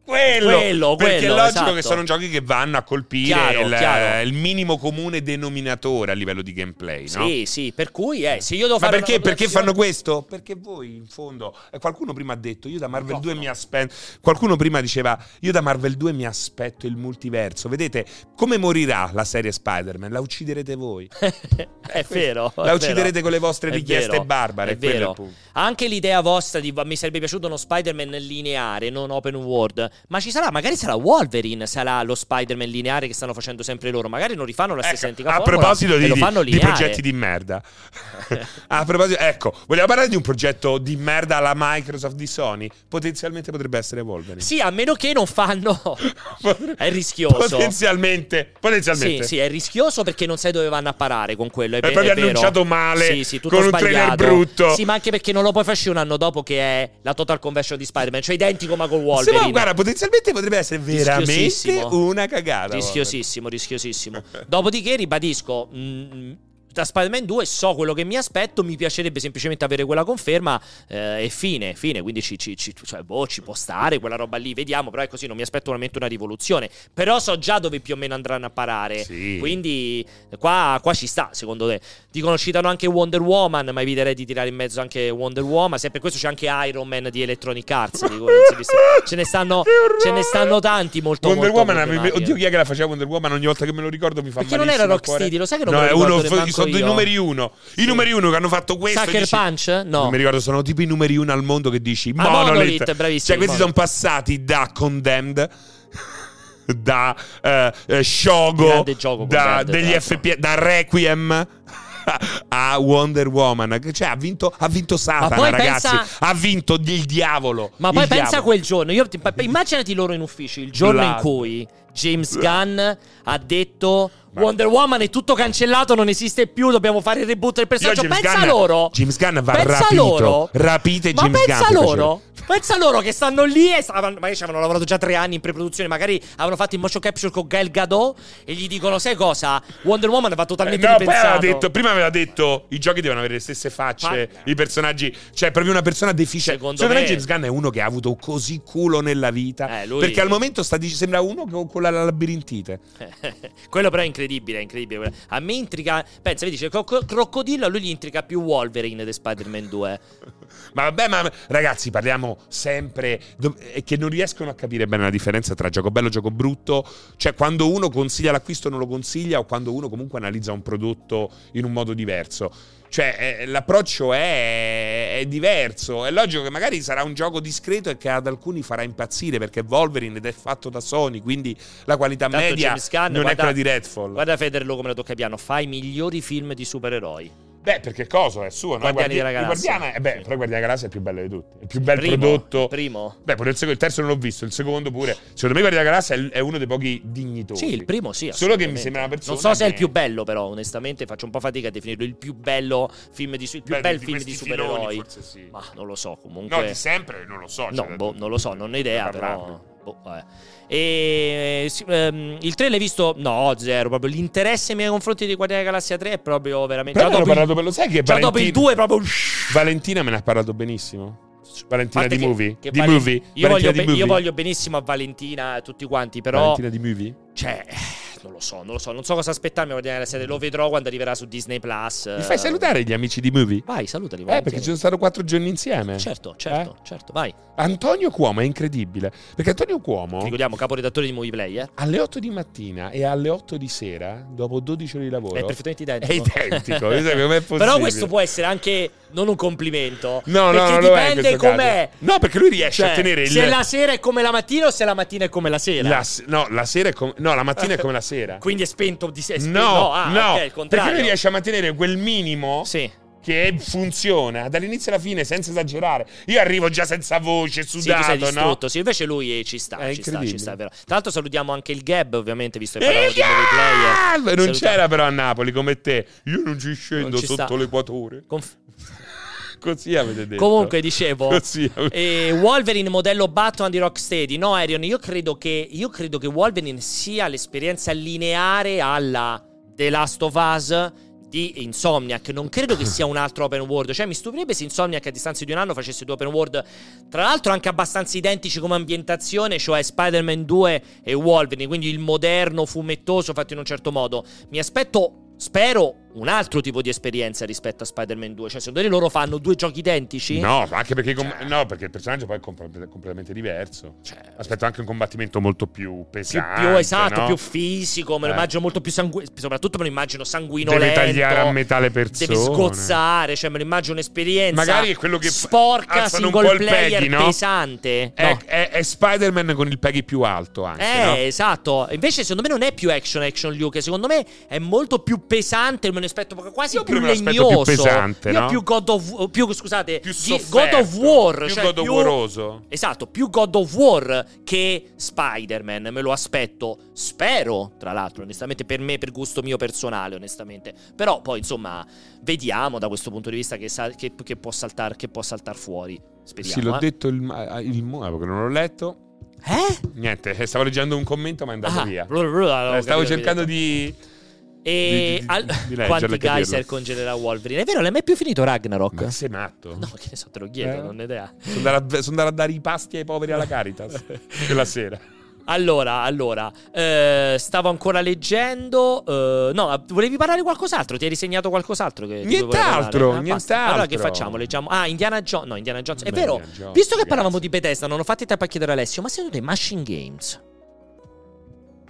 Quello, Quello, perché quello, è logico esatto. che sono giochi che vanno a colpire Chiaro, il, chiaro. il minimo comune denominatore a livello di gameplay, no? Sì, sì, per cui eh, se io devo Ma fare perché, perché fanno questo? Perché voi, in fondo, eh, qualcuno prima ha detto, io da Marvel 2 mi aspetto, qualcuno prima diceva, io da Marvel 2 mi aspetto il multiverso. Vedete, come morirà la serie Spider-Man? La ucciderete voi. è vero. La è ucciderete vero. con le vostre È richieste vero, barbare, È è vero. Anche l'idea vostra di mi sarebbe piaciuto uno Spider-Man lineare, non open world. Ma ci sarà, magari sarà Wolverine, sarà lo Spider-Man lineare che stanno facendo sempre loro. Magari non rifanno la stessa Ecco, identica a formula proposito e di, di- progetti di merda, a proposito, ecco, vogliamo parlare di un progetto di merda alla Microsoft di Sony? Potenzialmente potrebbe essere Wolverine. Sì, a meno che non fanno. È rischioso. Potenzialmente, potenzialmente. Sì, sì, è rischioso perché non sai dove vanno a parare con quello. È, È proprio è annunciato male, Sì, sì, tutto con un sbagliato. trailer brutto. Sì, ma anche perché non lo puoi fare uscire un anno dopo che è la Total Conversion di Spider-Man, cioè identico ma con Sì, Wolverine. ma guarda, potenzialmente potrebbe essere veramente una cagata. Rischiosissimo, rischiosissimo. Dopodiché ribadisco. mm, da Spider-Man 2 so quello che mi aspetto, mi piacerebbe semplicemente avere quella conferma eh, e fine, fine, quindi ci, ci- ci- cioè, boh, ci può stare quella roba lì, vediamo, però è così, non mi aspetto veramente una rivoluzione, però so già dove più o meno andranno a parare, Sì. quindi qua, qua ci sta, secondo te. Dicono, citano anche Wonder Woman, ma eviterei di tirare in mezzo anche Wonder Woman, se per questo c'è anche Iron Man di Electronic Arts, dico, ce, ne stanno, ce ne stanno tanti molto Wonder molto Woman, problematiche. oddio, chi è che la faceva Wonder Woman? Ogni volta che me lo ricordo mi fa Perché non era. Rocksteady, lo sai che non no, me lo è uno, sono i io. numeri uno. I numeri uno che hanno fatto questo. Sucker dici- Punch? No. Non mi ricordo, sono tipo i numeri uno al mondo che dici Ah, Monolith. Monolith, bravissimo, Cioè, questi sono passati da Condemned. Da eh, Shogo, gioco, da, degli l'altro. FPS, da Requiem a Wonder Woman. Cioè, ha vinto, ha vinto Satana, ragazzi. pensa- Ha vinto il diavolo. Ma poi pensa a diavolo. quel giorno. Io ti- immaginati loro in ufficio il giorno in Blood. cui James Gunn ha detto Ma- Wonder Woman è tutto cancellato, non esiste più, dobbiamo fare il reboot del personaggio. Pensa Gunn- loro. James Gunn va pensa rapito. loro. Rapite Ma James pensa Gunn, loro. Pensa loro che stanno lì e stavano, magari ci avevano lavorato già tre anni in pre-produzione, magari avevano fatto il motion capture con Gael Gadot e gli dicono, sai cosa? Wonder Woman va Eh, totalmente no, poi aveva ripensato. detto, prima aveva detto i giochi devono avere le stesse facce, Ma- i personaggi, cioè proprio una persona deficiente. Secondo Secondo, me me- James Gunn è uno che ha avuto così culo nella vita, Eh, lui- perché al momento sta sembra uno con, la labirintite. Quello però è incredibile, è incredibile. A me intriga. Pensa, vedi, c'è Croc- Crocodillo, a lui gli intriga più Wolverine di Spider-Man 2. Ma vabbè, ma ragazzi, parliamo sempre è che non riescono a capire bene la differenza tra gioco bello e gioco brutto. Cioè, quando uno consiglia l'acquisto non lo consiglia o quando uno comunque analizza un prodotto in un modo diverso. Cioè, eh, l'approccio è, è diverso. È logico che magari sarà un gioco discreto e che ad alcuni farà impazzire perché Wolverine ed è fatto da Sony, quindi la qualità Tanto media Gunn, non è guarda- quella di Redfall. Guarda Federlo come lo tocca piano. Fa i migliori film di supereroi. Beh, perché cosa? È suo, no? Guardiani Guardi- della Galassia. Guardiani- eh, beh, però Guardiani della Galassia è il più bello di tutti. Il più bel Primo, prodotto. Primo. Beh, pure il, secondo, il terzo non l'ho visto, il secondo pure. Secondo me Guardia della Galassia è, è uno dei pochi dignitosi. Sì, il primo sì. Solo che mi sembra una persona. Non so se è il più bello, però, onestamente, faccio un po' fatica a definirlo il più bello film di il più Beh, bel di film di questi filoni supereroi. forse sì. Ma non lo so, comunque. No, di sempre non lo so. No, cioè, boh, non lo so, non ho idea, però. boh, vabbè. E sì, ehm, il 3 l'hai visto? No, zero. Proprio l'interesse nei miei confronti di Guardiani della Galassia 3 è proprio veramente. Però dopo parlato per lo sai che già dopo il Valentina, 2 proprio. Valentina me ne ha parlato benissimo. Valentina di movie. che di Valen- movie. Io Valentina voglio, di be- movie. io voglio benissimo a Valentina e tutti quanti, però. Valentina di movie. Cioè, non lo so, non lo so. Non so cosa aspettarmi della Serie. Lo vedrò quando arriverà su Disney Plus. Mi fai salutare gli amici di movie? Vai, salutali. Eh, perché ci sono stato quattro giorni insieme. Certo, certo, Eh? certo. Vai. Antonio Cuomo è incredibile. Perché Antonio Cuomo. Ricordiamo, caporedattore di Movie Player. alle 8 di mattina e alle 8 di sera, dopo 12 ore di lavoro, È perfettamente è identico. identico. Com'è possibile? Però questo può essere anche non un complimento. No, no, in dipende com'è. No, perché lui riesce Cioè, a tenere il. se la sera è come la mattina o se la mattina è come la sera. la no, la sera è come. No, la mattina è come la sera. Quindi è spento di sé. No, ah, no, ok, il perché lui riesce a mantenere quel minimo Sì. che funziona dall'inizio alla fine senza esagerare. Io arrivo già senza voce, Sì, sudato, sei no? distrutto. Sì, invece lui ci sta, È ci sta, ci sta. Tra l'altro salutiamo anche il Gab, ovviamente, visto che parliamo di ah, Non Salutiamo- c'era però a Napoli come te. Io non ci scendo Non ci sotto sta. l'equatore. Conf- Così avete detto. Comunque, dicevo, Così eh, Wolverine modello Batman di Rocksteady. No, Arion, io credo, che, io credo che Wolverine sia l'esperienza lineare alla The Last of Us di Insomniac. Non credo che sia un altro open world. Cioè, mi stupirebbe se Insomniac a distanza di un anno facesse due open world, tra l'altro anche abbastanza identici come ambientazione, cioè Spider-Man 2 e Wolverine, quindi il moderno, fumettoso fatto in un certo modo. Mi aspetto. Spero un altro tipo di esperienza rispetto a Spider-Man 2. Cioè, secondo te loro fanno due giochi identici? No, anche perché, com- Cioè- no, perché il personaggio poi è com- completamente diverso. Cioè, Aspetto anche un combattimento molto più più, pesante. più esatto, no? più fisico. Me lo Eh. immagino molto più sanguinoso. Soprattutto me lo immagino sanguinolento. Deve tagliare a metà le persone. Deve sgozzare. Cioè, me lo immagino un'esperienza. Magari è quello che sporca, un single il player Peggy, no? pesante. È, No. è- è Spider-Man con il Peggy più alto anche, Eh, esatto. Invece, secondo me, non è più action action Luke. Secondo me è molto più pesante. Ne aspetto quasi Io più legnoso. più pesante, Io no? più God of più, scusate, Più sofferto, God of War. più cioè God of Waroso. Esatto, più God of War che Spider-Man, me lo aspetto. Spero, tra l'altro, onestamente, per me, per gusto mio personale, onestamente. Però poi, insomma, vediamo da questo punto di vista che, sa- che- che può saltare che può saltar fuori. Speriamo. Sì, l'ho eh. detto il, ma- il mo- perché non l'ho letto. Eh? Niente, eh, stavo leggendo un commento ma è andato Ah, via. blu- avevo Eh, stavo cercando di... E di- di- al- di leggerlo quanti geyser congelerà Wolverine? È vero, non è mai più finito Ragnarok? Ma sei matto? No, che ne so, te lo chiedo, Eh? non ho idea. Sono andato, a, sono andato a dare i pasti ai poveri alla Caritas quella sera. Allora, allora, eh, stavo ancora leggendo. eh, no, volevi parlare di qualcos'altro? Ti hai disegnato qualcos'altro? Che, di Nient'altro? Ah, nient'altro. Allora, che facciamo? Leggiamo. Ah, Indiana Jones. No, Indiana Jones. È Beh, vero, Indiana Jones, visto che ragazzi. parlavamo di Bethesda, non ho fatto tempo a chiedere a Alessio, ma secondo te Machine Games?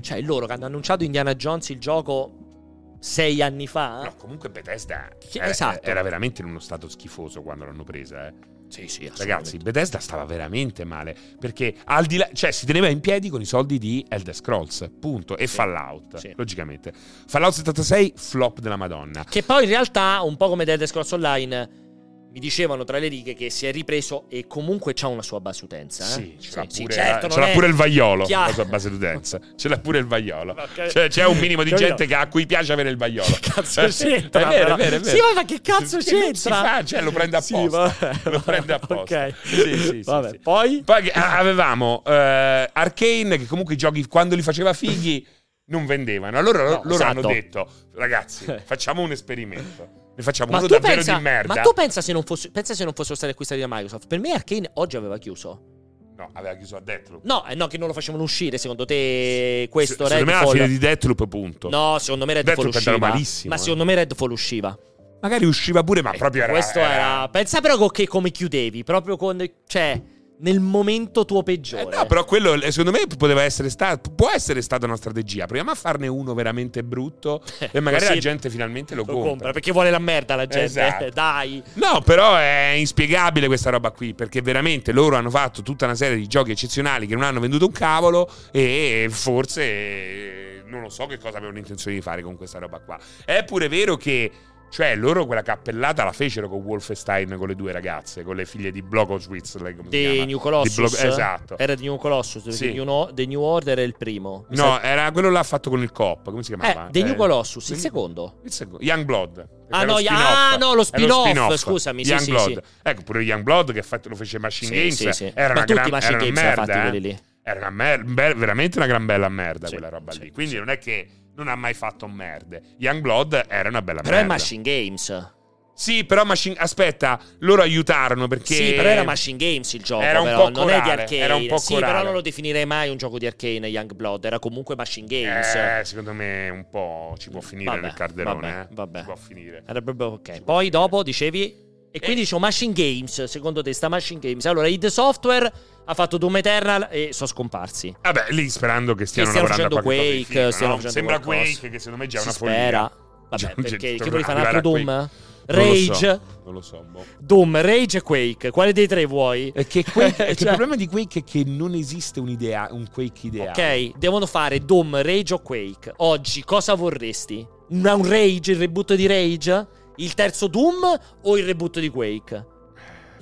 Cioè, loro che hanno annunciato Indiana Jones il gioco sei anni fa? No, comunque Bethesda Che- era, esatto. era veramente in uno stato schifoso quando l'hanno presa, eh. Sì, sì, Ragazzi, Bethesda stava veramente male perché al di là, cioè si teneva in piedi con i soldi di Elder Scrolls, punto, e Sì, Fallout, sì. logicamente. Fallout 76 flop della Madonna. Che poi in realtà, un po' come The Elder Scrolls Online, mi dicevano tra le righe che si è ripreso e comunque c'ha una sua base utenza. Eh? Sì, ce l'ha sì, pure, certo, ce l'ha pure il vaiolo chiaro. la sua base d'utenza. Ce l'ha pure il vaiolo. Cioè, c'è un minimo di gente che- a cui piace avere il vaiolo. Cazzo Eh, c'entra? È vero, è vero, è vero. Sì, ma che cazzo Che c'entra? fa, cioè, lo prende Sì, apposta. vabbè, lo prende apposta. Ok. Sì, sì, sì, Vabbè, sì. poi? Poi ah, avevamo eh, Arcane che comunque i giochi quando li faceva fighi non vendevano. Allora No, loro esatto. hanno detto "Ragazzi, facciamo un esperimento. Ne facciamo Ma uno davvero pensa, di merda". ma tu pensa se non fosse, pensa se non fossero stati acquistati da Microsoft? Per me Arcane oggi aveva chiuso. No, aveva chiuso a Deathloop. No, eh, no, che non lo facevano uscire. Secondo te questo Se- secondo me alla Redfall? fine di Deathloop punto. No, secondo me Redfall Deathloop usciva. malissimo, ma eh. secondo me Redfall usciva. Magari usciva pure, ma Eh, proprio era Questo era... Pensa però che come chiudevi, proprio con... Cioè, nel momento tuo Eh, peggiore. no, però quello eh, secondo me poteva essere stato può essere stata una strategia. Proviamo a farne uno veramente brutto e magari la gente finalmente lo, lo compra. compra perché vuole la merda la gente. Esatto. eh, Dai. No, però è inspiegabile questa roba qui, perché veramente loro hanno fatto tutta una serie di giochi eccezionali che non hanno venduto un cavolo e forse eh, non lo so che cosa avevano intenzione di fare con questa roba qua. È pure vero che cioè loro quella cappellata la fecero con Wolfenstein con le due ragazze, con le figlie di si The chiama? New Colossus. Di Blo- esatto. Era The New Colossus. Sì. New No- The New Order è il primo. Mi No, sa- era quello là fatto con il cop, come si chiamava? Eh, The New Eh, Colossus, il The- secondo. Il secondo, Young Blood. Ah, è no, spin-off. ah, no, lo lo spin-off, scusami, Young sì, Blood. sì. Ecco, pure Young Blood che fatto- lo fece Machine Games. sì, sì. Era Ma una tutti gran, Machine era Games merda, fatti eh. quelli lì. Era una mer- be- veramente una gran bella merda quella roba lì. Quindi non è che non ha mai fatto merde. Young Blood era una bella Però è merda. Machine Games. Sì, però Machine... Aspetta, loro aiutarono perché... Sì, però era Machine Games il gioco. Era un però, po' non è di corale, Arcane. era un po' sì, corale. però non lo definirei mai un gioco di Arcane Young Blood. Era comunque Machine Games. Eh, secondo me un po' ci può finire Vabbè, nel carderone. vabbè, eh. vabbè. Ci può finire. Era proprio ok. Poi dopo dicevi. E quindi c'è un Machine Games. Secondo te sta Machine Games. Allora, id Software ha fatto Doom Eternal e sono scomparsi. Vabbè, lì sperando che stiano stiano lavorando a qualche Quake, figo, stiano no? facendo Sembra qualcosa. Quake, che secondo me già è Si una spera. follia. Vabbè, Già- perché già- che vuoi fare un altro Doom? Quake. Non lo Rage, so, non lo so. boh. Doom, Rage e Quake. Quale dei tre vuoi? È che, Quake- è che Cioè- il problema di Quake è che non esiste un'idea, un Quake ideale. Ok, devono fare Doom, Rage o Quake. Oggi cosa vorresti? Un, un Rage, il reboot di Rage? Il terzo Doom o il reboot di Quake?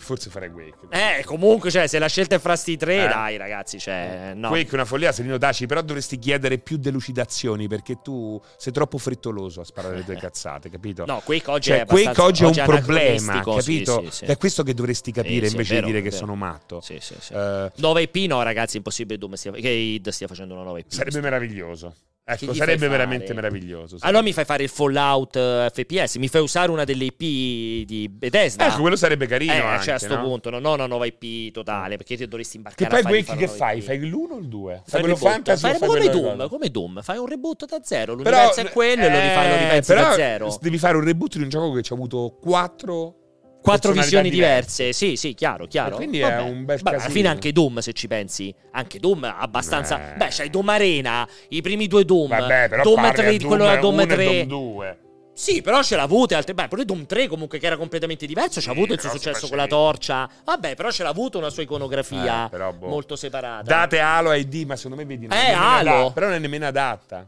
Forse farei Quake. Eh, comunque, cioè, se la scelta è fra sti tre, Eh. dai, ragazzi, cioè, no. Quake è una follia, Serino Daci, però dovresti chiedere più delucidazioni perché tu sei troppo frettoloso a sparare le tue cazzate, capito? No, Quake oggi Cioè, è Quake oggi è un problema, anacronistico, sì, capito? sì, sì. È questo che dovresti capire sì, invece vero, di dire che sono matto. Sì, sì, sì. Eh, 9 IP no, ragazzi, impossibile Doom stia, che id stia facendo una 9 IP. sarebbe meraviglioso. Che Ecco, sarebbe veramente meraviglioso. sì. Allora mi fai fare il Fallout eh, FPS, mi fai usare una delle IP di Bethesda. Ecco, quello sarebbe carino Eh, anche, cioè a sto no? punto, non ho una nuova IP totale, perché ti dovresti Che imbarcare poi fargli Quake fare che fai? IP. Fai l'uno o il 2? Fai quello fantasy Fai fai come Doom, come Doom, fai un reboot da zero, Però, l'universo è quello e lo rifai, lo eh, ripensi però da zero. Devi fare un reboot di un gioco che ci ha avuto quattro Quattro visioni diverse, sì, sì, chiaro, chiaro. E quindi è Vabbè. un bel Vabbè, alla fine anche Doom, se ci pensi, anche Doom ha abbastanza... Eh. Beh, c'hai Doom Arena, i primi due Doom, Vabbè, però Doom parli a 3, quello da Doom 1 e 3... Doom 2. Sì, però ce l'ha avuto. Altre... Beh, pure Doom 3 comunque che era completamente diverso. C'ha Sì, avuto il suo successo con la torcia. Vabbè, però ce l'ha avuto una sua iconografia Eh, però, boh. molto separata. Date Halo ID, ma secondo me vedi Eh, è Halo. adatta, però non è nemmeno adatta.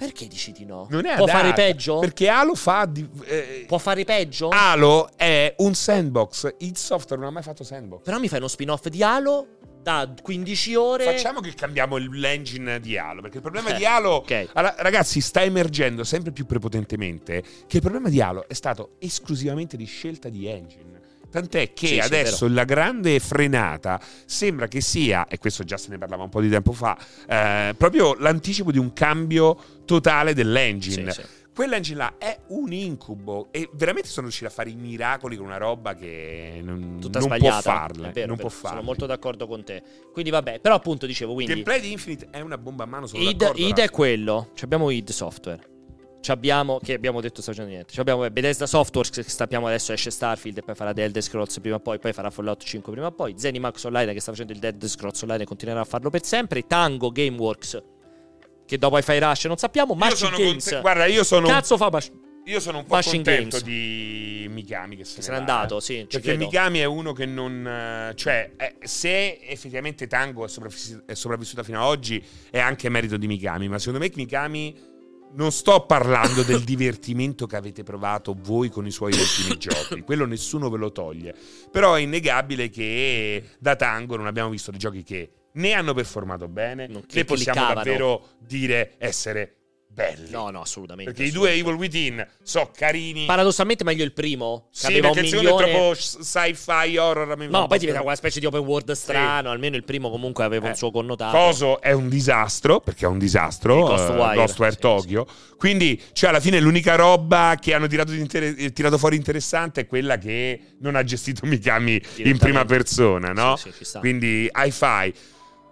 Perché dici di no? Non è Può adatta, fare peggio? Perché Halo fa di- eh, Può fare peggio? Halo è un sandbox. Il software non ha mai fatto sandbox. Però mi fai uno spin-off di Halo da 15 ore. Facciamo che cambiamo l'engine di Halo. Perché il problema Eh, di Halo, ok. Allora, ragazzi, sta emergendo sempre più prepotentemente che il problema di Halo è stato esclusivamente di scelta di engine. Tant'è che Sì, sì, adesso la grande frenata sembra che sia, e questo già se ne parlava un po' di tempo fa, eh, proprio l'anticipo di un cambio totale dell'engine. Sì, sì. Quell'engine là è un incubo e veramente sono riusciti a fare i miracoli con una roba che non, Tutta non può farla. È vero, non è può vero, Sono molto d'accordo con te. Quindi vabbè, però appunto dicevo, Il quindi gameplay di Infinite è una bomba a mano, sono id, d'accordo, id è quello. Ci abbiamo id software. Ci abbiamo, che abbiamo detto sta facendo niente. Ci abbiamo Bethesda Softworks che sappiamo adesso esce Starfield e poi farà The Elder Scrolls prima o poi, poi farà Fallout 5 prima o poi. Zenimax Online che sta facendo il Dead Scrolls Online e continuerà a farlo per sempre. Tango Gameworks che dopo Hi-Fi Rush non sappiamo. Machine Games. conte- Guarda, io sono, Cazzo fa Mach- io sono un po' Machine contento Games. di Mikami che se, Che se ne n'è andato, eh. sì, Perché credo. Mikami è uno che non... eh, Cioè, eh, se effettivamente Tango è sopravvissuto, è sopravvissuta fino ad oggi, è anche merito di Mikami. Ma secondo me Mikami non sto parlando del divertimento che avete provato voi con i suoi ultimi giochi, quello nessuno ve lo toglie. Però è innegabile che da Tango non abbiamo visto dei giochi che né hanno performato bene, Non né possiamo cliccavano. davvero dire essere belli. No, no, assolutamente. Perché i due Evil Within so carini. Paradossalmente meglio il primo. Che sì, un perché il secondo milione... è troppo sci-fi horror. No, un poi po' diventa una specie di open world strano. Almeno il primo comunque aveva un Eh, suo connotato. Coso è un disastro, perché è un disastro. Sì, Ghostwire. eh, Ghostwire Sì, Tokyo. Quindi, cioè, alla fine l'unica roba che hanno tirato, inter- eh, tirato fuori interessante è quella che non ha gestito Mikami in prima persona, no? Sì, sì, ci sta. Quindi, hi-fi.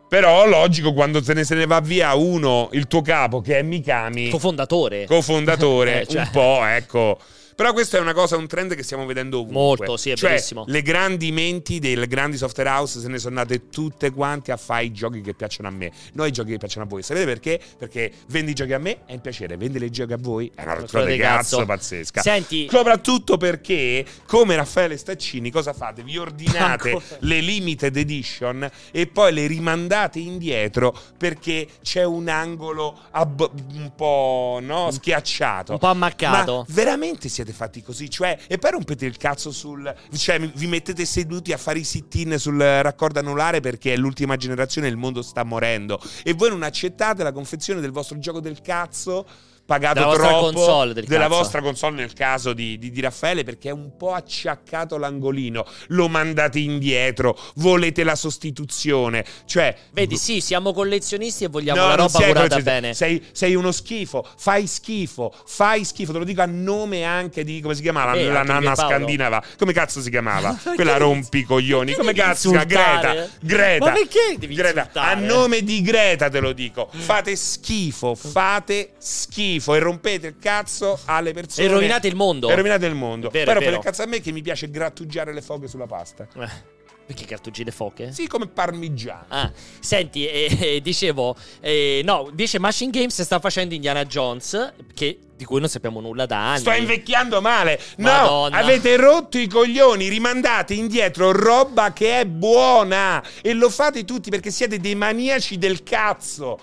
Però, logico, quando te ne se ne va via uno, il tuo capo, che è Mikami, Cofondatore. cofondatore, Eh, cioè. un po', ecco. Però questo è una cosa, un trend che stiamo vedendo ovunque. Molto, sì, è cioè, verissimo. Le grandi menti delle grandi software house se ne sono andate tutte quanti a fare i giochi che piacciono a me. Non i giochi che piacciono a voi. Sapete perché? Perché vendi i giochi a me è un piacere, vendi le giochi a voi è una rottura di cazzo, cazzo. pazzesca. Senti- Soprattutto perché, come Raffaele Staccini, cosa fate? Vi ordinate Ancora. le limited edition e poi le rimandate indietro perché c'è un angolo ab- un po' no, schiacciato. Un po' ammaccato. Ma veramente siete fatti così? Cioè, e poi rompete il cazzo sul. Cioè, vi mettete seduti a fare i sit-in sul raccordo anulare perché è l'ultima generazione e il mondo sta morendo. E voi non accettate la confezione del vostro gioco del cazzo. Pagato Della vostra troppo console del della cazzo. vostra console nel caso di, di- di Raffaele perché è un po' acciaccato l'angolino lo mandate indietro volete la sostituzione cioè Vedi, sì, siamo collezionisti e vogliamo No, la roba curata bene. Sei, sei uno schifo, fai schifo, fai schifo. Te lo dico a nome anche di come si chiamava Eh, la Paolo. scandinava. Come cazzo si chiamava? Quella rompicoglioni. Come cazzo si chiama? Greta. Greta. Ma perché devi Greta. insultare? A nome di Greta te lo dico. Fate schifo, fate schifo e rompete il cazzo alle persone. E rovinate il mondo. E rovinate il mondo. È vero, rompete vero. il cazzo a me che mi piace grattugiare le foghe sulla pasta. Eh, Perché cartucci le foche? Sì, come parmigiano. Ah, senti, eh, eh, dicevo, eh, no, invece Machine Games sta facendo Indiana Jones, che, di cui non sappiamo nulla da anni. Sto invecchiando male. No, Madonna. avete rotto i coglioni, rimandate indietro roba che è buona e lo fate tutti perché siete dei maniaci del cazzo.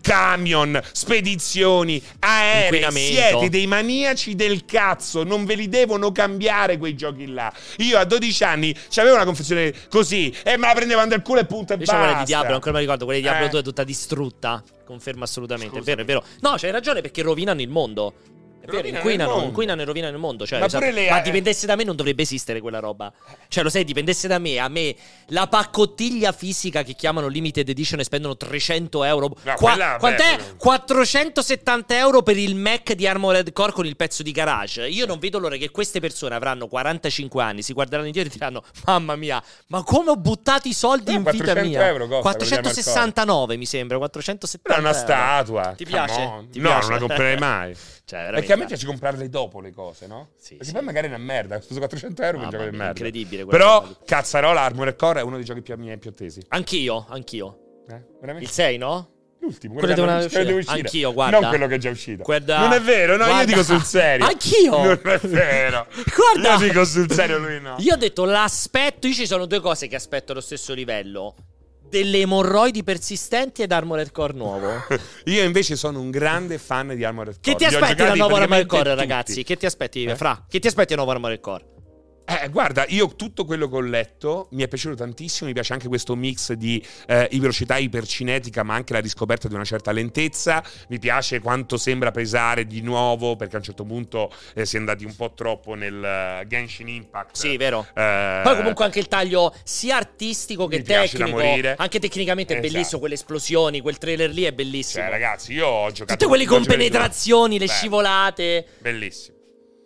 Camion, spedizioni, aerei, siete dei maniaci del cazzo, non ve li devono cambiare quei giochi là. Io a 12 anni c'avevo una confezione così e me la prendevano del culo e punto e Io basta. c'ho quella di Diablo, ancora mi ricordo, quella di Diablo Eh. 2 è tutta distrutta. Conferma assolutamente, Scusami. è vero, è vero. No, c'hai ragione perché rovinano il mondo. È vero, inquinano, inquinano e rovinano il mondo. Cioè, Ma pure le- ma dipendesse da me non dovrebbe esistere quella roba. Cioè, lo sai, dipendesse da me. A me la paccottiglia fisica che chiamano limited edition e spendono 300 euro. No, Qua- quella, quant'è? beh, 470 euro per il Mac di Armored Core con il pezzo di garage. Io non vedo l'ora che queste persone avranno 45 anni, si guarderanno indietro e diranno: Mamma mia, ma come ho buttato i soldi Eh, in vita 400 mia? euro costa quello di Armored Core. 469 mi sembra. 470 È una euro. statua. Ti piace? Ti no, piace? non la comprerei mai. Cioè, Perché veramente. A me piace comprarle dopo le cose, no? Sì, Perché sì. poi magari è una merda. Ho speso 400 euro per un Mamma gioco di merda. incredibile Però, lì. Cazzarola, Armored Core è uno dei giochi più, miei più attesi. Anch'io, anch'io. Eh? Veramente? Il 6, no? L'ultimo, Quello quello, hanno- quello deve uscire. uscire. Anch'io, guarda. Non quello che è già uscito. Guarda- non è vero, no, io guarda- dico sul serio. Anch'io. Non è vero. Guarda. Io dico sul serio, lui no. Io ho detto l'aspetto. Io ci sono due cose che aspetto allo stesso livello: delle emorroidi persistenti ed Armored Core nuovo. Io invece sono un grande fan di Armored Core. Che ti aspetti dal giocati nuovo Armored Core, tutti. ragazzi? Che ti aspetti, Eh? Fra? Che ti aspetti dal nuovo Armored Core? Eh, guarda, io tutto quello che ho letto mi è piaciuto tantissimo. Mi piace anche questo mix di eh, velocità ipercinetica, ma anche la riscoperta di una certa lentezza. Mi piace quanto sembra pesare di nuovo, perché a un certo punto eh, si è andati un po' troppo nel eh, Genshin Impact. Sì, vero. Eh, Poi comunque anche il taglio sia artistico che tecnico, anche tecnicamente è Esatto. bellissimo, quelle esplosioni, quel trailer lì è bellissimo. Cioè, ragazzi, io ho giocato. Tutte quelli ho con giocato di penetrazioni, le Bello. scivolate. Bellissimo.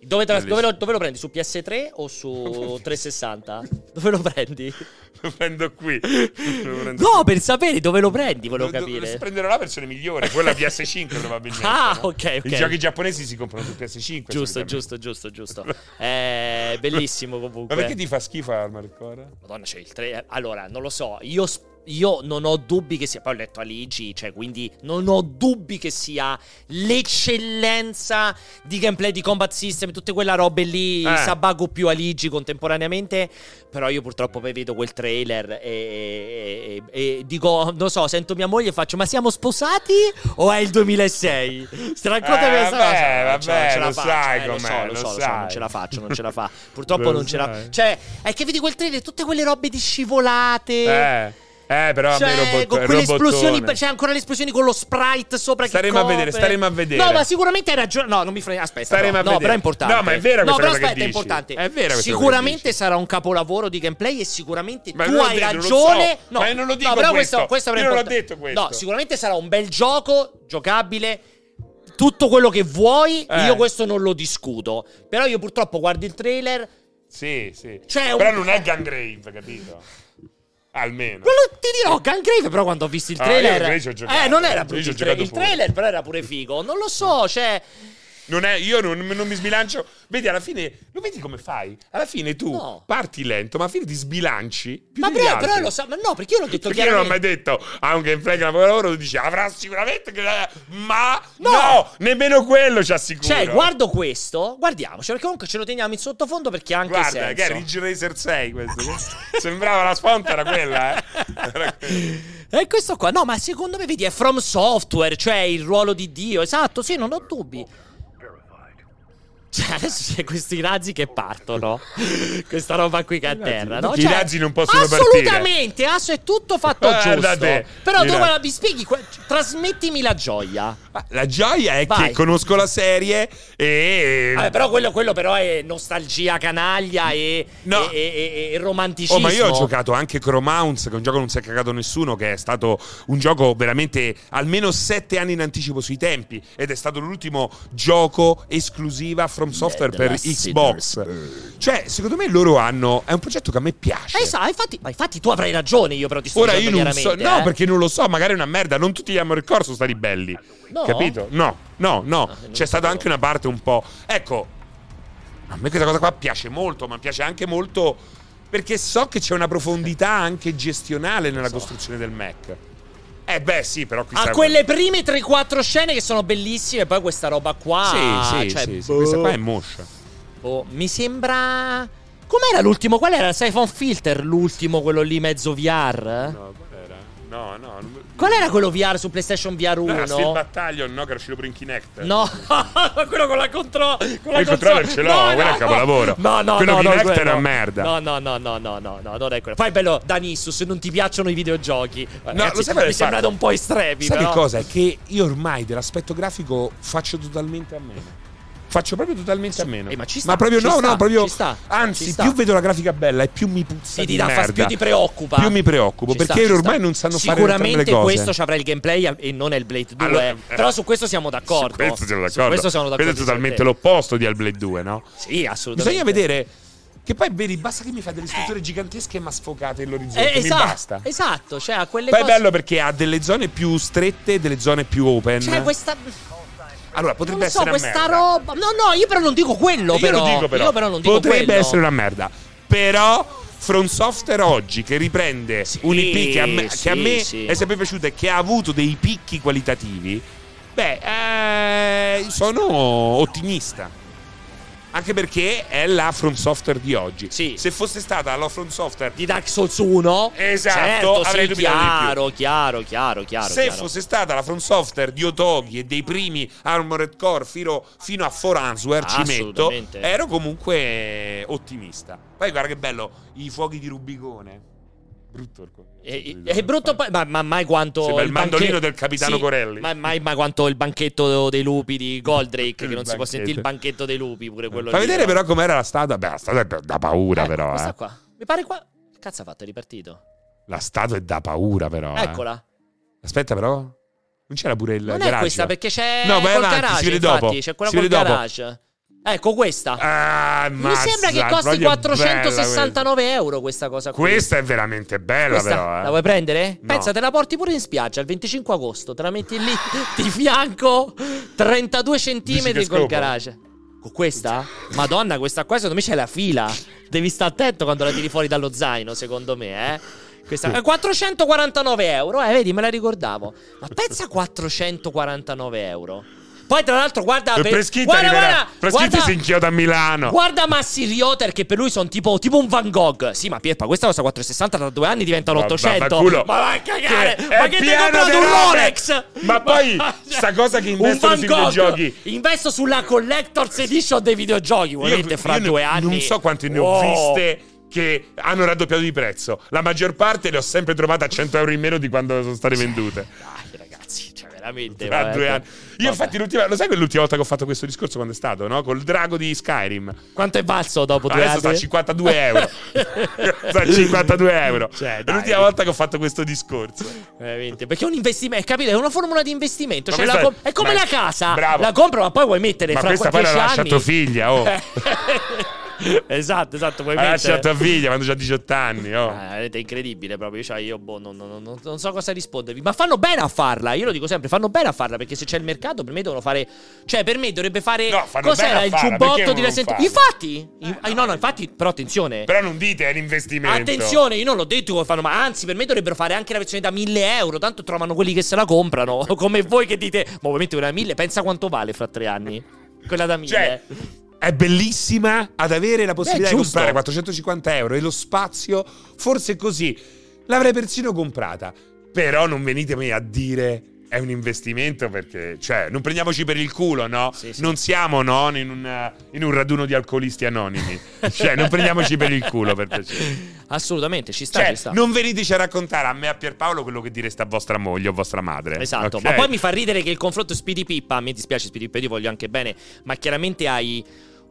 Dove, Bellissimo. dove lo, dove lo prendi? Su PS3 o su 360? Dove lo prendi? Lo prendo qui. Lo prendo No, qui. per sapere dove lo prendi, volevo Do- do- capire. Prenderò la versione migliore, quella PS5 probabilmente. Ah, no? ok, ok. I giochi giapponesi si comprano su PS5. Giusto, giusto, giusto, giusto. È bellissimo Ma comunque. perché ti fa schifo Armored Core? Madonna, c'è il 3. Allora, non lo so. Io, sp- io non ho dubbi che sia. Poi ho letto Aligi, cioè, quindi non ho dubbi che sia l'eccellenza di gameplay, di combat system, tutte quella robe lì, Eh. Sabago più Aligi contemporaneamente. Però io purtroppo poi vedo quel trailer e, e- e- e dico, non so, sento mia moglie e faccio, ma siamo sposati o è il 2006? Raccontami Eh, questa vabbè, cosa. vabbè, Non ce la faccio, sai eh, lo so, lo lo so, lo so, sai. non ce la faccio, non ce la fa. Purtroppo Lo non ce la sai. Cioè, è che vedi quel trailer, tutte quelle robe di scivolate. Eh, eh, però a me Cioè, robot- con quelle robottone. esplosioni, c'è ancora le esplosioni con lo sprite sopra che Staremo a vedere, staremo a vedere. No, ma sicuramente hai ragione. No, non mi frega. Aspetta, Staremo no, a no, però è importante. No, ma è vera No, però aspetta, è importante. È che Sicuramente sarà un capolavoro di gameplay e sicuramente Ma tu hai detto, ragione. so. No, Ma non lo dico no, però questo. questo però è Io non l'ho detto questo. No, sicuramente sarà un bel gioco, giocabile. Tutto quello che vuoi, Eh. io questo non lo discuto. Però io purtroppo guardo il trailer. Sì, sì. Cioè, però un- non è Gangrave, capito? Almeno. Quello ti dirò, Gangrave, però quando ho visto il Ah, io trailer. Gangrave ci ho giocato. eh, non era Io brutto. Il, tra- il pure. trailer, però era pure figo. Non lo so, cioè. Non è, io non, non mi sbilancio. Vedi, alla fine, lo vedi come fai? Alla fine tu No. parti lento, ma alla fine ti sbilanci. Ma però, però lo sa. Ma no, perché io l'ho detto Perché io non ho mai detto a un gameplay che lavoro, tu dici avrà sicuramente. Ma No. no, nemmeno quello ci assicuro. Cioè, guardo questo, guardiamoci, perché comunque ce lo teniamo in sottofondo perché ha anche Guarda, senso. che è Ridge Racer 6 questo. Sembrava la sponta, era quella, eh. Era quella. E questo qua, no, ma secondo me, vedi, è From Software, cioè il ruolo di Dio. Esatto, sì, non ho dubbi. Cioè, adesso c'è questi razzi che partono. Questa roba qui che a terra, no? I Cioè, razzi non possono Assolutamente, asso è tutto fatto Guarda giusto. te, Però tu razzi. guarda, mi spieghi, trasmettimi la gioia. Ma La gioia è Vai. che conosco la serie e. Vabbè, però quello, quello però è nostalgia canaglia e, No. e, e- e romanticismo. Oh, ma io ho giocato anche Chromounts, che è un gioco che non si è cagato nessuno, che è stato un gioco veramente almeno sette anni in anticipo sui tempi. Ed è stato l'ultimo gioco esclusiva from software per Xbox. Cioè, secondo me loro hanno. È un progetto che a me piace. Eh, sa, infatti, ma infatti tu avrai ragione, io però ti sto Ora io non so, chiaramente, no, eh. perché non lo so, magari è una merda. Non tutti gli Armored Core sono stati belli. No? Capito? No, no, no. Ah, C'è stata anche una parte un po'. Ecco, a me questa cosa qua piace molto, ma piace anche molto perché so che c'è una profondità anche gestionale nella costruzione del Mac. Eh beh, sì, però qui sta- quelle prime 3-4 scene che sono bellissime, poi questa roba qua. Sì, sì, cioè, sì, sì, boh, questa qua è moscia. boh, mi sembra. Com'era l'ultimo? Qual era? Siphon Filter, l'ultimo, quello lì mezzo VR? No? No, no. non- Qual era quello VR su PlayStation VR 1? No, era Steel Battalion, no, che era uscito pure in Kinect. No, quello con la contro. Con la Il controller ce l'ho, quello è il capolavoro. No, no, Quello no, no, Kinect è quello. una merda. No, no, no, no, no, no, no, non è quello. Poi è bello, Danissus, se non ti piacciono i videogiochi. lo Ragazzi, sai qual è mi il sembrate fatto? un po' estremi, Sai però. che cosa? È che io ormai dell'aspetto grafico faccio totalmente a meno. Faccio proprio totalmente a meno. Eh, ma ci sta, proprio ci no, sta, no, proprio. sta, anzi, sta. più vedo la grafica bella e più mi puzza Sì, di merda. fastidio, ti preoccupa. Più mi preoccupo Ci perché ormai non sanno fare Sicuramente le cose. questo ci avrà il gameplay e non è il Blade 2. Allora, eh, però su questo siamo d'accordo. Su questo siamo Su d'accordo. questo siamo d'accordo. Questo è totalmente l'opposto di Hellblade 2, no? Sì, assolutamente. Bisogna vedere. Che poi vedi, basta che mi fa delle strutture gigantesche ma sfocate nell'orizzonte. Eh, mi esatto, basta. esatto, cioè a quelle Poi è cose. bello perché ha delle zone più strette e delle zone più open. Cioè, questa. Allora, Non potrebbe lo so, essere questa merda. roba. No, no, io però non dico quello. Io però. dico però. Io però non dico Potrebbe quello. essere una merda. Però From Software oggi che riprende Sì, un IP che a me, sì, che a me sì. è sempre piaciuto e che ha avuto dei picchi qualitativi, beh, eh, sono ottimista. Anche perché è la From Software di oggi. Sì. Se fosse stata la From Software Di Dark Souls 1. Esatto, certo, avrei sì, dubitato di più. chiaro, chiaro, chiaro, chiaro. Se chiaro. fosse stata la From Software di Otogi e dei primi Armored Core fino, fino a For Answer, ci metto, ero comunque ottimista. Poi guarda che bello, i fuochi di Rubicone. Brutto. il e- È brutto poi, ma, ma mai quanto. Sembra il banche- mandolino del capitano Sì, Corelli. Ma mai, mai quanto il banchetto dei lupi di Goldrake, che Il non si può banchetto. sentire il banchetto dei lupi, pure quello lì, vedere però com'era la statua. Beh, la statua è da paura Eh, però. Eh. qua. Mi pare qua. Cazzo ha fatto? È ripartito. La statua è da paura però. eh. Eccola. Aspetta però. Non c'era pure il Non è garage? questa perché c'è. No, vai avanti, garage, si vede infatti, dopo. C'è quella Si vede dopo. garage. Ecco questa. Ah, Mi sembra che costi 469 euro questa cosa qui. Questa è veramente bella Questa però. eh. la vuoi prendere? No. Pensa, te la porti pure in spiaggia il 25 agosto. Te la metti lì di fianco, 32 centimetri col garage. Con questa? Madonna, questa qua secondo me c'è la fila. Devi stare attento quando la tiri fuori dallo zaino, secondo me, eh. Questa, eh, 449 euro, eh, vedi, me la ricordavo. Ma pensa a 449 euro. Poi, tra l'altro, guarda. Per- Preschitti guarda, arriverà. guarda, guarda- si inchioda a Milano. Guarda Massi Rioter che per lui sono tipo, tipo un Van Gogh. Sì, ma Pierpa, questa costa 460 tra due anni diventano Ma- 800. vaffanculo. Ma vai a cagare! Che ma che ti comprato di un. Rolex? Ma poi, sta cosa che Un investono sui Gogh. videogiochi. Investo sulla Collector's Edition dei videogiochi. Ovviamente fra io due anni. Non so quante ne ho Wow. viste che hanno raddoppiato di prezzo. La maggior parte le ho sempre trovate a 100 euro in meno di quando sono state vendute. Veramente. Tra vabbè, due anni. Io, vabbè. infatti, l'ultima, lo sai quell'ultima volta che ho fatto questo discorso quando è stato? No? Col drago di Skyrim. Quanto è valso dopo due Adesso anni? sta a 52 euro. sta a 52 euro. Cioè, dai. l'ultima volta che ho fatto questo discorso. Veramente, perché è un investimento, capito? È una formula di investimento. Cioè, com- è come ma- la casa. bravo. La compro, ma poi vuoi mettere Ma fra questa poi 10 la lascia anni. tua figlia, oh. esatto, esatto. Puoi La lascia mettere. tua figlia quando ha 18 anni, oh. Ah, è incredibile proprio. Cioè, io boh, non, non- non- non so cosa rispondervi. Ma fanno bene a farla. Io lo dico sempre: fanno bene a farla. Perché se c'è il mercato, per me devono fare. Cioè, per me dovrebbe fare. No, fanno Cos'era bene a il farla, giubbotto di Resident farla? Infatti, in- ah, no, no, infatti, però attenzione. Però non dite è un investimento. Attenzione, io non l'ho detto come fanno, ma anzi, per me dovrebbero fare anche la versione da 1000 euro. Tanto trovano quelli che se la comprano. Come voi che dite, ma ovviamente da 1000, pensa quanto vale fra tre anni. Quella da 1000. Cioè, è bellissima ad avere la possibilità Beh, di comprare 450 euro e lo spazio, forse così. L'avrei persino comprata. Però non venitemi a dire è un investimento perché, cioè, non prendiamoci per il culo, no? Sì, sì. Non siamo, no, in un, in un raduno di alcolisti anonimi. cioè, non prendiamoci per il culo, per piacere. Assolutamente, ci sta, Cioè, ci sta. non veniteci a raccontare a me e a Pierpaolo quello che direste a vostra moglie o vostra madre. Esatto, ok? ma poi mi fa ridere che il confronto Speedy Pippa, me dispiace Speedy Pippa, io voglio anche bene, ma chiaramente hai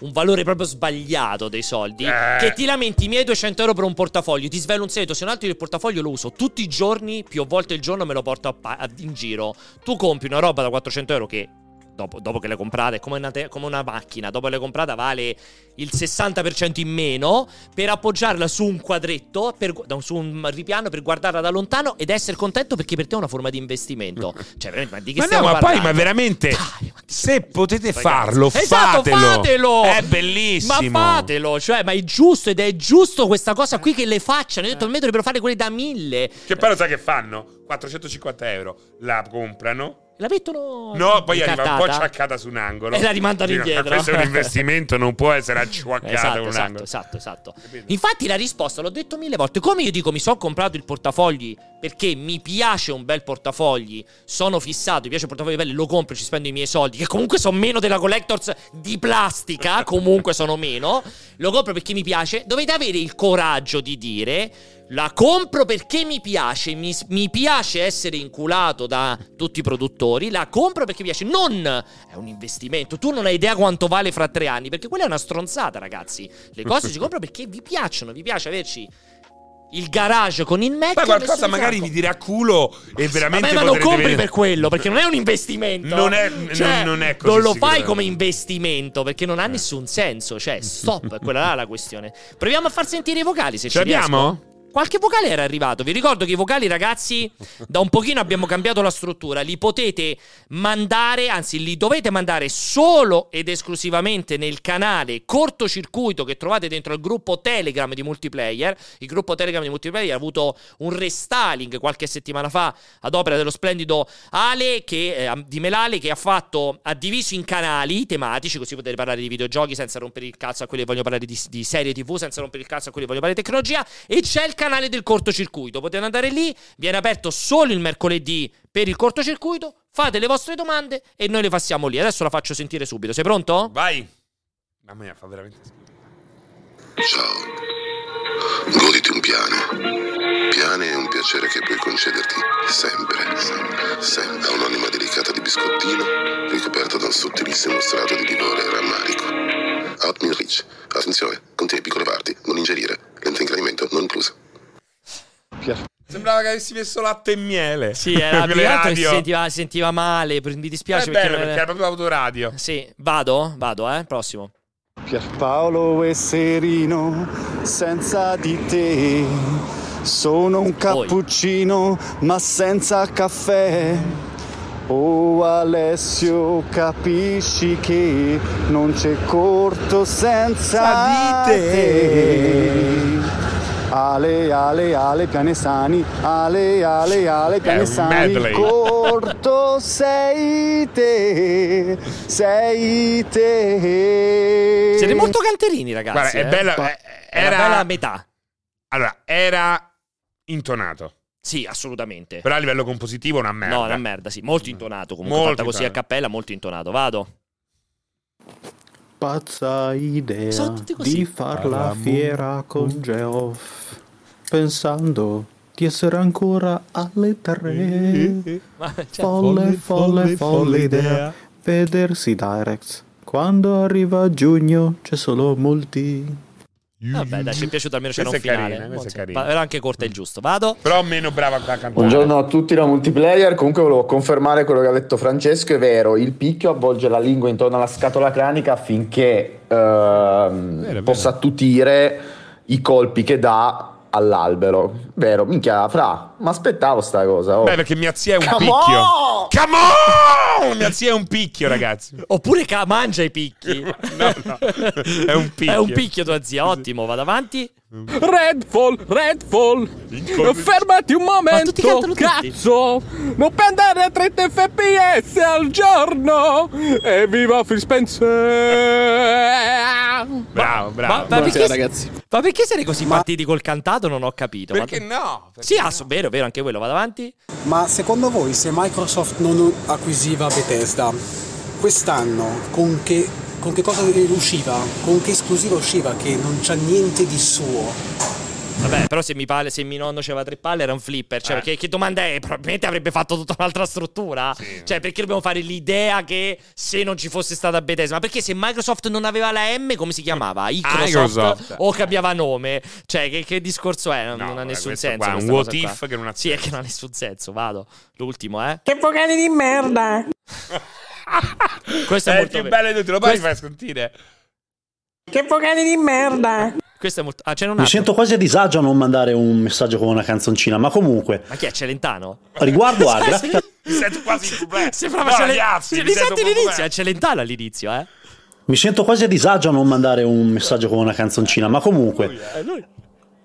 un valore proprio sbagliato dei soldi, Eh. che ti lamenti i miei 200 euro per un portafoglio, ti svelo un segreto, se un altro il portafoglio lo uso tutti i giorni, più volte al giorno me lo porto a pa- a- in giro, tu compri una roba da 400 euro che... Dopo, dopo che l'hai comprata è come una, te- come una macchina, dopo che l'hai comprata vale il 60% in meno per appoggiarla su un quadretto, per su un ripiano per guardarla da lontano ed essere contento perché per te è una forma di investimento. Cioè, veramente, ma di che Ma no, stiamo ma poi, parlando? ma veramente, Dai, ma se potete Ragazzi. farlo, Esatto, fatelo. fatelo! È bellissimo. Ma fatelo, cioè, ma è giusto ed è giusto questa cosa qui che le facciano. Io ho detto, almeno dovrebbero fare quelle da mille. Che però sai che fanno? 450 euro la comprano. La mettono. No, poi arriva un po' incartata. ciaccata su un angolo. E la rimandano indietro. "Ma Questo è un investimento, non può essere acciuaccata Esatto, un esatto, angolo. esatto, esatto. Capito? Infatti la risposta l'ho detto mille volte. Come io dico mi sono comprato il portafogli perché mi piace un bel portafogli, sono fissato, mi piace un portafogli bello, lo compro, ci spendo i miei soldi, che comunque sono meno della Collectors di plastica, comunque sono meno. Lo compro perché mi piace. Dovete avere il coraggio di dire la compro perché mi piace, mi, mi piace essere inculato da tutti i produttori, la compro perché mi piace, non è un investimento, tu non hai idea quanto vale fra tre anni, perché quella è una stronzata ragazzi, le cose si comprano perché vi piacciono, vi piace averci il garage con il Mac. Ma qualcosa magari vi dirà culo e veramente Vabbè, ma lo compri vedere- per quello, perché non è un investimento. Non è- Cioè, non- non è così Non lo fai come investimento, perché non ha nessun senso. Cioè, stop, è quella là la questione. Proviamo a far sentire i vocali, se Ce ci l'abbiamo? riesco. Qualche vocale era arrivato. Vi ricordo che i vocali, ragazzi, da un pochino abbiamo cambiato la struttura. Li potete mandare, anzi, li dovete mandare solo ed esclusivamente nel canale cortocircuito che trovate dentro il gruppo Telegram di multiplayer. Il gruppo Telegram di multiplayer ha avuto un restyling qualche settimana fa ad opera dello splendido Ale che, eh, di Melale che ha fatto, ha diviso in canali tematici, così potete parlare di videogiochi senza rompere il cazzo a quelli che vogliono parlare di, di serie TV, senza rompere il cazzo a quelli che vogliono parlare di tecnologia. E c'è il canale del cortocircuito. Potete andare lì, viene aperto solo il mercoledì per il cortocircuito. Fate le vostre domande e noi le passiamo lì. Adesso la faccio sentire subito. Sei pronto? Vai. Mamma mia, fa veramente schifo. Ciao. Goditi un piano. Piane è un piacere che puoi concederti sempre, sempre, sempre. Ha un'anima delicata di biscottino, ricoperta da un sottilissimo strato di livore e rammarico. Outmeal Rich. Attenzione, contiene piccole parti, non ingerire. Lento ingranimento non incluso. Sembrava che avessi messo latte e miele. Sì, era più che altro si radio. sentiva, si sentiva male. Mi dispiace È perché, bello perché era- proprio autoradio. Sì, vado? Vado, eh. Prossimo. Pierpaolo e Serino, senza di te sono un cappuccino ma senza caffè. Oh Alessio, capisci che non c'è corto senza di te. Ale, ale, ale, pianesani, ale, ale, ale, pianesani. Corto sei te, sei te. Siete molto canterini, ragazzi. Guarda, è eh. bella. Ma- eh, Era Era, bella a metà. allora, era intonato. Sì, assolutamente. Però a livello compositivo una merda. No, una merda, sì. Molto intonato. Comunque, Molto fatta così a intonato. cappella, molto intonato. Vado. Pazza idea di far la fiera con Geoff, pensando di essere ancora alle tre. Ma, cioè, Folle, folle, folle idea, vedersi direct. Quando arriva giugno c'è solo molti. Vabbè, dai, ci è piaciuto almeno c'era un finale. carina, Sì, ma Era anche corta e giusto. Vado. Però meno brava a cantare. Buongiorno a tutti da multiplayer, comunque volevo confermare quello che ha detto Francesco, è vero, il picchio avvolge la lingua intorno alla scatola cranica affinché ehm, vero. possa attutire i colpi che dà all'albero. Vero, minchia, fra, ma aspettavo sta cosa. oh. Beh, perché mia zia è un Come picchio. on! Come on! Mia zia è un picchio, ragazzi. Oppure ca- mangia i picchi. No, no. È un picchio. È un picchio tua zia, ottimo, vado avanti. Redfall, Redfall, fermati un Ma momento, cazzo, non puoi andare a 30 fps al giorno, evviva Phil Spencer! Bravo, bravo. Ma, ma perché, ragazzi. ma perché siete così partiti col cantato? Non ho capito. Perché Ma- no? Sì, no? ass- vero, vero, anche quello. Vado avanti. Ma secondo voi se Microsoft non acquisiva Bethesda, quest'anno con che, con che cosa usciva? Con che esclusiva usciva? Che non c'ha niente di suo. Vabbè, però se mi pale, se mio nonno c'aveva tre palle era un flipper. Cioè, Eh. perché, che domanda è? Probabilmente avrebbe fatto tutta un'altra struttura. Sì. Cioè, perché dobbiamo fare l'idea che se non ci fosse stata Bethesda? Ma perché se Microsoft non aveva la M, come si chiamava? Microsoft Microsoft. o cambiava nome? Cioè, che, che discorso è? Non, No, non ha nessun senso. qua un what cosa qua. if che non ha Sì, è senso. che non ha nessun senso. Vado. L'ultimo, eh? Che vocali di merda! Questo è È il molto più vero. bello di tutti. Lo puoi Questo- far sentire? Che vocali di merda! Questo è molto. Ah, c'è un Mi sento quasi a disagio a non mandare un messaggio con una canzoncina, ma comunque, Ma chi è Celentano? riguardo a grafica... Mi sento quasi in. Sembrava no, ragazzi, Sì, mi senti l'inizio? È. Celentano all'inizio, eh? Mi sento quasi a disagio a non mandare un messaggio con una canzoncina, ma comunque,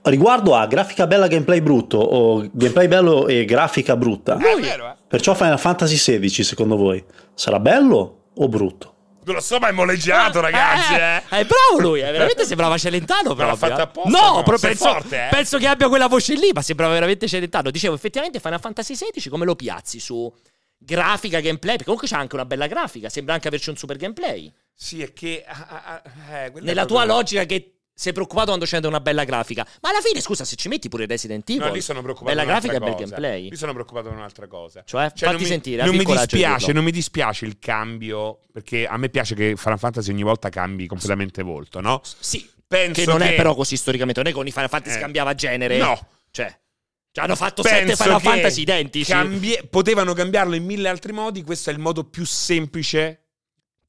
riguardo a grafica bella, gameplay brutto, o gameplay bello e grafica brutta, vero, eh? perciò Final Fantasy XVI, secondo voi, sarà bello o brutto? Non lo so, ma è moleggiato, ragazzi, eh. È bravo lui, eh, veramente sembrava Celentano Ma l'ha proprio. fatta eh. apposta, No, no? però penso, forte, eh. penso che abbia quella voce lì, ma sembrava veramente Celentano. Dicevo, effettivamente Final Fantasy XVI come lo piazzi su grafica, gameplay? Perché comunque c'ha anche una bella grafica, sembra anche averci un super gameplay. Sì, è che... ah, ah, ah, eh, è Nella tua proprio- logica che sei preoccupato quando c'è una bella grafica. Ma alla fine, scusa, se ci metti pure Resident Evil, No, lì sono preoccupato bella grafica e bel cosa. gameplay. Lì sono preoccupato di un'altra cosa. Cioè, fatti non mi, sentire, non mi dispiace, non mi dispiace il cambio, perché a me piace che Final Fantasy ogni volta cambi completamente volto, no? Sì, Penso che non è però così storicamente, non è che con i Final Fantasy Eh. cambiava genere. No. Cioè, ci hanno fatto sette Penso Final che Fantasy identici. cambie- potevano cambiarlo in mille altri modi, questo è il modo più semplice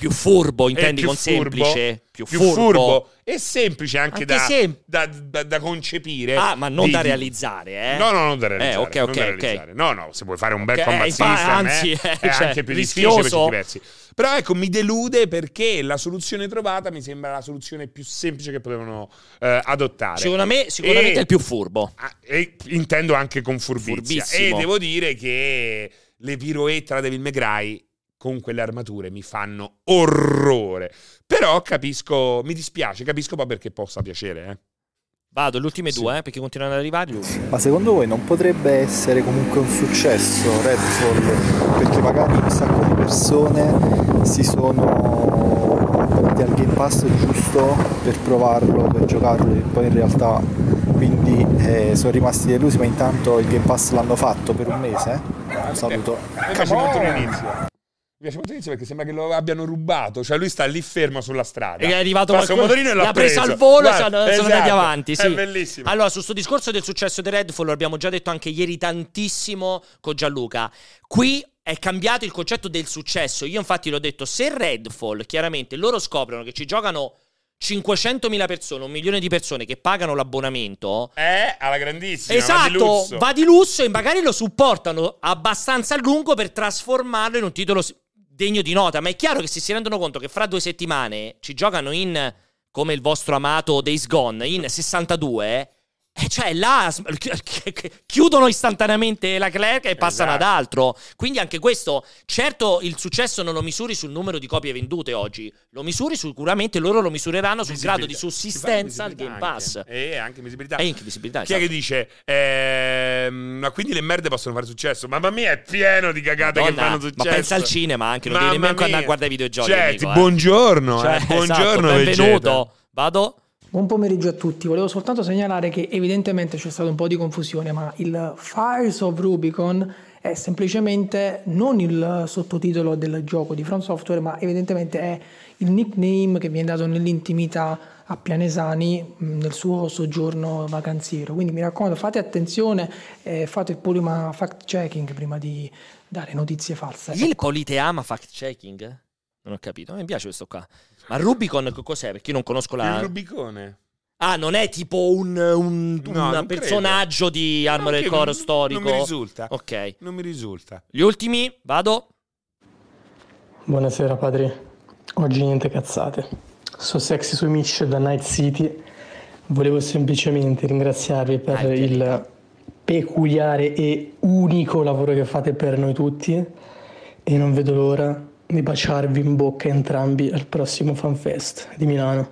Più furbo, intendi più con furbo, semplice. Più, più furbo. furbo e semplice anche, Anche da, sem- da, da- da concepire. Ah, ma non Di- da realizzare, eh? No, no, non da realizzare. Eh, ok, ok, da ok. realizzare. No, no, se vuoi fare un bel Ok, combat eh, infa- system, anzi, eh, eh, è cioè, anche più difficile per rischioso. certi versi. Però ecco, mi delude perché la soluzione trovata mi sembra la soluzione più semplice che potevano eh, adottare. Secondo me, sicuramente E- è il più furbo. Ah, E intendo anche con furbizia. Furbissimo. E devo dire che le piroette alla Devil May Cry con quelle armature mi fanno orrore. Però capisco, mi dispiace, capisco poi perché possa piacere. Eh. Vado, le ultime due, eh, perché continuano ad arrivare. le ultime. Ma secondo voi non potrebbe essere comunque un successo Redfall? Perché magari un sacco di persone si sono abbonati al Game Pass giusto per provarlo, per giocarlo e poi in realtà quindi eh, sono rimasti delusi, ma intanto il Game Pass l'hanno fatto per un mese. Un saluto. A Mi piace molto perché sembra che lo abbiano rubato. Cioè, lui sta lì fermo sulla strada. E è arrivato Passa un qualcuno, motorino e l'ha, l'ha preso al volo e Guarda, sono, sono esatto, andati avanti. Sì. È bellissimo. Allora, su sto discorso del successo di Redfall, lo abbiamo già detto anche ieri tantissimo con Gianluca. Qui è cambiato il concetto del successo. Io, infatti, l'ho detto: se Redfall, chiaramente loro scoprono che ci giocano 500.000 persone, un milione di persone che pagano l'abbonamento. È alla grandissima. va di Esatto, lusso. va di lusso e magari lo supportano abbastanza a lungo per trasformarlo in un titolo degno di nota. Ma è chiaro che se si rendono conto che fra due settimane ci giocano in come il vostro amato Days Gone in 62, E cioè là chiudono istantaneamente la Clerc e passano Esatto. ad altro. Quindi anche questo, certo il successo non lo misuri sul numero di copie vendute oggi, lo misuri sicuramente, loro lo misureranno sul grado di sussistenza al Game Pass. anche. E anche visibilità. E anche visibilità. Chi è esatto. che dice? ehm, ma quindi le merde possono fare successo? Mamma mia, è pieno di cagate che Madonna, fanno successo. ma pensa al cinema anche, non Mamma devi nemmeno andare a guardare i videogiochi. Cioè, amico, eh. buongiorno, Cioè, eh, buongiorno, esatto, benvenuto. Vegeta. Vado. Buon pomeriggio a tutti, volevo soltanto segnalare che evidentemente c'è stato un po' di confusione, ma il Fires of Rubicon è semplicemente non il sottotitolo del gioco di From Software, ma evidentemente è il nickname che viene dato nell'intimità a Pianesani mh, nel suo soggiorno vacanziero. Quindi mi raccomando, fate attenzione e fate pure una fact checking prima di dare notizie false. Il Politeama fact checking? Non ho capito, mi piace questo qua. Ma Rubicon che cos'è? Perché io non conosco la... Il Rubicone. Ah, non è tipo un, un- No, un personaggio di Armored Core non- storico? Non mi risulta. Ok. Non mi risulta. Gli ultimi, vado. Buonasera padri, oggi niente cazzate. So sexy su Mish da Night City. Volevo semplicemente ringraziarvi per Ah, il il peculiare e unico lavoro che fate per noi tutti e non vedo l'ora di baciarvi in bocca entrambi al prossimo FanFest di Milano.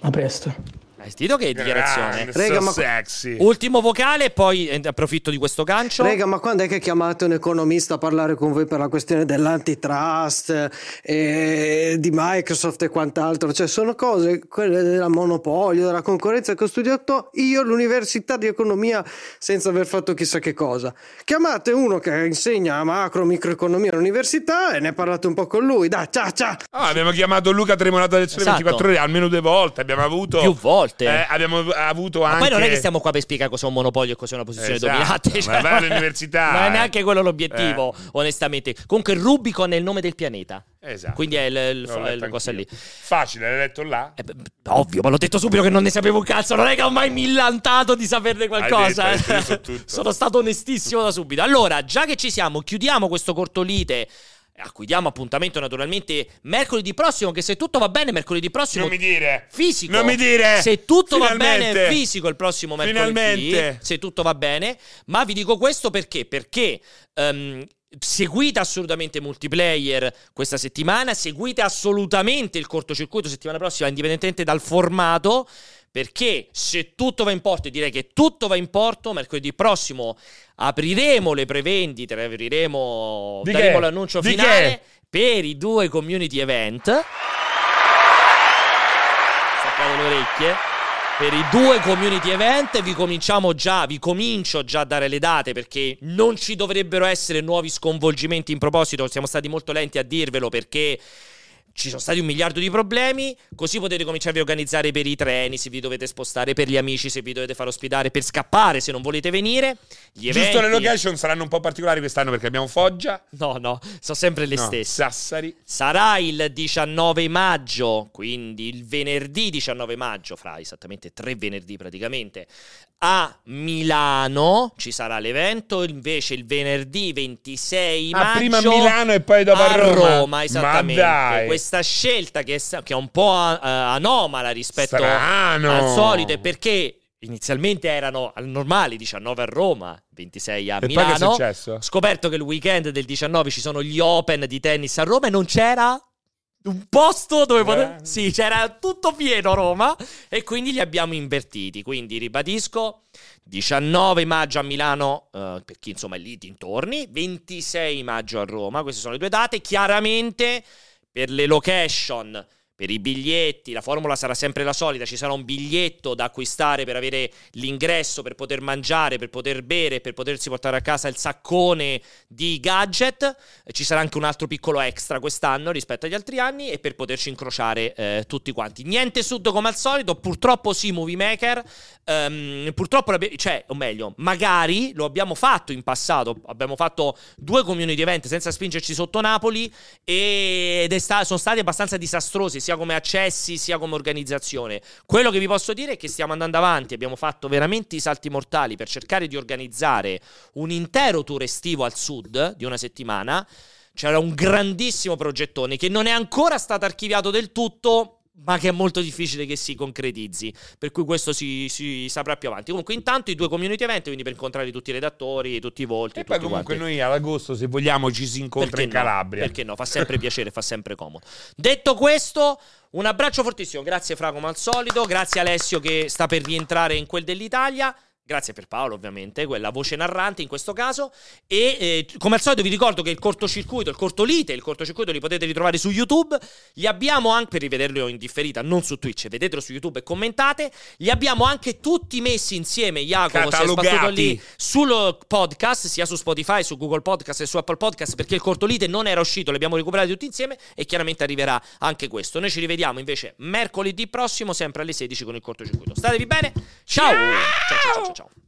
A presto. Hai sentito che dichiarazione? Rega, so ma- sexy. Ultimo vocale, poi eh, approfitto di questo gancio. Rega, ma quando è che chiamate un economista a parlare con voi per la questione dell'antitrust e di Microsoft e quant'altro? Cioè, sono cose, quelle del monopolio, della concorrenza che ho studiato io all'università di economia senza aver fatto chissà che cosa. Chiamate uno che insegna macro, microeconomia all'università e ne parlate un po' con lui. Dai, ciao, ciao! Ah, abbiamo chiamato Luca Tremolato del Sole Esatto. 24 ore almeno due volte. Abbiamo avuto. Più volte. Eh, abbiamo avuto Ma anche. poi non è che stiamo qua per spiegare cos'è un monopolio e cos'è una posizione Esatto, dominante. ma vai all'università, Non è eh. neanche quello l'obiettivo, onestamente. Comunque, Rubicon è il nome del pianeta. Esatto. Quindi è il, il- cosa lì. Facile, l'hai letto là? Eh, beh, ovvio, ma l'ho detto subito che non ne sapevo un cazzo. Non è che ho mai millantato di saperne qualcosa. Hai detto, hai eh. Sono stato onestissimo da subito. Allora, già che ci siamo, chiudiamo questo cortolite. A cui diamo appuntamento naturalmente mercoledì prossimo. Che se tutto va bene, mercoledì prossimo. Non mi dire. Fisico. Non mi dire. Se tutto va Finalmente. bene, fisico il prossimo mercoledì. Finalmente. Se tutto va bene. Ma vi dico questo perché? Perché. ehm, Seguite assolutamente multiplayer questa settimana, seguite assolutamente il cortocircuito settimana prossima, indipendentemente dal formato, perché se tutto va in porto, e direi che tutto va in porto, mercoledì prossimo apriremo le prevendite, apriremo, Di daremo che? l'annuncio Di finale che? per i due community event. Staccate le orecchie. Per i due community event vi cominciamo già, vi comincio già a dare le date perché non ci dovrebbero essere nuovi sconvolgimenti in proposito, siamo stati molto lenti a dirvelo perché ci sono stati un miliardo di problemi, così potete cominciarvi a organizzare per i treni se vi dovete spostare, per gli amici se vi dovete far ospitare, per scappare se non volete venire. Gli Giusto, le eventi- location saranno un po' particolari quest'anno perché abbiamo Foggia. No, no, sono sempre le no, stesse. Sassari. Sarà il 19 maggio, quindi il venerdì 19 maggio, fra esattamente tre venerdì praticamente, a Milano ci sarà l'evento, invece il venerdì 26 Ah, maggio prima a Milano e poi dopo a Roma. Ma esattamente. dai. Questa scelta che è, che è un po' eh, anomala rispetto Strano. al solito perché inizialmente erano al normali 19 a Roma, 26 a E poi che è Milano. successo? Scoperto che il weekend del 19 ci sono gli Open di tennis a Roma e non c'era un posto dove poter... Eh. Sì, c'era tutto pieno a Roma e quindi li abbiamo invertiti. Quindi ribadisco, 19 maggio a Milano, eh, per chi insomma è lì dintorni, 26 maggio a Roma, queste sono le due date. Chiaramente per le location, per i biglietti, la formula sarà sempre la solita, ci sarà un biglietto da acquistare per avere l'ingresso, per poter mangiare, per poter bere, per potersi portare a casa il saccone di gadget, ci sarà anche un altro piccolo extra quest'anno rispetto agli altri anni e per poterci incrociare eh, tutti quanti. Niente sud come al solito, purtroppo sì, Movie Maker, ehm, purtroppo, cioè, o meglio, magari lo abbiamo fatto in passato, abbiamo fatto due community event senza spingerci sotto Napoli ed sta- sono stati abbastanza disastrosi sia come accessi sia come organizzazione. Quello che vi posso dire è che stiamo andando avanti, abbiamo fatto veramente i salti mortali per cercare di organizzare un intero tour estivo al sud di una settimana. C'era un grandissimo progettone che non è ancora stato archiviato del tutto ma che è molto difficile che si concretizzi. Per cui questo si, si saprà più avanti. Comunque, intanto i due community event, quindi per incontrare tutti i redattori, tutti i volti. E poi comunque quanti. noi ad agosto, se vogliamo, ci si incontra Perché in no? Calabria. Perché no? Fa sempre piacere, fa sempre comodo. Detto questo, un abbraccio fortissimo. Grazie Fra come al solito. Grazie Alessio che sta per rientrare in quel dell'Italia. Grazie per Paolo, ovviamente, quella voce narrante in questo caso. E eh, come al solito vi ricordo che il cortocircuito, il cortolite, il cortocircuito li potete ritrovare su YouTube. Li abbiamo anche per rivederlo in differita, non su Twitch, vedetelo su YouTube e commentate. Li abbiamo anche tutti messi insieme. Jacopo si è sbattuto lì sul podcast, sia su Spotify, su Google Podcast e su Apple Podcast, perché il cortolite non era uscito, li abbiamo recuperati tutti insieme e chiaramente arriverà anche questo. Noi ci rivediamo invece mercoledì prossimo, sempre alle 16 con il cortocircuito. Statevi bene, ciao! ciao, ciao, ciao, ciao.